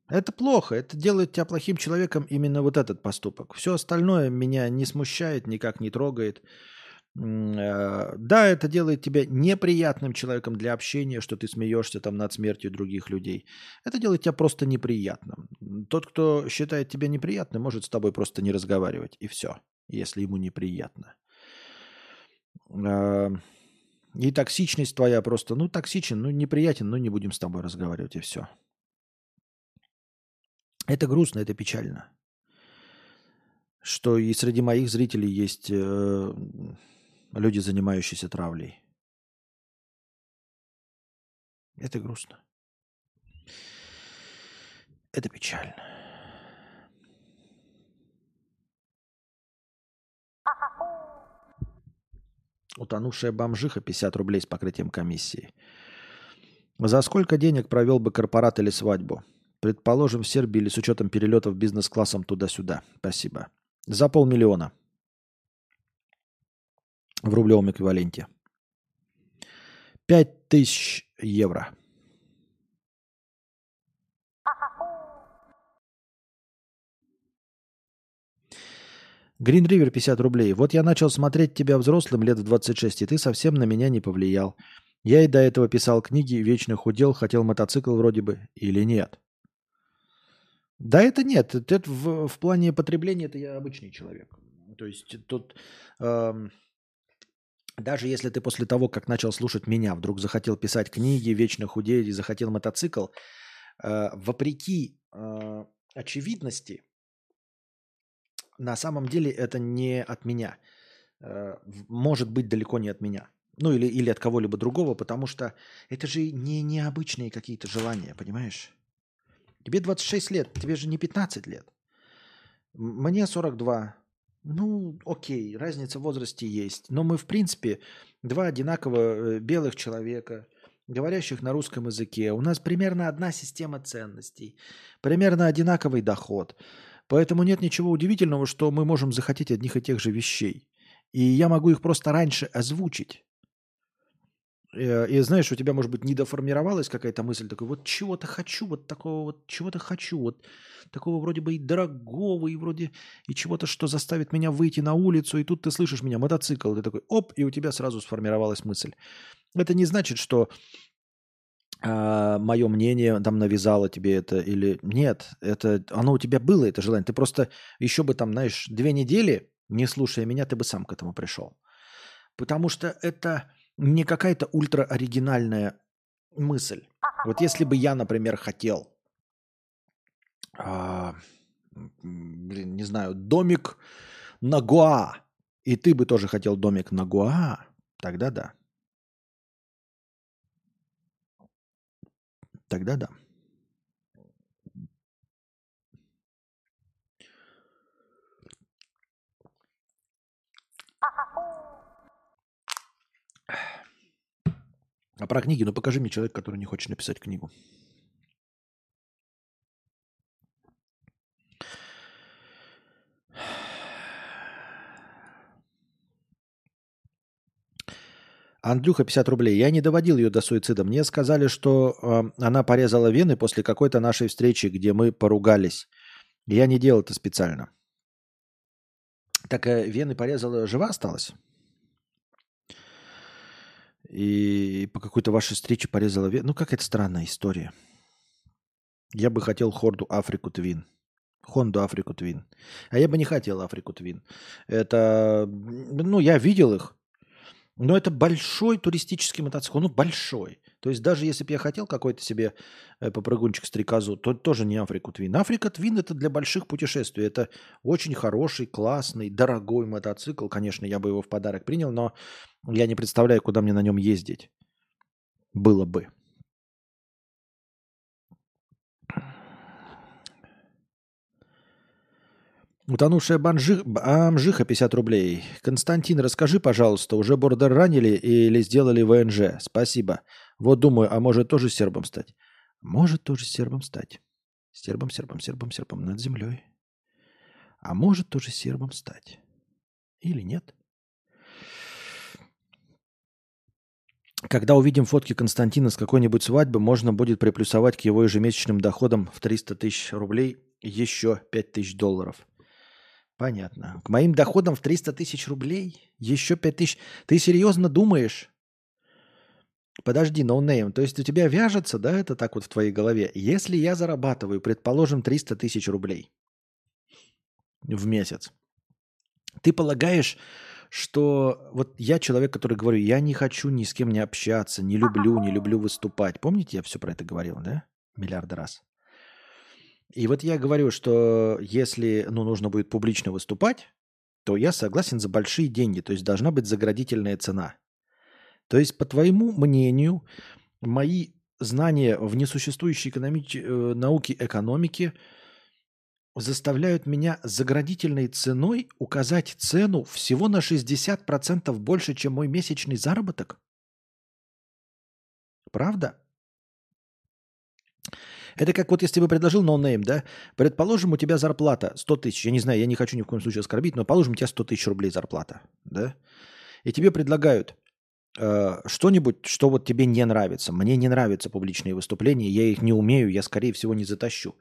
Это плохо, это делает тебя плохим человеком именно вот этот поступок. Все остальное меня не смущает, никак не трогает. Э, да, это делает тебя неприятным человеком для общения, что ты смеешься там над смертью других людей. Это делает тебя просто неприятным. Тот, кто считает тебя неприятным, может с тобой просто не разговаривать, и все, если ему неприятно. Э, и токсичность твоя просто, ну, токсичен, ну, неприятен, ну, не будем с тобой разговаривать, и все. Это грустно, это печально. Что и среди моих зрителей есть э, люди, занимающиеся травлей. Это грустно. Это печально. Утонувшая бомжиха 50 рублей с покрытием комиссии. За сколько денег провел бы корпорат или свадьбу? Предположим, в Сербии или с учетом перелетов бизнес-классом туда-сюда. Спасибо. За полмиллиона в рублевом эквиваленте. 5000 евро. Green River 50 рублей. Вот я начал смотреть тебя взрослым лет в 26, и ты совсем на меня не повлиял. Я и до этого писал книги, вечно худел, хотел мотоцикл вроде бы, или нет? Да это нет. Это в, в плане потребления это я обычный человек. То есть тут... Эм, даже если ты после того, как начал слушать меня, вдруг захотел писать книги, вечно худеть и захотел мотоцикл, э, вопреки э, очевидности, на самом деле это не от меня. Э, может быть, далеко не от меня. Ну или, или от кого-либо другого, потому что это же не необычные какие-то желания, понимаешь? Тебе 26 лет, тебе же не 15 лет. Мне 42, ну, окей, разница в возрасте есть. Но мы, в принципе, два одинаково э, белых человека, говорящих на русском языке. У нас примерно одна система ценностей, примерно одинаковый доход. Поэтому нет ничего удивительного, что мы можем захотеть одних и тех же вещей. И я могу их просто раньше озвучить. Э, и знаешь, у тебя, может быть, недоформировалась какая-то мысль, такой, вот чего-то хочу, вот такого вот, чего-то хочу, вот такого вроде бы и дорогого, и вроде и чего-то, что заставит меня выйти на улицу, и тут ты слышишь меня, мотоцикл, ты такой, оп, и у тебя сразу сформировалась мысль. Это не значит, что а, мое мнение там навязало тебе это или нет, это оно у тебя было, это желание. Ты просто еще бы там, знаешь, две недели, не слушая меня, ты бы сам к этому пришел. Потому что это не какая-то ультра-оригинальная мысль. Вот если бы я, например, хотел, а, блин, не знаю, домик на Гуа, и ты бы тоже хотел домик на Гуа, тогда да. Тогда да. А про книги, ну покажи мне человека, который не хочет написать книгу. Андрюха, 50 рублей. Я не доводил ее до суицида. Мне сказали, что э, она порезала вены после какой-то нашей встречи, где мы поругались. Я не делал это специально. Так э, вены порезала, жива осталась? И по какой-то вашей встрече порезала вену. Ну, какая-то странная история. Я бы хотел Хорду Африку Твин. Хонду Африку Твин. А я бы не хотел Африку Твин. Это, ну, я видел их. Но это большой туристический мотоцикл. Ну, большой. То есть даже если бы я хотел какой-то себе э, попрыгунчик стрекозу, то тоже не Африку Твин. Африка Твин это для больших путешествий. Это очень хороший, классный, дорогой мотоцикл. Конечно, я бы его в подарок принял, но я не представляю, куда мне на нем ездить. Было бы. Утонувшая банжи... Амжиха 50 рублей. Константин, расскажи, пожалуйста, уже бордер ранили или сделали ВНЖ? Спасибо. Вот думаю, а может тоже сербом стать? Может тоже сербом стать. Сербом, сербом, сербом, сербом над землей. А может тоже сербом стать. Или нет? Когда увидим фотки Константина с какой-нибудь свадьбы, можно будет приплюсовать к его ежемесячным доходам в 300 тысяч рублей еще 5 тысяч долларов. Понятно. К моим доходам в 300 тысяч рублей еще 5 тысяч. Ты серьезно думаешь? Подожди, no name. То есть у тебя вяжется, да, это так вот в твоей голове? Если я зарабатываю, предположим, 300 тысяч рублей в месяц, ты полагаешь, что вот я человек, который говорю, я не хочу ни с кем не общаться, не люблю, не люблю выступать. Помните, я все про это говорил, да? Миллиарды раз. И вот я говорю, что если ну, нужно будет публично выступать, то я согласен за большие деньги, то есть должна быть заградительная цена. То есть, по твоему мнению, мои знания в несуществующей экономи- э, науке экономики – заставляют меня заградительной ценой указать цену всего на 60% больше, чем мой месячный заработок? Правда? Это как вот если бы предложил no name, да? Предположим, у тебя зарплата 100 тысяч. Я не знаю, я не хочу ни в коем случае оскорбить, но положим, у тебя 100 тысяч рублей зарплата, да? И тебе предлагают э, что-нибудь, что вот тебе не нравится. Мне не нравятся публичные выступления, я их не умею, я, скорее всего, не затащу.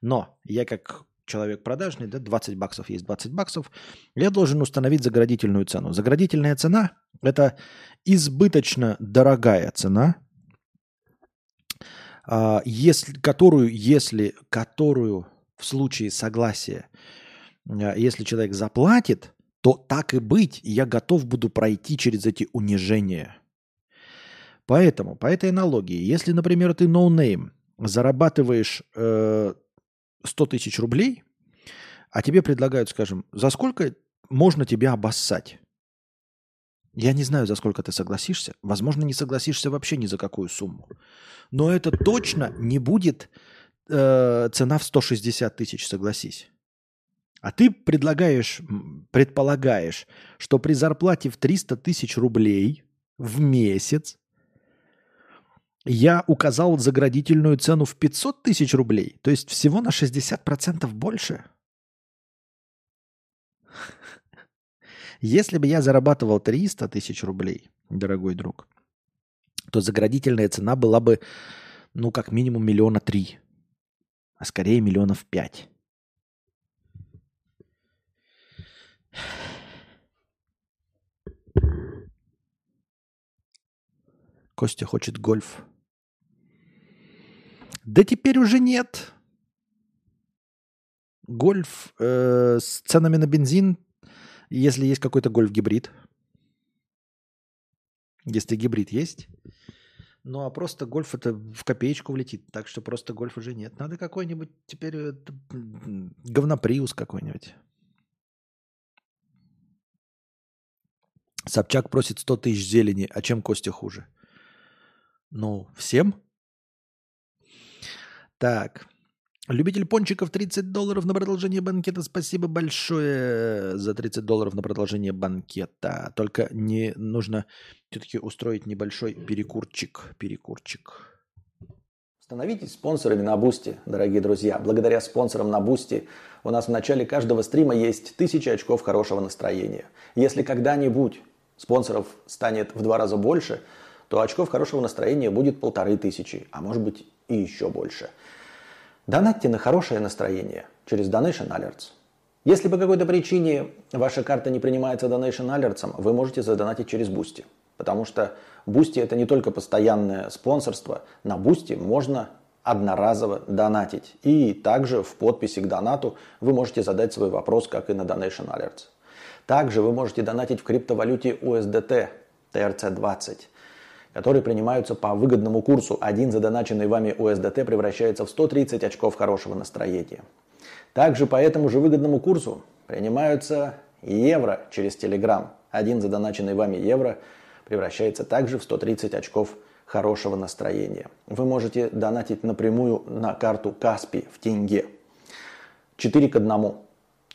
Но я как человек продажный, да, 20 баксов есть 20 баксов, я должен установить заградительную цену. Заградительная цена – это избыточно дорогая цена, если, которую, если, которую в случае согласия, а, если человек заплатит, то так и быть, я готов буду пройти через эти унижения. Поэтому, по этой аналогии, если, например, ты ноунейм, no зарабатываешь э, 100 тысяч рублей, а тебе предлагают, скажем, за сколько можно тебя обоссать? Я не знаю, за сколько ты согласишься. Возможно, не согласишься вообще ни за какую сумму. Но это точно не будет э, цена в 160 тысяч, согласись. А ты предлагаешь, предполагаешь, что при зарплате в 300 тысяч рублей в месяц я указал заградительную цену в 500 тысяч рублей, то есть всего на 60% больше. Если бы я зарабатывал 300 тысяч рублей, дорогой друг, то заградительная цена была бы, ну, как минимум миллиона три, а скорее миллионов пять. Костя хочет гольф. Да теперь уже нет. Гольф э, с ценами на бензин, если есть какой-то гольф-гибрид. Если гибрид есть. Ну а просто гольф это в копеечку влетит. Так что просто гольф уже нет. Надо какой-нибудь теперь э, говноприус какой-нибудь. Собчак просит 100 тысяч зелени. А чем Костя хуже? Ну, всем? Так. Любитель пончиков 30 долларов на продолжение банкета. Спасибо большое за 30 долларов на продолжение банкета. Только не нужно все-таки устроить небольшой перекурчик. Перекурчик. Становитесь спонсорами на Boosty, дорогие друзья. Благодаря спонсорам на Boosty у нас в начале каждого стрима есть тысячи очков хорошего настроения. Если когда-нибудь спонсоров станет в два раза больше – то очков хорошего настроения будет полторы тысячи, а может быть и еще больше. Донатьте на хорошее настроение через Donation Alerts. Если по какой-то причине ваша карта не принимается Donation Alerts, вы можете задонатить через Boosty. Потому что Boosty это не только постоянное спонсорство, на Boosty можно одноразово донатить. И также в подписи к донату вы можете задать свой вопрос, как и на Donation Alerts. Также вы можете донатить в криптовалюте USDT TRC20 которые принимаются по выгодному курсу. Один задоначенный вами USDT превращается в 130 очков хорошего настроения. Также по этому же выгодному курсу принимаются евро через Telegram. Один задоначенный вами евро превращается также в 130 очков хорошего настроения. Вы можете донатить напрямую на карту Каспи в тенге. 4 к 1.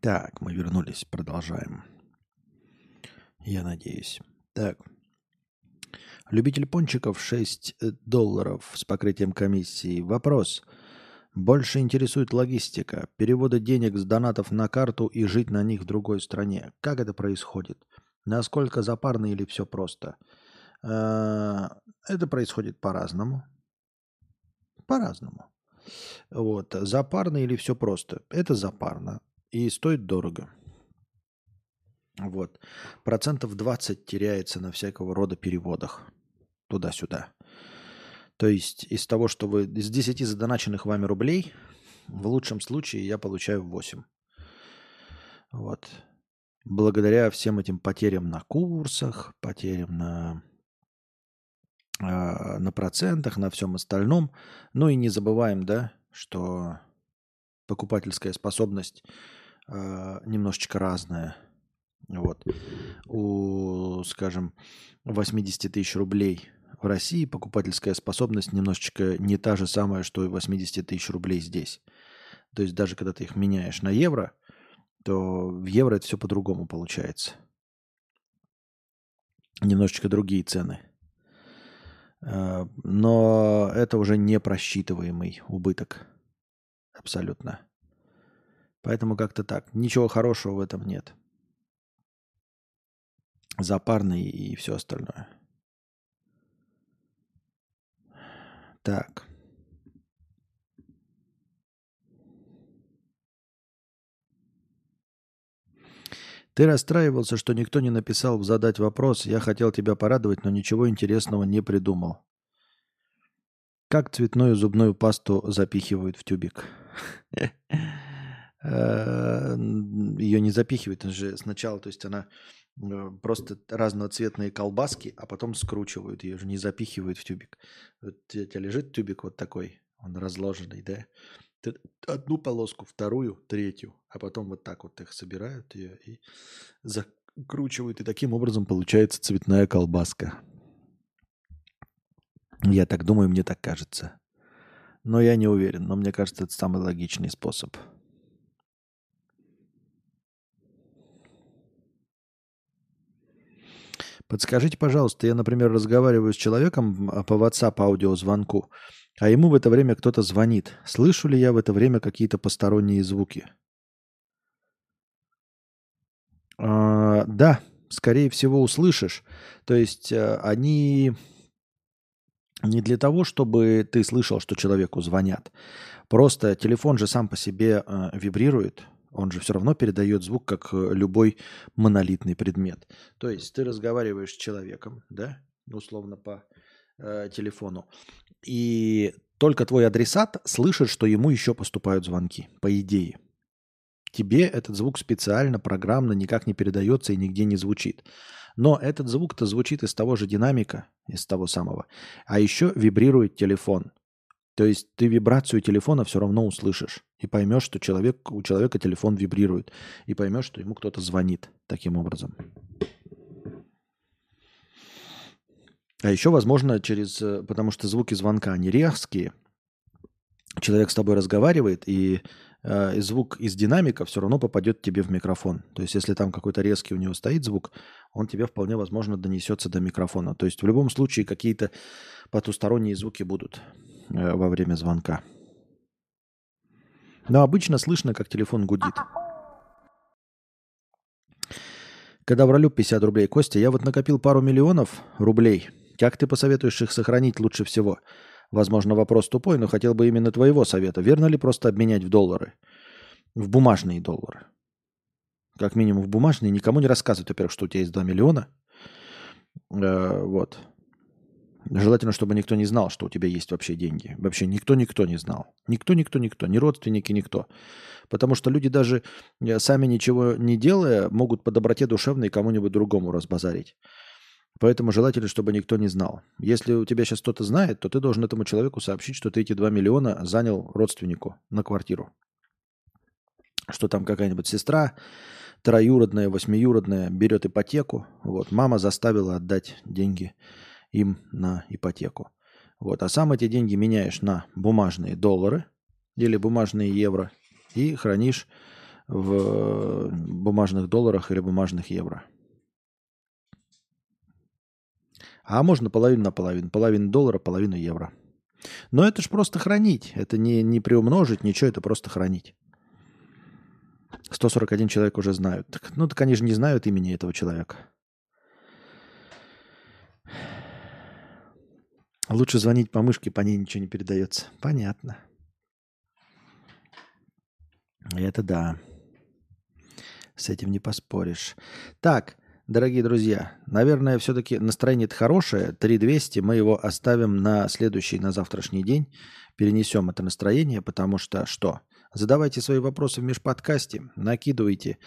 Так, мы вернулись, продолжаем. Я надеюсь. Так. Любитель пончиков 6 э, долларов с покрытием комиссии. Вопрос. Больше интересует логистика, перевода денег с донатов на карту и жить на них в другой стране. Как это происходит? Насколько запарно или все просто? Э, это происходит по-разному. По-разному. Вот. Запарно или все просто? Это запарно. И стоит дорого. Вот. Процентов 20 теряется на всякого рода переводах. Туда-сюда. То есть из того, что вы... Из 10 задоначенных вами рублей, в лучшем случае я получаю 8. Вот. Благодаря всем этим потерям на курсах, потерям на, э, на процентах, на всем остальном. Ну и не забываем, да, что покупательская способность э, немножечко разная. Вот. У, скажем, 80 тысяч рублей в России покупательская способность немножечко не та же самая, что и 80 тысяч рублей здесь. То есть даже когда ты их меняешь на евро, то в евро это все по-другому получается. Немножечко другие цены. Э, но это уже не просчитываемый убыток. Абсолютно. Поэтому как-то так. Ничего хорошего в этом нет. Запарный и все остальное. Так. Ты расстраивался, что никто не написал задать вопрос. Я хотел тебя порадовать, но ничего интересного не придумал. Как цветную зубную пасту запихивают в тюбик? Э, Ее не запихивают, же сначала, то есть она э, просто разноцветные колбаски, а потом скручивают ее же, не запихивают в тюбик. Вот у тебя лежит тюбик вот такой, он разложенный, да? одну полоску, вторую, третью, а потом вот так вот их собирают ее и закручивают, и таким образом получается цветная колбаска. Я так думаю, мне так кажется. Но я не уверен, но мне кажется, это самый логичный способ. Подскажите, пожалуйста, я, например, разговариваю с человеком по WhatsApp аудиозвонку, а ему в это время кто-то звонит. Слышу ли я в это время какие-то посторонние звуки? А, да, скорее всего, услышишь. То есть а, они не для того, чтобы ты слышал, что человеку звонят. Просто телефон же сам по себе а, вибрирует. Он же все равно передает звук, как э, любой монолитный предмет. То есть ты разговариваешь с человеком, да, условно по э, телефону, и только твой адресат слышит, что ему еще поступают звонки, по идее. Тебе этот звук специально, программно никак не передается и нигде не звучит. Но этот звук-то звучит из того же динамика, из того самого. А еще вибрирует телефон. То есть ты вибрацию телефона все равно услышишь. И поймешь, что человек, у человека телефон вибрирует. И поймешь, что ему кто-то звонит таким образом. А еще, возможно, через... Э, потому что звуки звонка, они резкие. Человек с тобой разговаривает, и, э, звук из динамика все равно попадет тебе в микрофон. То есть, если там какой-то резкий у него стоит звук, он тебе вполне возможно донесется до микрофона. То есть, в любом случае, какие-то потусторонние звуки будут во время звонка. Но обычно слышно, как телефон гудит. Когда вралю 50 рублей, Костя, я вот накопил пару миллионов рублей – как ты посоветуешь их сохранить лучше всего? Возможно, вопрос тупой, но хотел бы именно твоего совета. Верно ли просто обменять в доллары? В бумажные доллары. Как минимум в бумажные. Никому не рассказывать, во-первых, что у тебя есть 2 миллиона. Э, вот. Желательно, чтобы никто не знал, что у тебя есть вообще деньги. Вообще никто-никто не знал. Никто-никто-никто. Ни родственники, никто. Потому что люди даже э, сами ничего не делая, могут по доброте душевной кому-нибудь другому разбазарить. Поэтому желательно, чтобы никто не знал. Если у тебя сейчас кто-то знает, то ты должен этому человеку сообщить, что ты эти 2 миллиона занял родственнику на квартиру. Что там какая-нибудь сестра, троюродная, восьмиюродная, берет ипотеку. Вот, мама заставила отдать деньги им на ипотеку. Вот, а сам эти деньги меняешь на бумажные доллары или бумажные евро и хранишь в бумажных долларах или бумажных евро. А можно половину на половину. Половину доллара, половину евро. Но это же просто хранить. Это не, не приумножить, ничего, это просто хранить. 141 человек уже знают. Так, ну, так они же не знают имени этого человека. Лучше звонить по мышке, по ней ничего не передается. Понятно. Это да. С этим не поспоришь. Так, Дорогие друзья, наверное, все-таки настроение это хорошее. 3200 мы его оставим на следующий, на завтрашний день. Перенесем это настроение, потому что что? Задавайте свои вопросы в межподкасте, накидывайте,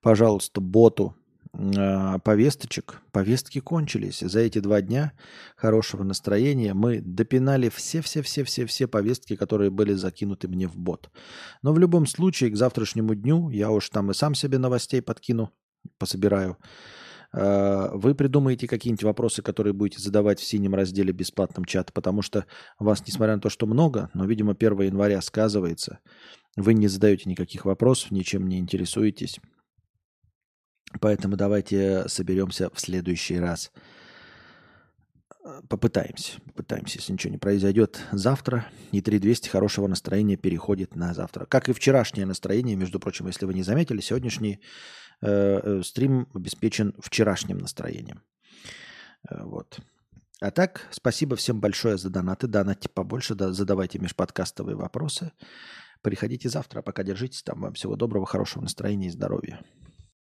пожалуйста, боту повесточек. Повестки кончились. За эти два дня хорошего настроения мы допинали все-все-все-все-все повестки, которые были закинуты мне в бот. Но в любом случае, к завтрашнему дню я уж там и сам себе новостей подкину, пособираю. Э, вы придумаете какие-нибудь вопросы, которые будете задавать в синем разделе бесплатном чата, потому что вас, несмотря на то, что много, но, видимо, 1 января сказывается, вы не задаете никаких вопросов, ничем не интересуетесь. Поэтому давайте соберемся в следующий раз. Э, попытаемся, попытаемся, если ничего не произойдет завтра. И 3200 хорошего настроения переходит на завтра. Как и вчерашнее настроение, между прочим, если вы не заметили, сегодняшний Э, э, стрим обеспечен вчерашним настроением. Э, вот. А так, спасибо всем большое за донаты. Донатьте побольше, да, задавайте межподкастовые вопросы. Приходите завтра, пока держитесь там. Вам всего доброго, хорошего настроения и здоровья.